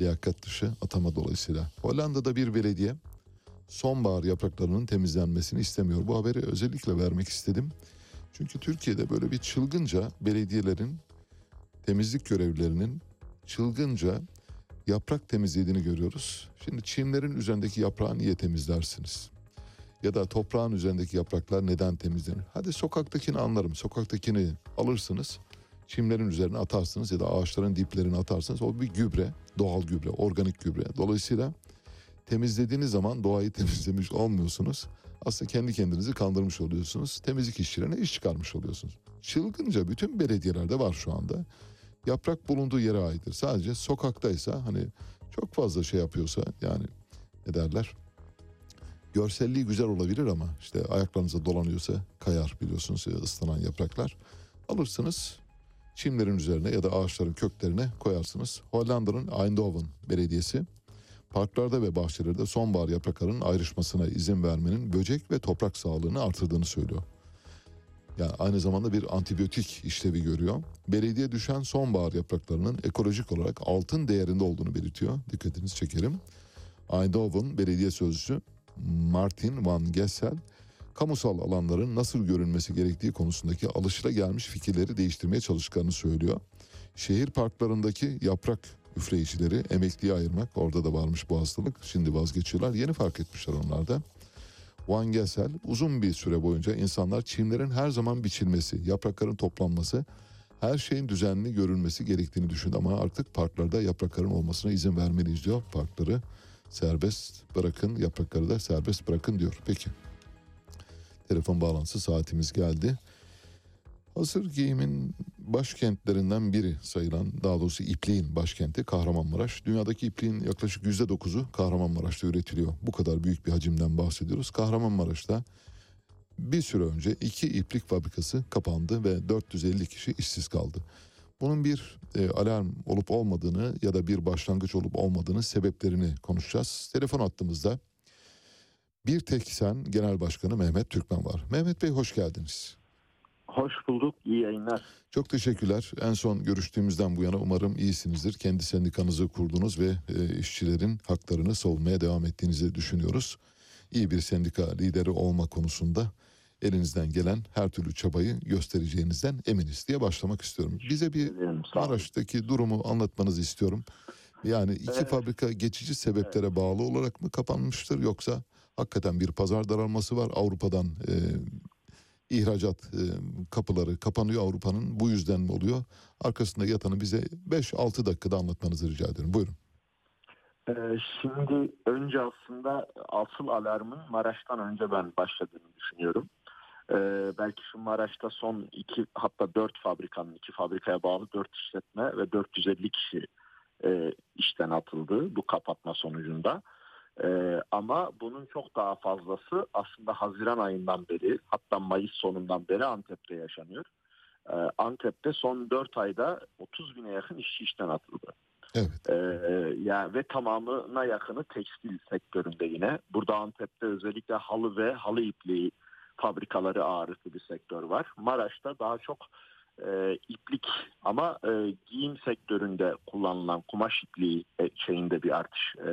liyakat dışı atama dolayısıyla. Hollanda'da bir belediye sonbahar yapraklarının temizlenmesini istemiyor. Bu haberi özellikle vermek istedim. Çünkü Türkiye'de böyle bir çılgınca belediyelerin temizlik görevlilerinin çılgınca yaprak temizlediğini görüyoruz. Şimdi çimlerin üzerindeki yaprağı niye temizlersiniz? Ya da toprağın üzerindeki yapraklar neden temizlenir? Hadi sokaktakini anlarım. Sokaktakini alırsınız, çimlerin üzerine atarsınız ya da ağaçların diplerine atarsınız. O bir gübre, doğal gübre, organik gübre. Dolayısıyla temizlediğiniz zaman doğayı temizlemiş olmuyorsunuz. Aslında kendi kendinizi kandırmış oluyorsunuz. Temizlik işçilerine iş çıkarmış oluyorsunuz. Çılgınca bütün belediyelerde var şu anda. Yaprak bulunduğu yere aittir. Sadece sokaktaysa hani çok fazla şey yapıyorsa yani ne derler? Görselliği güzel olabilir ama işte ayaklarınıza dolanıyorsa kayar biliyorsunuz ıslanan yapraklar. Alırsınız çimlerin üzerine ya da ağaçların köklerine koyarsınız. Hollanda'nın Eindhoven Belediyesi parklarda ve bahçelerde sonbahar yapraklarının ayrışmasına izin vermenin böcek ve toprak sağlığını artırdığını söylüyor. Yani aynı zamanda bir antibiyotik işlevi görüyor. Belediye düşen sonbahar yapraklarının ekolojik olarak altın değerinde olduğunu belirtiyor. Dikkatinizi çekerim. Eindhoven Belediye Sözcüsü Martin Van Gessel, kamusal alanların nasıl görünmesi gerektiği konusundaki alışılagelmiş fikirleri değiştirmeye çalıştıklarını söylüyor. Şehir parklarındaki yaprak üfleyicileri emekliye ayırmak orada da varmış bu hastalık. Şimdi vazgeçiyorlar. Yeni fark etmişler onlar da. Van Gessel uzun bir süre boyunca insanlar çimlerin her zaman biçilmesi, yaprakların toplanması, her şeyin düzenli görülmesi gerektiğini düşündü ama artık parklarda yaprakların olmasına izin vermeliyiz diyor. Parkları serbest bırakın, yaprakları da serbest bırakın diyor. Peki. Telefon bağlantısı saatimiz geldi. Hazır giyimin başkentlerinden biri sayılan, daha doğrusu ipliğin başkenti Kahramanmaraş. Dünyadaki ipliğin yaklaşık yüzde dokuzu Kahramanmaraş'ta üretiliyor. Bu kadar büyük bir hacimden bahsediyoruz. Kahramanmaraş'ta bir süre önce iki iplik fabrikası kapandı ve 450 kişi işsiz kaldı. Bunun bir e, alarm olup olmadığını ya da bir başlangıç olup olmadığını sebeplerini konuşacağız. Telefon attığımızda bir tek sen Genel Başkanı Mehmet Türkmen var. Mehmet Bey hoş geldiniz. Hoş bulduk, iyi yayınlar. Çok teşekkürler. En son görüştüğümüzden bu yana umarım iyisinizdir. Kendi sendikanızı kurdunuz ve e, işçilerin haklarını savunmaya devam ettiğinizi düşünüyoruz. İyi bir sendika lideri olma konusunda elinizden gelen her türlü çabayı göstereceğinizden eminiz diye başlamak istiyorum. Bize bir Maraş'taki durumu anlatmanızı istiyorum. Yani iki Evet. fabrika geçici sebeplere bağlı olarak mı kapanmıştır yoksa hakikaten bir pazar daralması var Avrupa'dan e, ihracat e, kapıları kapanıyor Avrupa'nın. Bu yüzden mi oluyor? Arkasında yatanı bize 5-6 dakikada anlatmanızı rica ediyorum. Buyurun. Ee, Şimdi önce aslında asıl alarmın Maraş'tan önce ben başladığını düşünüyorum. Ee, belki şu Maraş'ta son iki hatta dört fabrikanın iki fabrikaya bağlı dört işletme ve 450 kişi e, işten atıldı bu kapatma sonucunda. Ee, ama bunun çok daha fazlası aslında Haziran ayından beri hatta Mayıs sonundan beri Antep'te yaşanıyor. Ee, Antep'te son 4 ayda 30 bine yakın işçi işten atıldı. Evet. Ee, ya ve tamamına yakını tekstil sektöründe yine. Burada Antep'te özellikle halı ve halı ipliği fabrikaları ağırlıklı bir sektör var. Maraş'ta daha çok e, iplik ama e, giyim sektöründe kullanılan kumaş ipliği e, şeyinde bir artış e,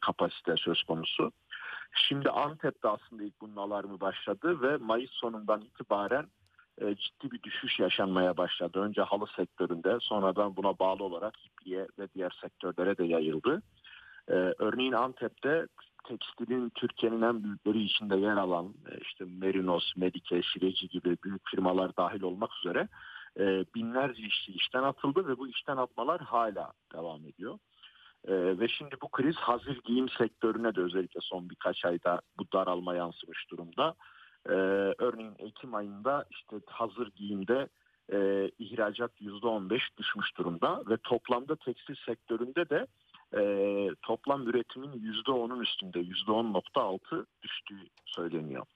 kapasite söz konusu. Şimdi Antep'te aslında ilk bunun alarmı başladı ve Mayıs sonundan itibaren e, ciddi bir düşüş yaşanmaya başladı. Önce halı sektöründe sonradan buna bağlı olarak ipliğe ve diğer sektörlere de yayıldı. E, örneğin Antep'te tekstilin Türkiye'nin en büyükleri içinde yer alan e, işte Merinos, Medike, Şireci gibi büyük firmalar dahil olmak üzere e, binlerce işçi işten atıldı ve bu işten atmalar hala devam ediyor. E, ve şimdi bu kriz hazır giyim sektörüne de özellikle son birkaç ayda bu daralma yansımış durumda. Örneğin Ekim ayında işte hazır giyimde e, ihracat %15 düşmüş durumda ve toplamda tekstil sektöründe de e, toplam üretimin %10'un üstünde %10.6 düştüğü söyleniyor.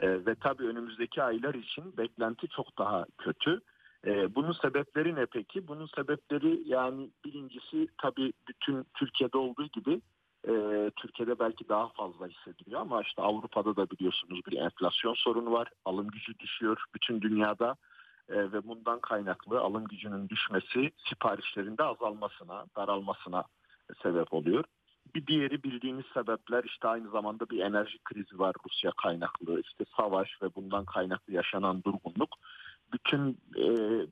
E, ve tabii önümüzdeki aylar için beklenti çok daha kötü. E, bunun sebepleri ne peki? Bunun sebepleri yani birincisi tabii bütün Türkiye'de olduğu gibi e, Türkiye'de belki daha fazla hissediliyor ama işte Avrupa'da da biliyorsunuz bir enflasyon sorunu var. Alım gücü düşüyor bütün dünyada E, ve bundan kaynaklı alım gücünün düşmesi siparişlerinde azalmasına, daralmasına sebep oluyor. Bir diğeri bildiğimiz sebepler işte aynı zamanda bir enerji krizi var Rusya kaynaklı işte savaş ve bundan kaynaklı yaşanan durgunluk. Bütün e,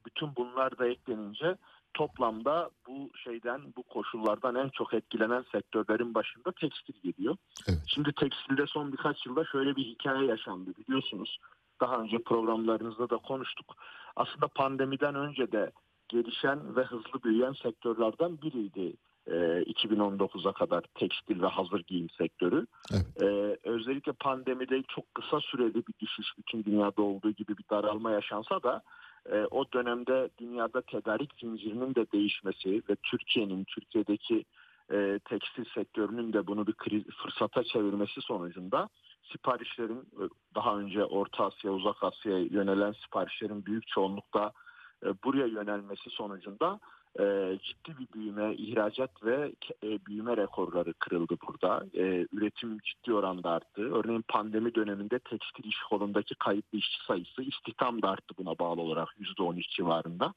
bütün bunlar da eklenince toplamda bu şeyden bu koşullardan en çok etkilenen sektörlerin başında tekstil geliyor. Şimdi tekstilde son birkaç yılda şöyle bir hikaye yaşandı biliyorsunuz. Daha önce programlarınızda da konuştuk. Aslında pandemiden önce de gelişen ve hızlı büyüyen sektörlerden biriydi. E, 2019'a kadar tekstil ve hazır giyim sektörü. E, özellikle pandemide çok kısa süreli bir düşüş bütün dünyada olduğu gibi bir daralma yaşansa da e, o dönemde dünyada tedarik zincirinin de değişmesi ve Türkiye'nin Türkiye'deki e, tekstil sektörünün de bunu bir kriz, fırsata çevirmesi sonucunda siparişlerin e, daha önce Orta Asya, Uzak Asya'ya yönelen siparişlerin büyük çoğunlukta e, buraya yönelmesi sonucunda e, ciddi bir büyüme, ihracat ve e, büyüme rekorları kırıldı burada. E, üretim ciddi oranda arttı. Örneğin pandemi döneminde tekstil iş kolundaki kayıtlı işçi sayısı istihdam da arttı buna bağlı olarak %13 civarında.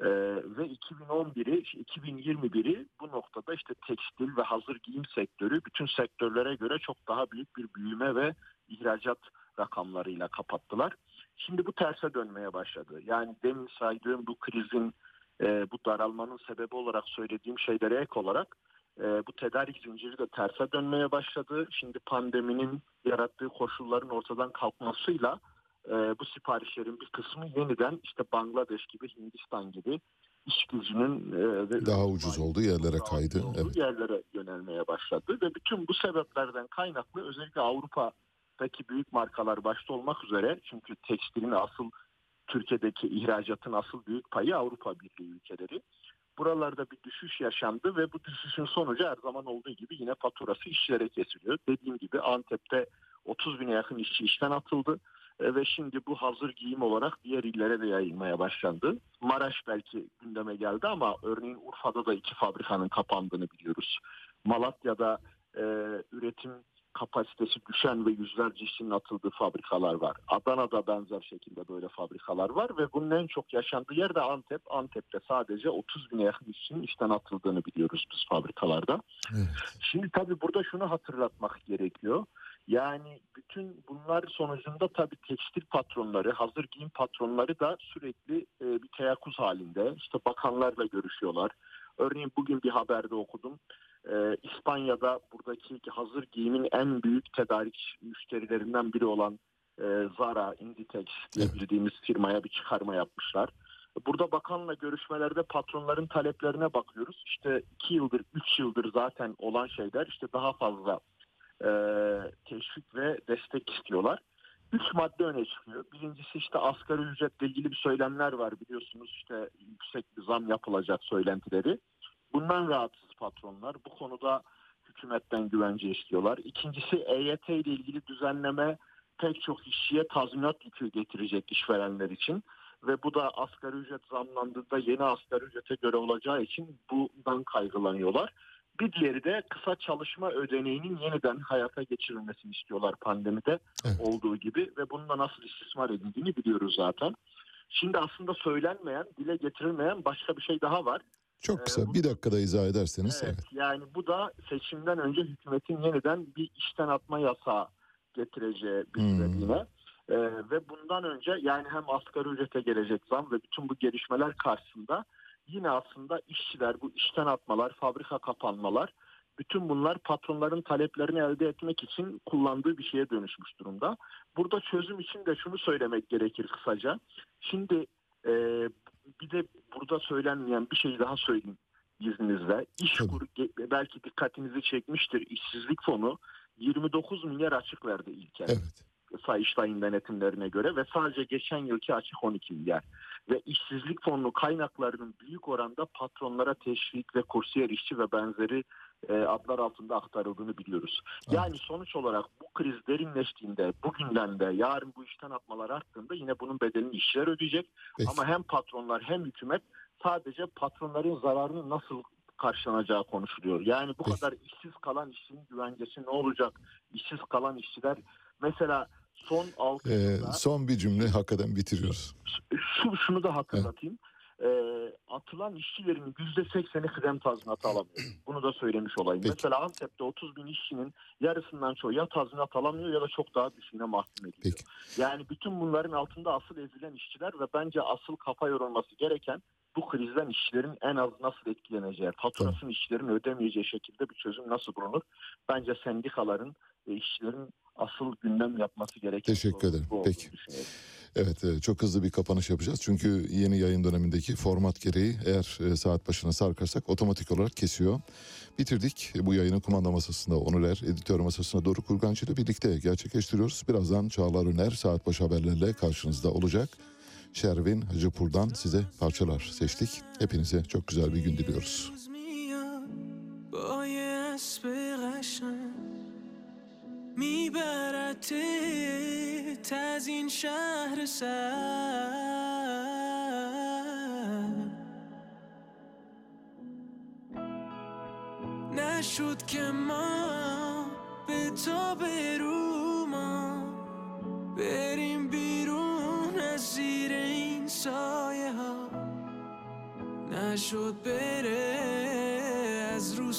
Ee, ve 2011'i, 2021'i bu noktada işte tekstil ve hazır giyim sektörü bütün sektörlere göre çok daha büyük bir büyüme ve ihracat rakamlarıyla kapattılar. Şimdi bu terse dönmeye başladı. Yani demin saydığım bu krizin, e, bu daralmanın sebebi olarak söylediğim şeylere ek olarak e, bu tedarik zinciri de terse dönmeye başladı. Şimdi pandeminin yarattığı koşulların ortadan kalkmasıyla e, bu siparişlerin bir kısmı yeniden işte Bangladeş gibi, Hindistan gibi iş gücünün e, Daha ucuz olduğu yerlere kaydı. olduğu Evet. yerlere yönelmeye başladı ve bütün bu sebeplerden kaynaklı özellikle Avrupa'daki büyük markalar başta olmak üzere çünkü tekstilin asıl Türkiye'deki ihracatın asıl büyük payı Avrupa Birliği ülkeleri. Buralarda bir düşüş yaşandı ve bu düşüşün sonucu her zaman olduğu gibi yine faturası işçilere kesiliyor. Dediğim gibi Antep'te 30 bine yakın işçi işten atıldı E, ve şimdi bu hazır giyim olarak diğer illere de yayılmaya başlandı. Maraş belki gündeme geldi ama örneğin Urfa'da da iki fabrikanın kapandığını biliyoruz. Malatya'da e, üretim kapasitesi düşen ve yüzlerce işçinin atıldığı fabrikalar var. Adana'da benzer şekilde böyle fabrikalar var ve bunun en çok yaşandığı yer de Antep. Antep'te sadece 30 bine yakın işçinin işten atıldığını biliyoruz biz fabrikalarda. Şimdi tabii burada şunu hatırlatmak gerekiyor. Yani bütün bunlar sonucunda tabii tekstil patronları, hazır giyim patronları da sürekli e, bir teyakkuz halinde. İşte bakanlarla görüşüyorlar. Örneğin bugün bir haberde okudum. Ee, İspanya'da buradaki hazır giyimin en büyük tedarik müşterilerinden biri olan e, Zara, Inditex diye bildiğimiz firmaya bir çıkarma yapmışlar. Burada bakanla görüşmelerde patronların taleplerine bakıyoruz. İşte iki yıldır, üç yıldır zaten olan şeyler işte daha fazla e, teşvik ve destek istiyorlar. Üç madde öne çıkıyor. Birincisi işte asgari ücretle ilgili bir söylemler var biliyorsunuz işte yüksek bir zam yapılacak söylentileri. Bundan rahatsız patronlar. Bu konuda hükümetten güvence istiyorlar. İkincisi EYT ile ilgili düzenleme pek çok işçiye tazminat yükü getirecek işverenler için. Ve bu da asgari ücret zamlandığında yeni asgari ücrete göre olacağı için bundan kaygılanıyorlar. Bir diğeri de kısa çalışma ödeneğinin yeniden hayata geçirilmesini istiyorlar pandemide olduğu gibi ve bununla nasıl istismar edildiğini biliyoruz zaten. Şimdi aslında söylenmeyen, dile getirilmeyen başka bir şey daha var. Çok kısa bir dakikada izah ederseniz. Evet, Evet. yani bu da seçimden önce hükümetin yeniden bir işten atma yasağı getireceği bir Hmm. Ee, ve bundan önce yani hem asgari ücrete gelecek zam ve bütün bu gelişmeler karşısında yine aslında işçiler bu işten atmalar, fabrika kapanmalar bütün bunlar patronların taleplerini elde etmek için kullandığı bir şeye dönüşmüş durumda. Burada çözüm için de şunu söylemek gerekir kısaca. Şimdi e, bir de burada söylenmeyen bir şey daha söyleyeyim izninizle. İşkur ge- belki dikkatinizi çekmiştir. İşsizlik fonu 29 milyar açık verdi ilk Sayıştay'ın denetimlerine göre ve sadece geçen yılki açık 12 milyar. Ve işsizlik fonu kaynaklarının büyük oranda patronlara teşvik ve kursiyer işçi ve benzeri e, adlar altında aktarıldığını biliyoruz. Yani sonuç olarak bu kriz derinleştiğinde, bugünden de yarın bu işten atmalar arttığında yine bunun bedelini işçiler ödeyecek. Peki. Ama hem patronlar hem hükümet sadece patronların zararını nasıl karşılanacağı konuşuluyor. Yani bu kadar işsiz kalan işçinin güvencesi ne olacak? İşsiz kalan işçiler mesela son 6 Ee, yılda son bir cümle hakikaten bitiriyoruz. şu şunu da hatırlatayım. Ee, atılan işçilerin yüzde sekseni kıdem tazminatı alamıyor. Bunu da söylemiş olayım. Mesela Antep'te 30 bin işçinin yarısından çoğu ya tazminat alamıyor ya da çok daha düşüğüne mahkum ediliyor. Yani bütün bunların altında asıl ezilen işçiler ve bence asıl kafa yorulması gereken bu krizden işçilerin en az nasıl etkileneceği, faturasını işçilerin ödemeyeceği şekilde bir çözüm nasıl bulunur? Bence sendikaların ve işçilerin asıl gündem yapması gereken Teşekkür ederim. Peki. Evet e, çok hızlı bir kapanış yapacağız. Çünkü yeni yayın dönemindeki format gereği eğer e, saat başına sarkarsak otomatik olarak kesiyor. Bitirdik. Bu yayını kumanda masasında Onurer, editör masasında Doruk Kurgancı ile birlikte gerçekleştiriyoruz. Birazdan Çağlar Öner saat başı haberlerle karşınızda olacak. Şervin Hacıpur'dan size parçalar seçtik. Hepinize çok güzel bir gün diliyoruz. میبرتت از این شهر سر. نشد که ما به تا برو ما بریم بیرون از زیر این سایه ها. نشد بره از رو